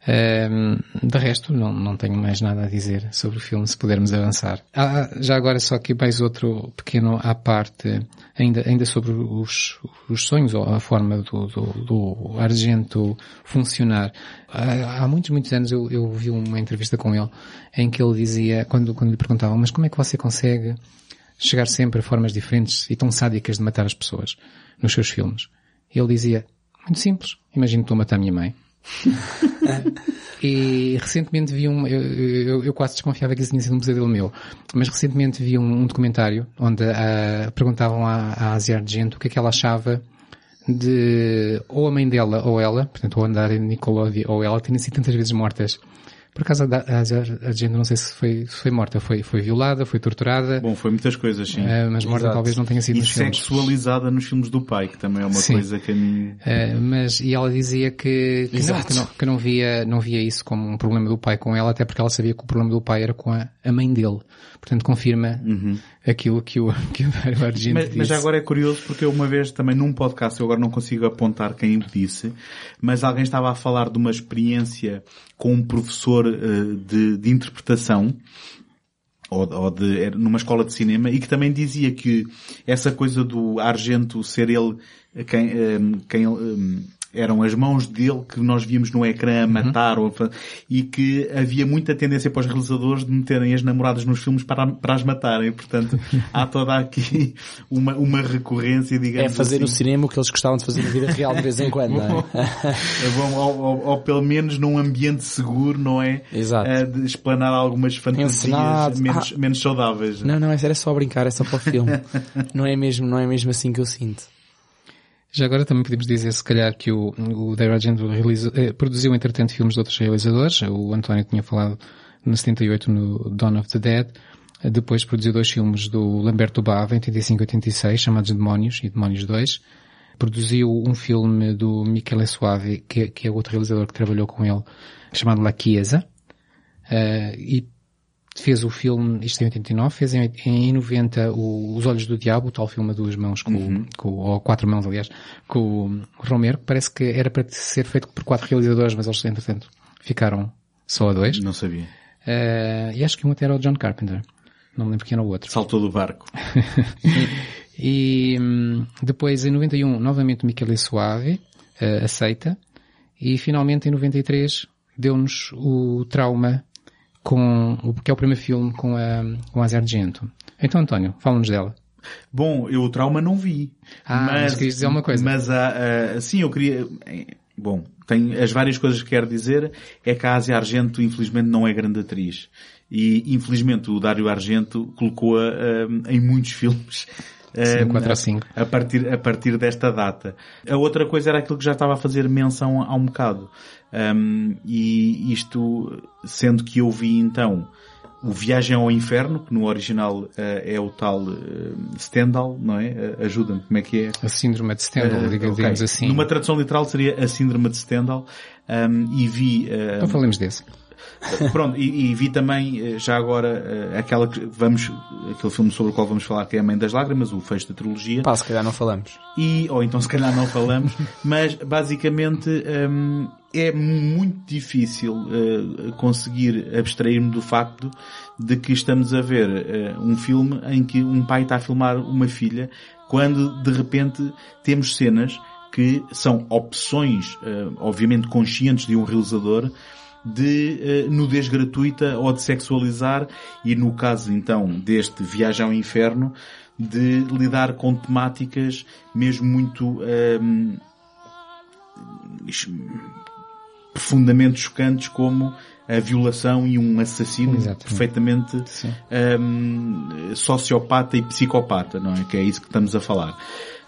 De resto, não, não tenho mais nada a dizer sobre o filme, se pudermos avançar. Ah, já agora só aqui mais outro pequeno à parte, ainda, ainda sobre os, os sonhos ou a forma do, do, do Argento funcionar. Há, há muitos, muitos anos eu, eu vi uma entrevista com ele em que ele dizia, quando, quando lhe perguntavam, mas como é que você consegue chegar sempre a formas diferentes e tão sádicas de matar as pessoas nos seus filmes? Ele dizia, muito simples, imagino que estou a matar a minha mãe e recentemente vi um, eu, eu, eu, quase desconfiava que isso tinha sido um pesadelo meu, mas recentemente vi um, um documentário onde uh, perguntavam à, à Asia Argento o que é que ela achava de ou a mãe dela ou ela, portanto ou Andare Nicolovi ou ela terem sido tantas vezes mortas. Por acaso a, a, a gente não sei se foi, se foi morta, foi, foi violada, foi torturada. Bom, foi muitas coisas, sim. Uh, mas morta Exato. talvez não tenha sido e nos filmes. sexualizada nos filmes do pai, que também é uma sim. coisa que a mim... Uh, mas, e ela dizia que, que, não, que, não, que não, via, não via isso como um problema do pai com ela, até porque ela sabia que o problema do pai era com a a mãe dele. Portanto, confirma aquilo que o, que o Dario Argento Mas, disse. mas agora é curioso porque eu uma vez também num podcast, eu agora não consigo apontar quem o disse, mas alguém estava a falar de uma experiência com um professor eh, de, de interpretação ou, ou de, numa escola de cinema e que também dizia que essa coisa do Argento ser ele quem, eh, quem eh, eram as mãos dele que nós víamos no ecrã a matar ou a fa- e que havia muita tendência para os realizadores de meterem as namoradas nos filmes para, para as matarem. Portanto, há toda aqui uma, uma recorrência, É digamos fazer no assim. cinema o que eles gostavam de fazer na vida real de vez em quando, não é? É bom, ou, ou- ou pelo menos num ambiente seguro, não é? Exato. Eh, de explanar algumas fantasias menos, Ah. menos saudáveis. Não, não, isso era só brincar, é só para o filme. não é mesmo, não é mesmo assim que eu sinto. Já agora também podemos dizer, se calhar, que o, o Dario Argento eh, produziu, entretanto, filmes de outros realizadores. O António tinha falado no 78 no Dawn of the Dead. Depois produziu dois filmes do Lamberto Bava, em 85 e 86, chamados Demónios e Demónios 2. Produziu um filme do Michele Suave, que, que é outro realizador que trabalhou com ele, chamado La Chiesa. Eh, e fez o filme, isto em 89, fez em, em 90 o, Os Olhos do Diabo, o tal filme a duas mãos, com, o- com, ou quatro mãos aliás, com o Romero, que parece que era para ser feito por quatro realizadores, mas eles entretanto ficaram só a dois. Não sabia. Eh, e acho que um até era o John Carpenter. Não me lembro quem era o outro. Saltou do barco. E hum, depois em 91 novamente Michele Suave eh, aceita e finalmente em 93 deu-nos o trauma com o que é o primeiro filme com a com a Argento. Então António, fala-nos dela. Bom, eu o trauma não vi. Ah, mas querias dizer uma coisa. Mas, ah, ah, sim, eu queria... eh, Bom, tem as várias coisas que quero dizer. É que a Ásia Argento, infelizmente, não é grande atriz. E, infelizmente, o Dário Argento colocou-a ah, em muitos filmes. Sim, quatro ou cinco. A partir, a partir desta data. A outra coisa era aquilo que já estava a fazer menção há um bocado. Um, e isto, sendo que eu vi então o Viagem ao Inferno, que no original eh, é o tal eh, Stendhal, não é? Eh, Ajuda-me, como é que é? A síndrome de Stendhal, digamos assim. Numa tradução literal seria a Síndrome de Stendhal. Um, e vi eh, Então falemos desse. Pronto, e, e vi também, eh, já agora, eh, aquela que vamos, aquele filme sobre o qual vamos falar, que é A Mãe das Lágrimas, o fecho da trilogia. Pá, se calhar não falamos. E, ou então se calhar não falamos, mas basicamente hum, é muito difícil eh, conseguir abstrair-me do facto de que estamos a ver eh, um filme em que um pai está a filmar uma filha, quando de repente temos cenas que são opções, eh, obviamente conscientes de um realizador, de eh, nudez gratuita ou de sexualizar e no caso então deste Viagem ao Inferno de lidar com temáticas mesmo muito ehm, es- profundamente chocantes como a violação e um assassino Exatamente. perfeitamente Sim. hum, sociopata e psicopata, não é? Que é isso que estamos a falar.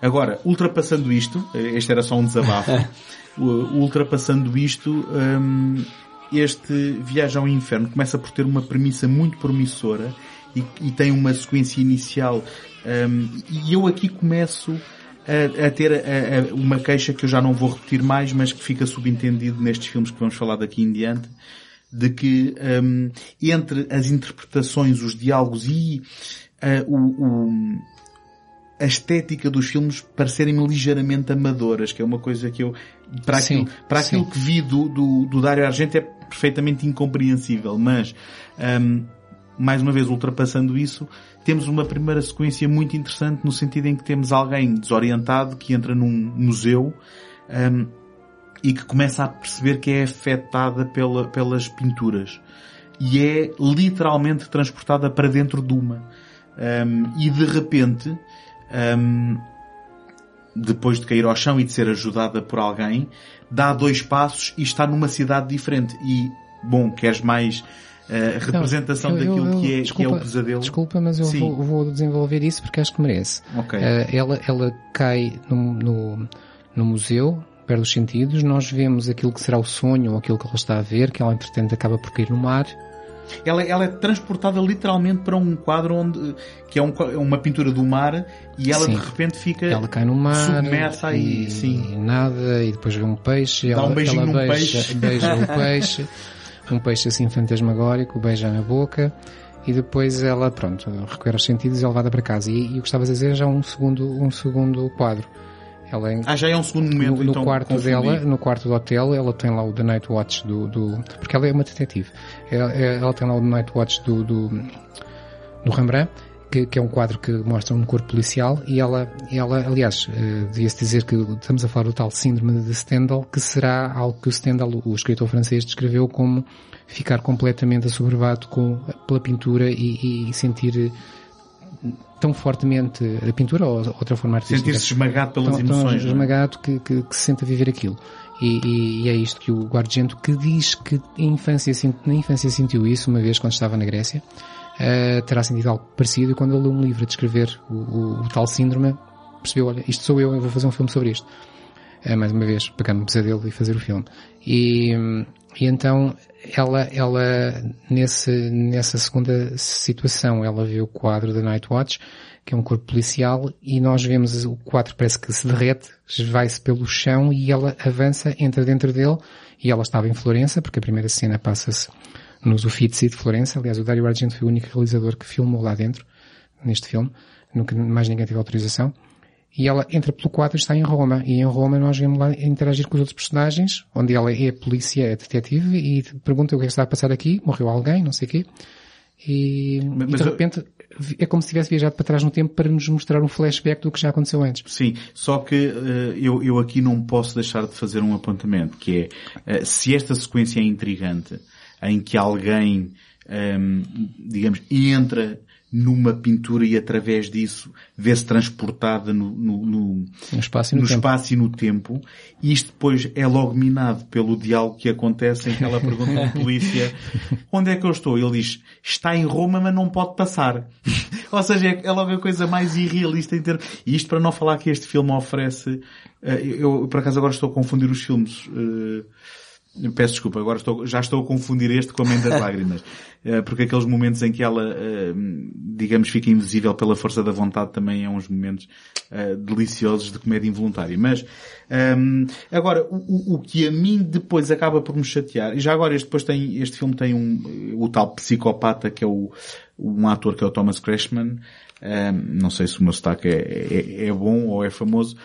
Agora, ultrapassando isto, eh, este era só um desabafo, ultrapassando isto, hum, este Viagem ao Inferno começa por ter uma premissa muito promissora e, e tem uma sequência inicial hum, e eu aqui começo a, a ter a- a- uma queixa que eu já não vou repetir mais, mas que fica subentendido nestes filmes que vamos falar daqui em diante, de que hum, entre as interpretações, os diálogos e o, o- a estética dos filmes parecerem-me ligeiramente amadoras, que é uma coisa que eu, para Sim, aquilo, para sim. aquilo que vi do, do, do Dario Argento é perfeitamente incompreensível, mas hum, mais uma vez ultrapassando isso, temos uma primeira sequência muito interessante no sentido em que temos alguém desorientado que entra num museu hum, e que começa a perceber que é afetada pela, pelas pinturas e é literalmente transportada para dentro de uma. Hum, e de repente, hum, depois de cair ao chão e de ser ajudada por alguém, dá dois passos e está numa cidade diferente. E, bom, queres mais eh, representação Eu- eu- daquilo eu- que, é, que é desculpa- o pesadelo? Desculpa, mas eu vou, vou desenvolver isso porque acho que merece. Ok. Eh, ela, ela cai no, no, no museu, perde os sentidos, nós vemos aquilo que será o sonho ou aquilo que ela está a ver, que ela entretanto acaba por cair no mar. Ela, ela é transportada literalmente para um quadro onde, que é um é uma pintura do mar e ela Sim. de repente fica Ela cai no mar submersa aí, e, sim. e nada, e depois vê um peixe, Dá ela, um beijinho ela num beija, peixe. beija o peixe, um peixe assim fantasmagórico, beija na boca, e depois ela, pronto, recupera os sentidos e é levada para casa. E, e o que estavas a dizer é já um segundo, um segundo quadro. Ela é, Ah, já é um segundo momento, no, no então, quarto confundi. dela, no quarto do hotel, ela tem lá o The Night Watch do, do porque ela é uma detetive. Ela, ela tem lá o The Night Watch do, do, do Rembrandt, que, que é um quadro que mostra um corpo policial e ela, ela aliás, eh, devia-se dizer que estamos a falar do tal síndrome de Stendhal, que será algo que o Stendhal, o escritor francês, descreveu como ficar completamente assoberbado com, pela pintura e, e sentir tão fortemente a pintura ou outra forma artística Sentir-se esmagado pelas tão, tão emoções. é? esmagado que, que, que se sente a viver aquilo. E, e- e é isto que o Guardiento que diz que infância, na infância sentiu isso uma vez quando estava na Grécia, eh, terá sentido algo parecido e quando ele leu um livro a descrever o, o- o tal síndrome, percebeu, olha, isto sou eu, eu vou fazer um filme sobre isto. Eh, mais uma vez, pegar no pesadelo e fazer o filme. E, e então, ela, ela, nesse, nessa segunda situação, ela vê o quadro da Night Watch, que é um corpo policial, e nós vemos o quadro parece que se derrete, vai-se pelo chão e ela avança, entra dentro dele, e ela estava em Florença, porque a primeira cena passa-se nos Uffizi de Florença. Aliás, o Dario Argento foi o único realizador que filmou lá dentro, neste filme. Nunca mais ninguém teve autorização. E ela entra pelo quadro e está em Roma. E em Roma nós vemos lá interagir com os outros personagens, onde ela é polícia, é detetive, e pergunta o que é que está a passar aqui, morreu alguém, não sei o quê. E, Mas- e de eu- repente é como se tivesse viajado para trás no tempo para nos mostrar um flashback do que já aconteceu antes. Sim, só que eh, eu, eu aqui não posso deixar de fazer um apontamento, que é, eh, se esta sequência é intrigante, em que alguém, ehm, digamos, entra numa pintura e através disso vê-se transportada no, no- no- No espaço e no, no tempo. espaço e no tempo, e isto depois é logo minado pelo diálogo que acontece em que ela pergunta ao polícia onde é que eu estou? Ele diz, está em Roma, mas não pode passar. Ou seja, é é logo a coisa mais irrealista em ter... E isto para não falar que este filme oferece... eh, Eu, por acaso, agora estou a confundir os filmes. Peço desculpa, agora estou, já estou a confundir este com a Mãe das Lágrimas. Eh, Porque aqueles momentos em que ela, eh, digamos, fica invisível pela força da vontade também é uns momentos eh, deliciosos de comédia involuntária. Mas, agora, o, o- que a mim depois acaba por me chatear, e já agora este, depois tem, este filme tem um, o tal psicopata que é o, um ator que é o Thomas Crashman, não sei se o meu sotaque é, é, é bom ou é famoso,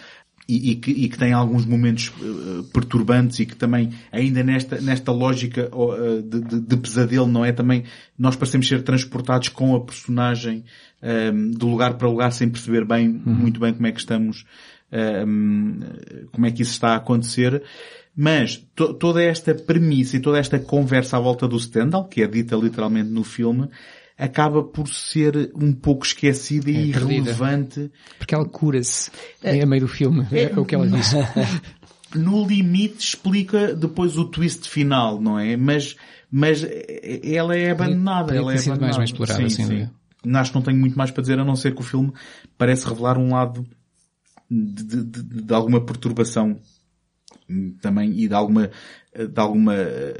e, e que, e que tem alguns momentos eh, perturbantes e que também, ainda nesta, nesta lógica eh, de, de- de pesadelo, não é? Também nós parecemos ser transportados com a personagem ehm, de lugar para lugar sem perceber bem, muito bem como é que estamos, ehm, como é que isso está a acontecer. Mas to- toda esta premissa e toda esta conversa à volta do Stendhal, que é dita literalmente no filme, acaba por ser um pouco esquecida e É, perdida. irrelevante Porque ela cura-se a meio do filme. É, o que ela diz. no limite explica depois o twist final, não é? Mas, mas ela é abandonada. podia ela é sido mais abandonada. bem explorada, sem dúvida. Acho que não tenho muito mais para dizer a não ser que o filme parece revelar um lado de, de- de- de alguma perturbação também e de alguma de alguma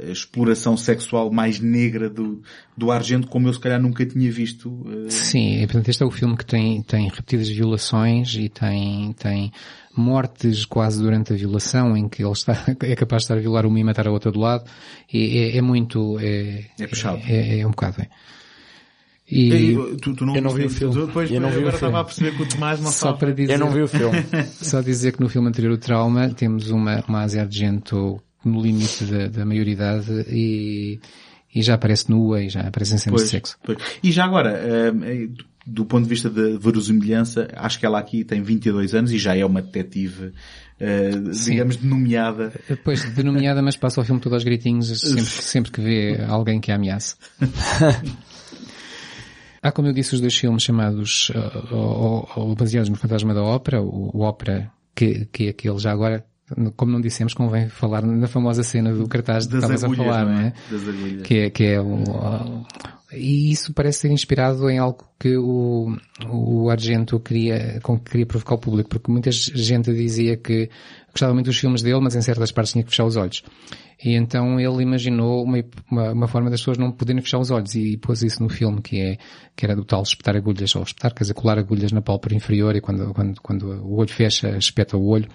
exploração sexual mais negra do, do Argento como eu se calhar nunca tinha visto eh, Sim, e portanto este é o filme que tem, tem repetidas violações e tem, tem mortes quase durante a violação em que ele está, é capaz de estar a violar uma e matar a outra do lado. E é, é muito, é, É puxado. É, é um bocado, é. E tu, tu não, Eu não vi o filme. tu Depois, Eu não vi o agora filme. estava a perceber que o Tomás não só sabe. para dizer, Eu não vi o filme. só dizer que no filme anterior, o Trauma, temos uma, uma Asia Argento no limite da, da maioridade e, e já aparece nua e já aparece em cenas de sexo. pois. E já agora, eh, do ponto de vista da verosimilhança, acho que ela aqui tem 22 anos e já é uma detetive, eh, digamos, nomeada. Depois, denominada, mas passa o filme todo aos gritinhos sempre, sempre que vê alguém que a ameaça. Há, como eu disse, os dois filmes chamados, uh, ou, ou baseados no Fantasma da Ópera, o, o Ópera, que, que é aquele já agora, como não dissemos, convém falar na famosa cena do cartaz que Das a agulhas, falar, não não é? é? Que é, que é o, e isso parece ser inspirado em algo que o, o Argento queria, com que queria provocar o público, porque muita gente dizia que gostava muito dos filmes dele, mas em certas partes tinha que fechar os olhos. E então ele imaginou uma, uma, uma forma das pessoas não poderem fechar os olhos e pôs isso no filme, que é, que era do tal espetar agulhas, ou espetar, quer dizer, colar agulhas na pálpebra inferior e quando, quando, quando o olho fecha, espeta o olho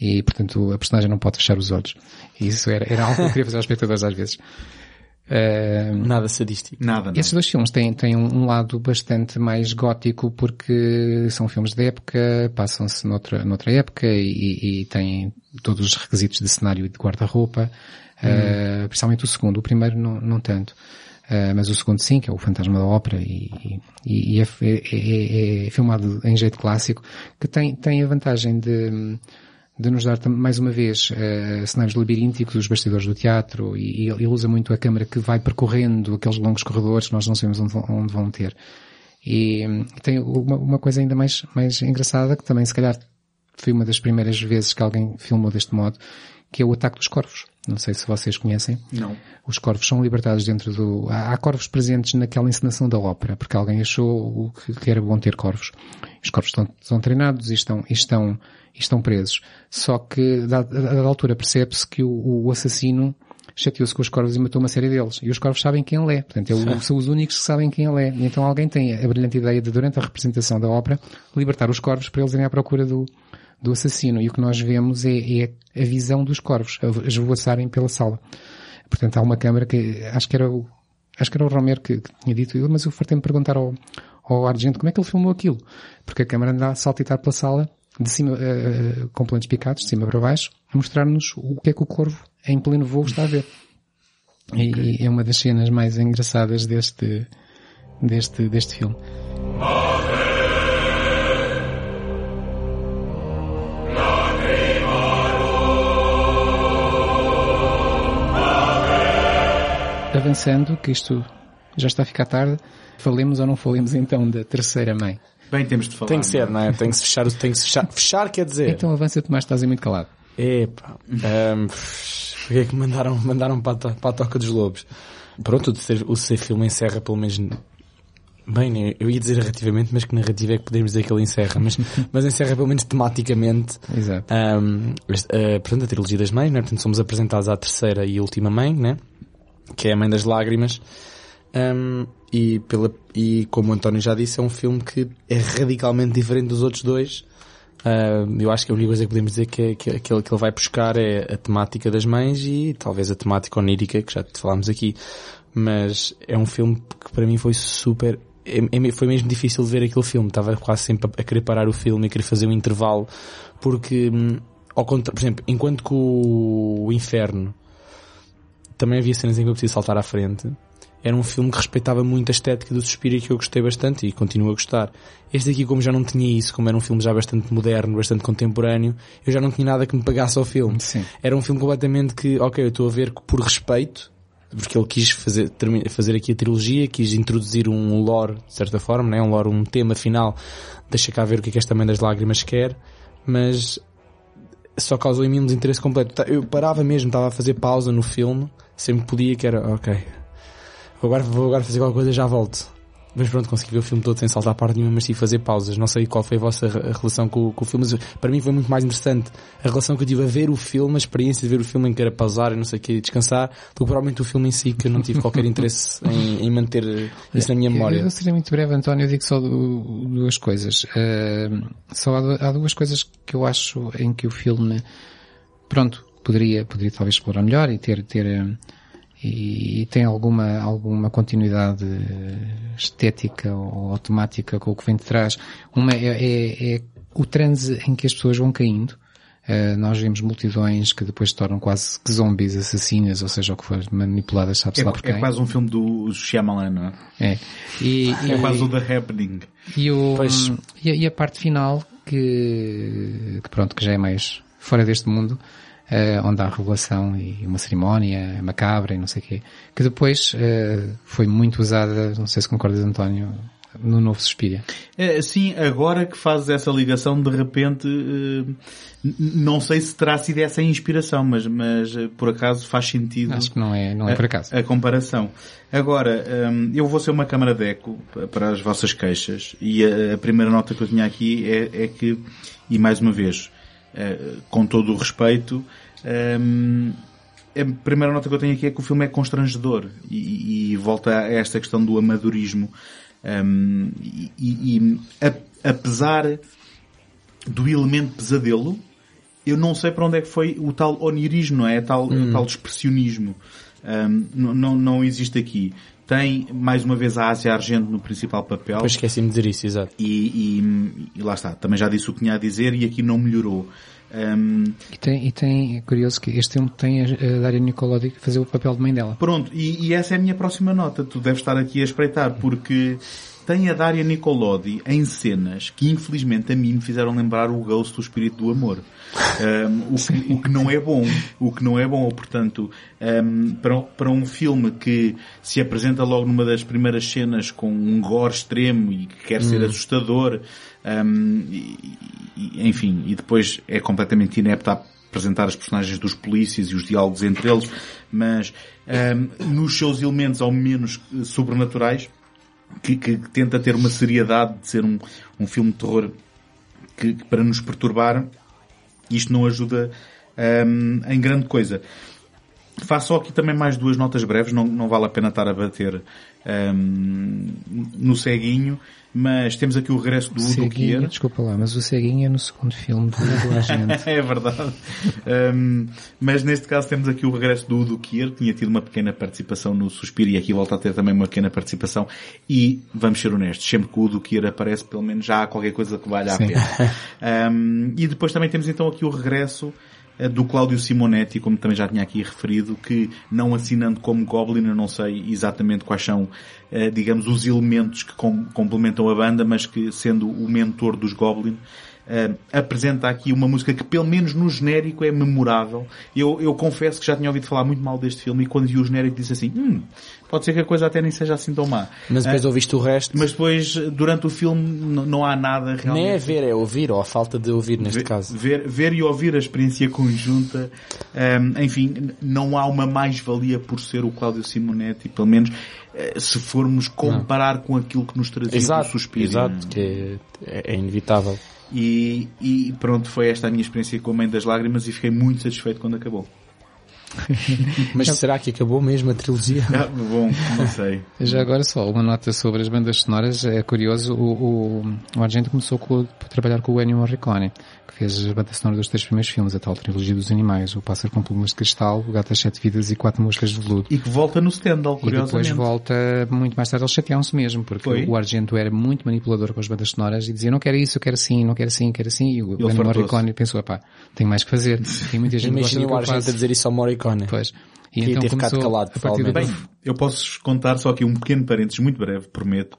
e, portanto, a personagem não pode fechar os olhos. E isso era, era algo que eu queria fazer aos espectadores às vezes. Uh, nada sadístico. Nada, Esses dois filmes têm, têm um, um lado bastante mais gótico porque são filmes de época, passam-se noutra, noutra época e, e têm todos os requisitos de cenário e de guarda-roupa. Uh, principalmente o segundo, o primeiro não, não tanto. Uh, mas o segundo sim, que é o Fantasma da Ópera e, e, e é, é, é, é, filmado em jeito clássico, que tem, tem a vantagem de, de nos dar mais uma vez uh, cenários labirínticos, os bastidores do teatro, e, ele usa muito a câmera que vai percorrendo aqueles longos corredores que nós não sabemos onde, onde vão ter. E, e tem uma, uma, coisa ainda mais, mais engraçada, que também se calhar foi uma das primeiras vezes que alguém filmou deste modo, que é o ataque dos corvos. Não sei se vocês conhecem. Não. Os corvos são libertados dentro do... Há corvos presentes naquela encenação da ópera, porque alguém achou que era bom ter corvos. Os corvos estão, estão treinados e estão, e estão e estão presos. Só que, a dada altura, percebe-se que o, o assassino chateou-se com os corvos e matou uma série deles. E os corvos sabem quem ele é. Portanto, é são os únicos que sabem quem ele é. E então alguém tem a brilhante ideia de, durante a representação da ópera, libertar os corvos para eles irem à procura do, do assassino. E o que nós vemos é, é a visão dos corvos, a esvoaçarem pela sala. Portanto, há uma câmara que, acho que era o, acho que era o Romero que, que tinha dito, mas eu fartei-me perguntar ao, ao Argento como é que ele filmou aquilo. Porque a câmara anda a saltitar pela sala de cima, uh, com planos picados, de cima para baixo, a mostrar-nos o que é que o corvo em pleno voo está a ver. Okay. E, e, é uma das cenas mais engraçadas deste, deste, deste filme. Avançando, que isto já está a ficar tarde, falemos ou não falemos então da terceira mãe. Bem, temos de falar. Tem que ser, não é? Tem que se fechar, tem que se fechar. Fechar quer dizer. Então avança, Tomás, estás aí muito calado. Epá. Um, porque é que mandaram, mandaram para, a, para a Toca dos Lobos? Pronto, o ser, o ser filme encerra pelo menos Bem, né, eu ia dizer narrativamente, mas que narrativa é que podemos dizer que ele encerra? Mas, mas encerra pelo menos tematicamente. Exato. Um, uh, portanto, a trilogia das mães, né? Portanto, somos apresentados à terceira e última mãe, né? Que é a mãe das lágrimas. Um, e, pela, e como o António já disse, é um filme que é radicalmente diferente dos outros dois. Uh, eu acho que a única coisa que podemos dizer que, é, que, ele, que ele vai buscar é a temática das mães e talvez a temática onírica, que já te falámos aqui. Mas é um filme que para mim foi super é, é, foi mesmo difícil de ver aquele filme. Estava quase sempre a, querer parar o filme e querer fazer um intervalo. Porque, hum, ao contra, por exemplo, enquanto que o Inferno também havia cenas em que eu preciso saltar à frente, era um filme que respeitava muito a estética do Suspiro e que eu gostei bastante e continuo a gostar. Este aqui, como já não tinha isso, como era um filme já bastante moderno, bastante contemporâneo, eu já não tinha nada que me pagasse ao filme. Sim. Era um filme completamente que, ok, eu estou a ver por respeito, porque ele quis fazer, fazer aqui a trilogia, quis introduzir um lore, de certa forma, né? um lore, um tema final, deixa cá ver o que é que esta Mãe das Lágrimas quer, mas só causou em mim um desinteresse completo. Eu parava mesmo, estava a fazer pausa no filme, sempre podia que era, ok, Vou agora, vou agora fazer qualquer coisa e já volto. Mas pronto, consegui ver o filme todo sem saltar a parte nenhuma, mas tive fazer pausas. Não sei qual foi a vossa relação com, com, o filme, mas para mim foi muito mais interessante a relação que eu tive a ver o filme, a experiência de ver o filme em que era pausar e não sei o que, descansar, do que provavelmente o filme em si, que eu não tive qualquer interesse em, em, manter isso na minha memória. Eu seria muito breve, António, eu digo só duas coisas. Uh, só há, há duas coisas que eu acho em que o filme, pronto, poderia, poderia talvez explorar melhor e ter, ter, e tem alguma, alguma continuidade estética ou automática com o que vem de trás. Uma é, é, é o transe em que as pessoas vão caindo. Uh, nós vemos multidões que depois se tornam quase que zombies assassinas, ou seja, o que for, manipuladas, sabe-se é, lá por quem. É quase um filme do Shyamalan, não é? É. E, é quase o The Happening. E, o, e, a, e a parte final, que, que pronto, que já é mais fora deste mundo, uh, onde há revelação e uma cerimónia macabra e não sei o quê, que depois uh, foi muito usada, não sei se concordas António, no novo Suspiria. É, sim, agora que fazes essa ligação, de repente, uh, não sei se terá sido essa a inspiração, mas, mas por acaso faz sentido. Acho que não é, não é por acaso. A, a comparação. Agora, eu vou ser uma câmara de eco para as vossas queixas e a, a primeira nota que eu tinha aqui é, é que, e mais uma vez, eh, com todo o respeito, um, ehm, a primeira nota que eu tenho aqui é que o filme é constrangedor e, e volta a esta questão do amadorismo. Um, ehm, e, e a, apesar do elemento pesadelo, eu não sei para onde é que foi o tal onirismo, não é? O tal, hum. o tal expressionismo. Um, não, não existe aqui. Tem, mais uma vez, a Ásia Argento no principal papel. Depois esqueci-me de dizer isso, exato. E, e, e, lá está. Também já disse o que tinha a dizer e aqui não melhorou. Um, e, tem, e tem, é curioso que este filme tem a, a Daria Nicolodi fazer o papel de mãe dela. Pronto, e, e essa é a minha próxima nota. Tu deves estar aqui a espreitar, porque tem a Daria Nicolodi em cenas que infelizmente a mim me fizeram lembrar o Ghost do Espírito do Amor. Um, o, que, o, que, não é bom. O que não é bom, portanto, um, para, para um filme que se apresenta logo numa das primeiras cenas com um gore extremo e que quer ser hum. assustador, um, e, e, enfim, e depois é completamente inepto a apresentar as personagens dos polícias e os diálogos entre eles, mas nos seus elementos ao menos sobrenaturais, que, que, tenta ter uma seriedade de ser um, um filme de terror que, para nos perturbar, isto não ajuda um, em grande coisa. Faço aqui também mais duas notas breves, não, não vale a pena estar a bater um, no ceguinho, mas temos aqui o regresso do Udo Kier. Desculpa lá, mas o ceguinho é no segundo filme do Agente. é verdade. Um, mas neste caso temos aqui o regresso do Udo Kier, que tinha tido uma pequena participação no Suspiro e aqui volta a ter também uma pequena participação e, vamos ser honestos, sempre que o Udo Kier aparece, pelo menos já há qualquer coisa que valha a pena. Um, e depois também temos então aqui o regresso do Cláudio Simonetti, como também já tinha aqui referido, que não assinando como Goblin, eu não sei exatamente quais são, eh, digamos, os elementos que complementam a banda, mas que sendo o mentor dos Goblin, Uh, apresenta aqui uma música que pelo menos no genérico é memorável. Eu, eu confesso que já tinha ouvido falar muito mal deste filme e quando vi o genérico disse assim, hum, pode ser que a coisa até nem seja assim tão má. Mas depois uh, ouviste o resto. Mas depois, durante o filme, não há nada realmente. Nem é ver, é ouvir, ou a falta de ouvir neste ver, caso. Ver, ver e ouvir a experiência conjunta, um, enfim, não há uma mais-valia por ser o Cláudio Simonetti, pelo menos eh, se formos comparar não. com aquilo que nos trazia exato, o Suspiro. Exato, que é, é, é inevitável. E, e pronto, foi esta a minha experiência com a Mãe das Lágrimas e fiquei muito satisfeito quando acabou. Mas será que acabou mesmo a trilogia? Ah, bom, não sei. Já agora só uma nota sobre as bandas sonoras. É curioso, o, o, o Argento começou com, a trabalhar com o Ennio Morricone fez a banda sonora dos três primeiros filmes, a tal trilogia dos animais, o Pássaro com Plumas de Cristal, o Gato às Sete Vidas e Quatro Moscas de Veludo. E que volta no Stendhal, curiosamente. E depois volta muito mais tarde, eles chateavam-se mesmo, porque Foi. o Argento era muito manipulador com as bandas sonoras e dizia não quero isso, eu quero assim, não quero assim, quero assim, e o Ennio Morricone pensou, pá, tenho mais que fazer. Tem muita gente Imagina o Argento a dizer isso ao Morricone. Pois. E que então ter ficado calado, provavelmente. Bem, eu posso contar só aqui um pequeno parênteses, muito breve, prometo,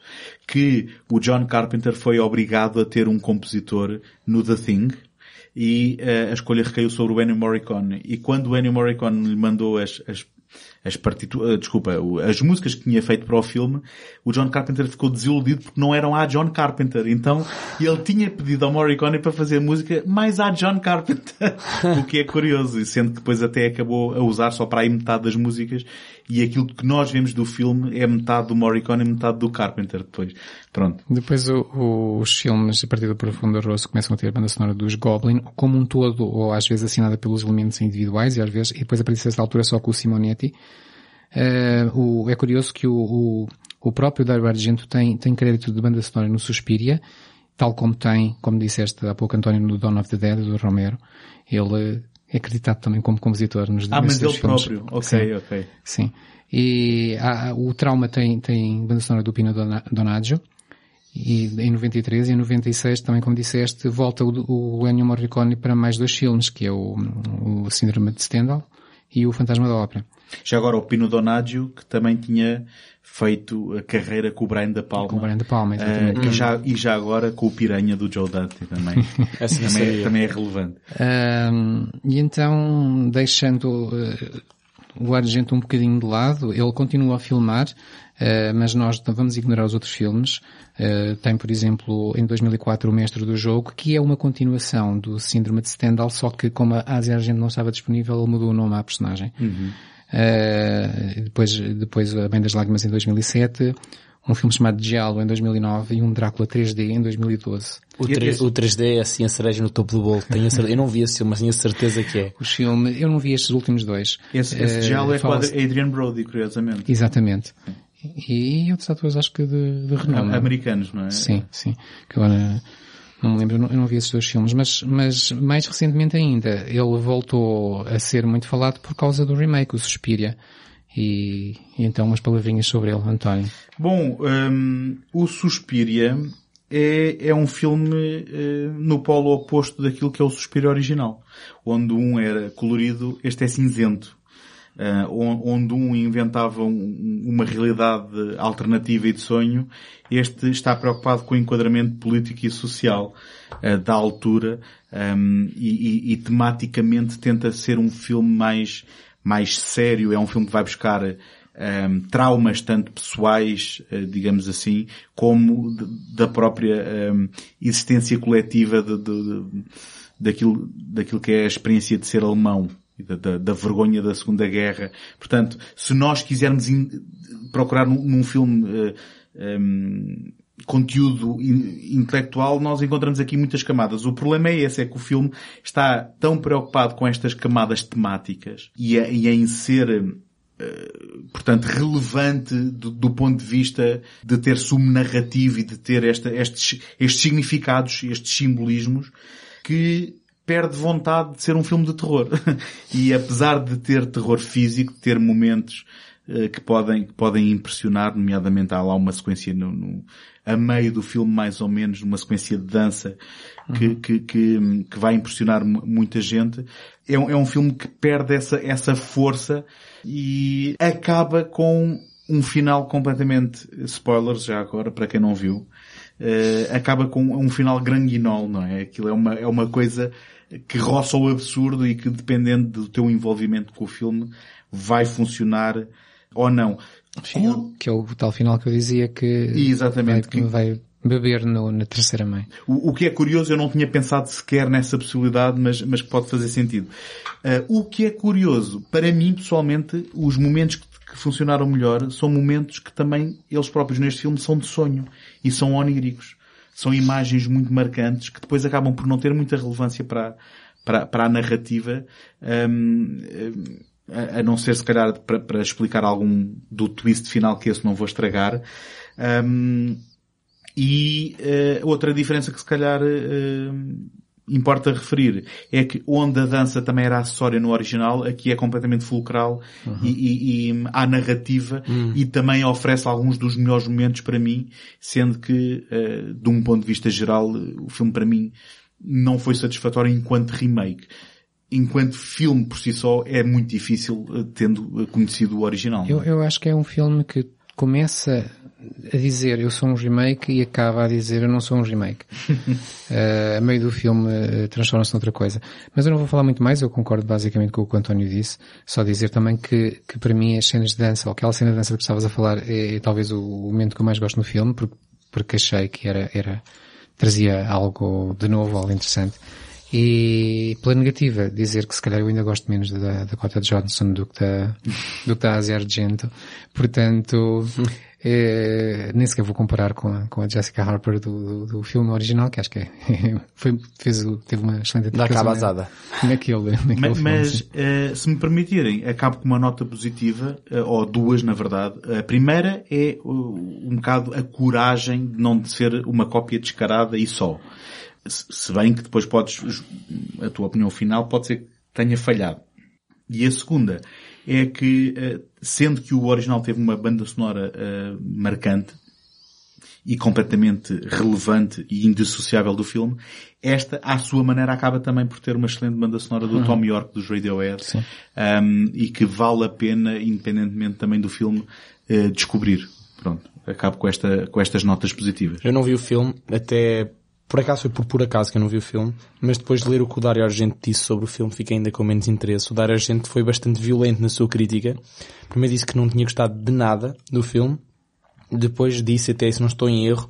que o John Carpenter foi obrigado a ter um compositor no The Thing, e uh, a escolha recaiu sobre o Ennio Morricone. E quando o Ennio Morricone lhe mandou as, as as partituras, eh, desculpa, as músicas que tinha feito para o filme, o John Carpenter ficou desiludido porque não eram a John Carpenter. Então, ele tinha pedido ao Morricone para fazer música mais a John Carpenter. o que é curioso, sendo que depois até acabou a usar só para aí metade das músicas e aquilo que nós vemos do filme é metade do Morricone e metade do Carpenter depois. Pronto. Depois o, o, os filmes, a partir do Profundo Rosso, começam a ter a banda sonora dos Goblin, como um todo, ou às vezes assinada pelos elementos individuais, e às vezes, e depois a partir dessa altura só com o Simonetti. Uh, o, é curioso que o, o, o próprio Dario Argento tem, tem crédito de banda sonora no Suspiria, tal como tem, como disseste há pouco António, no Dawn of the Dead, do Romero. Ele é acreditado também como compositor nos Ah, mas ele filmes. próprio. Ok, sim, ok. Sim. E há, o Trauma tem, tem banda sonora do Pino Donaggio. E em 93 e em 96 também, como disseste, volta o, o Ennio Morricone para mais dois filmes, que é o, o Síndrome de Stendhal e o Fantasma da Ópera. Já agora o Pino Donaggio, que também tinha feito a carreira com o Brian da Palma. Com o Brian da Palma, exatamente. Uh, e, já, e já agora com o Piranha do Joe Dante também. também, é, também é relevante. Uh, e então, deixando uh, o Argento um bocadinho de lado, ele continua a filmar, Uh, mas nós vamos ignorar os outros filmes. Uh, tem, por exemplo, em 2004 O Mestre do Jogo, que é uma continuação do Síndrome de Stendhal, só que como a Ásia Argento não estava disponível, ele mudou o nome à personagem. Uhum. Uh, depois, depois A Bem das Lágrimas em 2007, um filme chamado Giallo em 2009 e um Drácula 3D em 2012. O, 3, o 3D é assim a cereja no topo do bolo. Tenho certeza, eu não vi esse filme, mas tenho a certeza que é. O filme, eu não vi estes últimos dois. Esse, esse uh, Giallo é com Adrian Brody, curiosamente. Exatamente. E outros atores acho que de, de renome. Americanos, não é? Sim, sim. Que agora não me lembro, eu não, eu não vi esses dois filmes, mas, mas mais recentemente ainda ele voltou a ser muito falado por causa do remake, o Suspiria. E, e então umas palavrinhas sobre ele, António. Bom, um, o Suspiria é, é um filme uh, no polo oposto daquilo que é o Suspiria original. Onde um era colorido, este é cinzento. Uh, onde um inventava um, uma realidade alternativa e de sonho, este está preocupado com o enquadramento político e social uh, da altura um, e, e, e, tematicamente tenta ser um filme mais, mais sério. É um filme que vai buscar um, traumas tanto pessoais, uh, digamos assim, como de, da própria um, existência coletiva de, de, de, daquilo, daquilo que é a experiência de ser alemão da, da, vergonha da Segunda Guerra. Portanto, se nós quisermos in, procurar num, num filme uh, eh, um, conteúdo in, intelectual, nós encontramos aqui muitas camadas. O problema é esse, é que o filme está tão preocupado com estas camadas temáticas e, a, e em ser Uh, portanto, relevante do, do, ponto de vista de ter sumo narrativo e de ter esta, estes, estes significados, estes simbolismos, que perde vontade de ser um filme de terror. e apesar de ter terror físico, de ter momentos uh, que podem, que podem impressionar, nomeadamente há lá uma sequência no, no, a meio do filme mais ou menos, uma sequência de dança que, uhum. que, que, que, vai impressionar muita gente. É um, é um filme que perde essa, essa força e acaba com um final completamente, spoilers já agora, para quem não viu, uh, acaba com um final granguinol, não é? Aquilo é uma, é uma coisa que roça o absurdo e que dependendo do teu envolvimento com o filme vai funcionar ou não. Sim, que é o tal final que eu dizia que Exatamente, vai, que vai beber no, na terceira mãe. O, o, que é curioso, eu não tinha pensado sequer nessa possibilidade, mas, mas que pode fazer sentido. Uh, o que é curioso, para mim pessoalmente, os momentos que, que, funcionaram melhor são momentos que também eles próprios neste filme são de sonho e são oníricos são imagens muito marcantes que depois acabam por não ter muita relevância para, para, para a narrativa, um, a, a, não ser se calhar para, para, explicar algum do twist final que esse não vou estragar. Um, e uh, outra diferença que se calhar uh, importa referir é que onde a dança também era acessória no original, aqui é completamente fulcral uhum. e, e, e, há narrativa uhum. e também oferece alguns dos melhores momentos para mim, sendo que, uh, de um ponto de vista geral, o filme para mim não foi satisfatório enquanto remake. Enquanto filme por si só é muito difícil uh, tendo conhecido o original. Eu, eu acho que é um filme que começa a dizer eu sou um remake e acaba a dizer eu não sou um remake. uh, a meio do filme uh, transforma-se noutra coisa. Mas eu não vou falar muito mais, eu concordo basicamente com o que o António disse. Só dizer também que, que para mim as cenas de dança, ou aquela cena de dança que estavas a falar, é, é, talvez o, o momento que eu mais gosto no filme, porque, porque achei que era, era, trazia algo de novo, algo interessante. E pela negativa, dizer que se calhar eu ainda gosto menos da Dakota Johnson do que da, do que da Asia Argento. Portanto, é, nem sequer vou comparar com a, com a Jessica Harper do, do, do filme original, que acho que é, foi, fez, teve uma excelente Da cabazada. Naquele, naquele mas, mas uh, se me permitirem, acabo com uma nota positiva, uh, ou duas na verdade. A primeira é uh, um bocado a coragem de não ser uma cópia descarada e só se bem que depois podes, a tua opinião final pode ser que tenha falhado. E a segunda é que, eh, sendo que o original teve uma banda sonora uh, marcante e completamente relevante e indissociável do filme, esta, à sua maneira, acaba também por ter uma excelente banda sonora do uhum. Tom York dos Radiohead um, e que vale a pena, independentemente também do filme, uh, descobrir. Pronto, acabo com, esta, com estas notas positivas. Eu não vi o filme, até por acaso foi por puro acaso que eu não vi o filme, mas depois de ler o que o Dario Argento disse sobre o filme, fiquei ainda com menos interesse. O Dario Argento foi bastante violento na sua crítica. Primeiro disse que não tinha gostado de nada do filme. Depois disse, até se não estou em erro,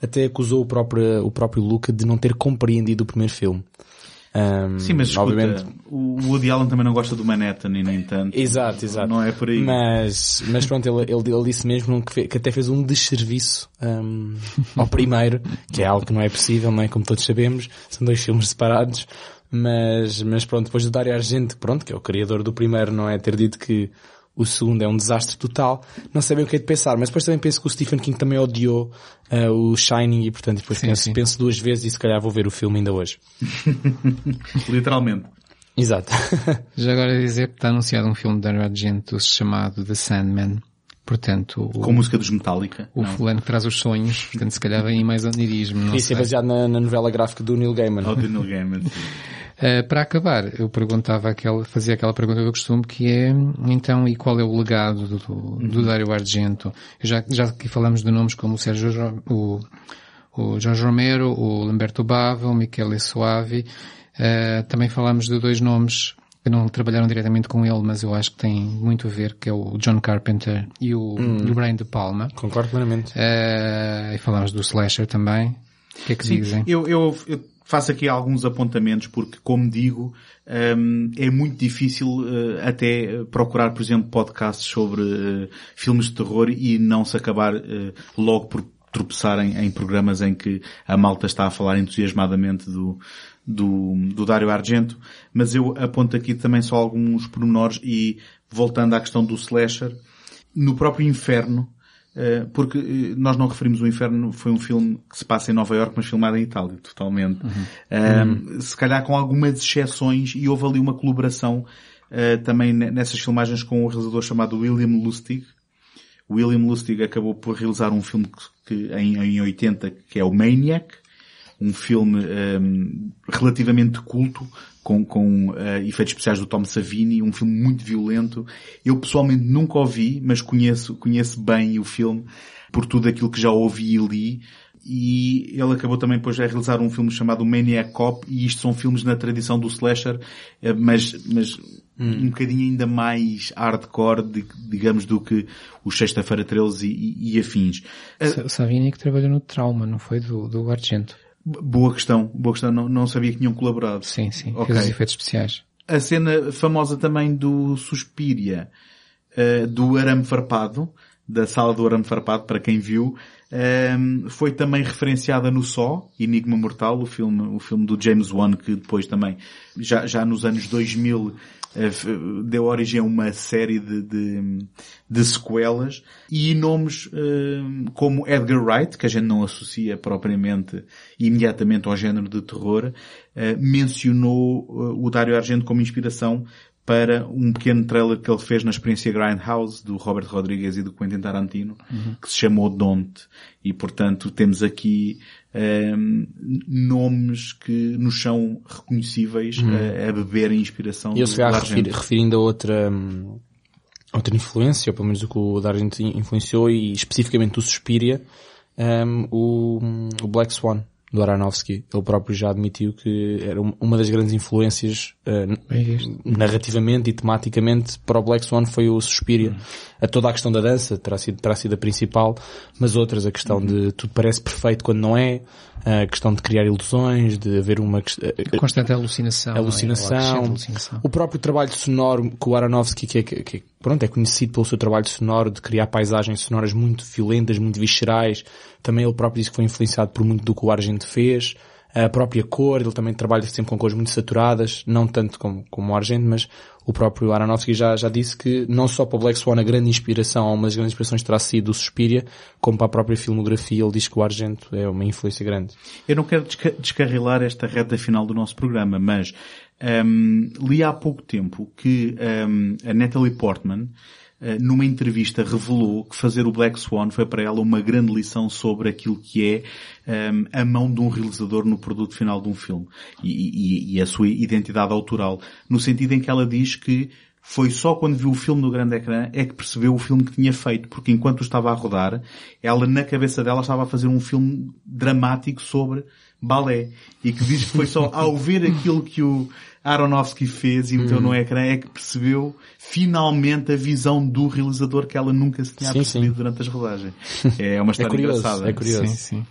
até acusou o próprio, o próprio Luca de não ter compreendido o primeiro filme. Um, Sim, mas escuta, obviamente... o Woody Allen também não gosta do Manhattan e nem tanto. Exato, exato. Não é por aí. Mas, mas pronto, ele, ele, ele disse mesmo que, que, até fez um desserviço um, ao primeiro, que é algo que não é possível, não é? Como todos sabemos, são dois filmes separados. Mas, mas pronto, depois do Dario Argento, pronto, que é o criador do primeiro, não é? Ter dito que o segundo é um desastre total, não sabem o que é de pensar, mas depois também penso que o Stephen King também odiou uh, o Shining e portanto depois sim, penso, sim. penso duas vezes e se calhar vou ver o filme ainda hoje. Literalmente. Exato. Já agora dizer que está anunciado um filme de Dario Argento chamado The Sandman. Portanto, o, Com música dos Metallica. o fulano que traz os sonhos, portanto se calhar vem mais onirismo, não Isso é sei. baseado na, na novela gráfica do Neil Gaiman. Ou de Neil Gaiman. sim. Uh, para acabar, eu perguntava aquela, fazia aquela pergunta que eu costumo, que é, então, e qual é o legado do, do, do Dario Argento? Já, já aqui falamos de nomes como o Sérgio, o, o Jorge Romero, o Lamberto Bava, o Michele Soavi, uh, também falamos de dois nomes que não trabalharam diretamente com ele, mas eu acho que têm muito a ver, que é o John Carpenter e o, e o Brian De Palma. Concordo plenamente. Uh, e falamos do Slasher também. O que é que dizem? Eu, eu, eu faço aqui alguns apontamentos porque, como digo, hum, é muito difícil eh, até procurar, por exemplo, podcasts sobre eh, filmes de terror e não se acabar eh, logo por tropeçar em, programas em que a malta está a falar entusiasmadamente do, do, do Dário Argento, mas eu aponto aqui também só alguns pormenores e voltando à questão do slasher, no próprio Inferno, porque eh, nós não referimos o Inferno, foi um filme que se passa em Nova York, mas filmado em Itália, totalmente. Eh, Se calhar com algumas exceções e houve ali uma colaboração eh, também ne- nessas filmagens com um realizador chamado William Lustig. William Lustig acabou por realizar um filme que, que em, em 80 que é o Maniac, um filme ehm, relativamente culto, com, com eh, efeitos especiais do Tom Savini, um filme muito violento. Eu pessoalmente nunca o vi, mas conheço, conheço bem o filme por tudo aquilo que já ouvi e li. E ele acabou também depois a realizar um filme chamado Maniac Cop, e isto são filmes na tradição do slasher, eh, mas, mas um bocadinho ainda mais hardcore, di- digamos, do que o Sexta-feira 13 e, e, e afins. Sa- Savini que trabalhou no Trauma, não foi? Do, do Argento. Boa questão, boa questão. Não, não sabia que tinham colaborado. Sim, sim. Ok. Fez os efeitos especiais. A cena famosa também do Suspiria, eh, do Arame Farpado, da sala do Arame Farpado, para quem viu, ehm, foi também referenciada no Só, Enigma Mortal, o filme, o filme do James Wan, que depois também, já, já nos anos 2000, eh, f- deu origem a uma série de, de, de sequelas, e nomes ehm, como Edgar Wright, que a gente não associa propriamente imediatamente ao género de terror, eh, mencionou eh, o Dario Argento como inspiração para um pequeno trailer que ele fez na experiência Grindhouse do Robert Rodriguez e do Quentin Tarantino, que se chamou Don't. E portanto temos aqui ehm, nomes que nos são reconhecíveis eh, a beber a inspiração E eu se calhar refiro, referindo a outra, hum, outra influência, ou pelo menos o que o Dargent influenciou, e especificamente o Suspiria, hum, o, o Black Swan, do Aronofsky. Ele próprio já admitiu que era um- uma das grandes influências uh, narrativamente e tematicamente para o Black Swan foi o Suspiria. A toda a questão da dança terá sido, terá sido a principal, mas outras, a questão de tudo parece perfeito quando não é, a questão de criar ilusões, de haver uma... quest- Constante alucinação. é? Alucinação. acrescente alucinação. O próprio trabalho sonoro que o Aronofsky, que é, que, que, pronto, é conhecido pelo seu trabalho sonoro de criar paisagens sonoras muito violentas, muito viscerais. Também ele próprio diz que foi influenciado por muito do que o Argento fez. A própria cor, ele também trabalha sempre com cores muito saturadas, não tanto como, como o Argento, mas o próprio Aronofsky já, já disse que não só para Black Swan a grande inspiração, uma das grandes inspirações terá sido o Suspiria, como para a própria filmografia, ele diz que o Argento é uma influência grande. Eu não quero desca- descarrilar esta reta final do nosso programa, mas hum, li há pouco tempo que hum, a Natalie Portman, eh, numa entrevista, revelou que fazer o Black Swan foi para ela uma grande lição sobre aquilo que é hum, a mão de um realizador no produto final de um filme e, e- e a sua identidade autoral, no sentido em que ela diz que foi só quando viu o filme no grande ecrã é que percebeu o filme que tinha feito, porque enquanto estava a rodar, ela na cabeça dela estava a fazer um filme dramático sobre balé. E que diz que foi só ao ver aquilo que o Aronofsky fez e meteu no ecrã é que percebeu finalmente a visão do realizador que ela nunca se tinha Sim, percebido sim. durante as rodagens. É uma história curioso, engraçada. é curioso. Sim, sim.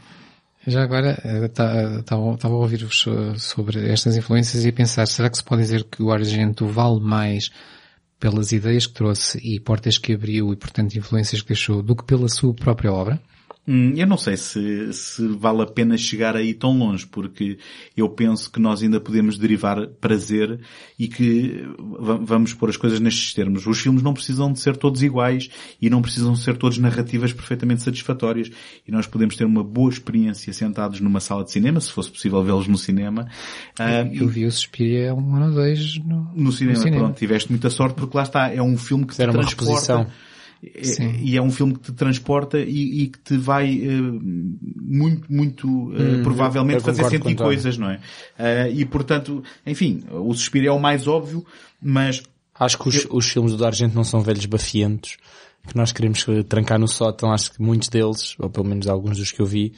Já agora, estava a ouvir-vos eh, sobre estas influências e a pensar, será que se pode dizer que o Argento vale mais pelas ideias que trouxe e portas que abriu e, portanto, influências que deixou do que pela sua própria obra? Hum, eu não sei se, se vale a pena chegar aí tão longe, porque eu penso que nós ainda podemos derivar prazer e que vamos pôr as coisas nestes termos. Os filmes não precisam de ser todos iguais e não precisam ser todos narrativas perfeitamente satisfatórias e nós podemos ter uma boa experiência sentados numa sala de cinema, se fosse possível vê-los no cinema. Eu, eu vi o Suspiria um ano ou dois no, no cinema. No cinema. Pronto, tiveste muita sorte porque lá está, é um filme que Era te uma transporta. É- E é um filme que te transporta e, e que te vai eh, muito, muito Hum, provavelmente eu fazer sentir coisas, não é? Eh, e portanto, enfim, o Suspiro é o mais óbvio, mas Acho que os, os filmes do D'Argento não são velhos bafientos que nós queremos trancar no sótão. Acho que muitos deles, ou pelo menos alguns dos que eu vi,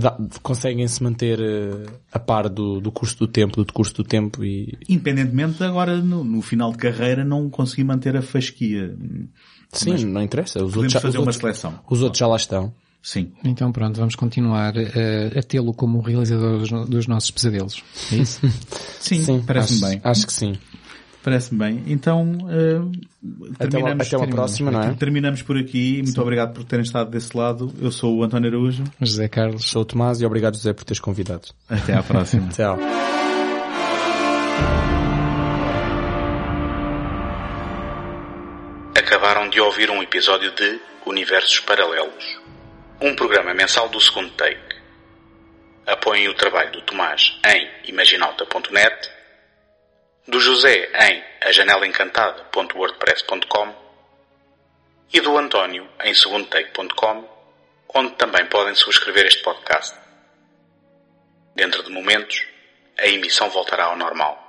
dá- conseguem se manter eh, a par do, do curso do tempo, do decurso do tempo e independentemente de agora no, no final de carreira não conseguir manter a fasquia. Sim, não interessa. Os Podemos outros, já, fazer os, uma outros, seleção. os outros já lá estão. Sim. Então pronto, vamos continuar eh, a tê-lo como realizador dos, dos nossos pesadelos. É isso? Sim, Sim, parece-me bem. Acho que sim. Parece-me bem. Então, Até uma, terminamos, até uma próxima, não é? terminamos por aqui. Muito obrigado por terem estado desse lado. Eu sou o António Araújo. José Carlos. Sou o Tomás e obrigado José por teres convidado. Até à próxima. Tchau. Ouvir um episódio de Universos Paralelos, um programa mensal do segundo take. Apoiem o trabalho do Tomás em imaginalta.net, do José em ajanelaencantada.wordpress.com e do António em segundotake.com, onde também podem subscrever este podcast. Dentro de momentos, a emissão voltará ao normal.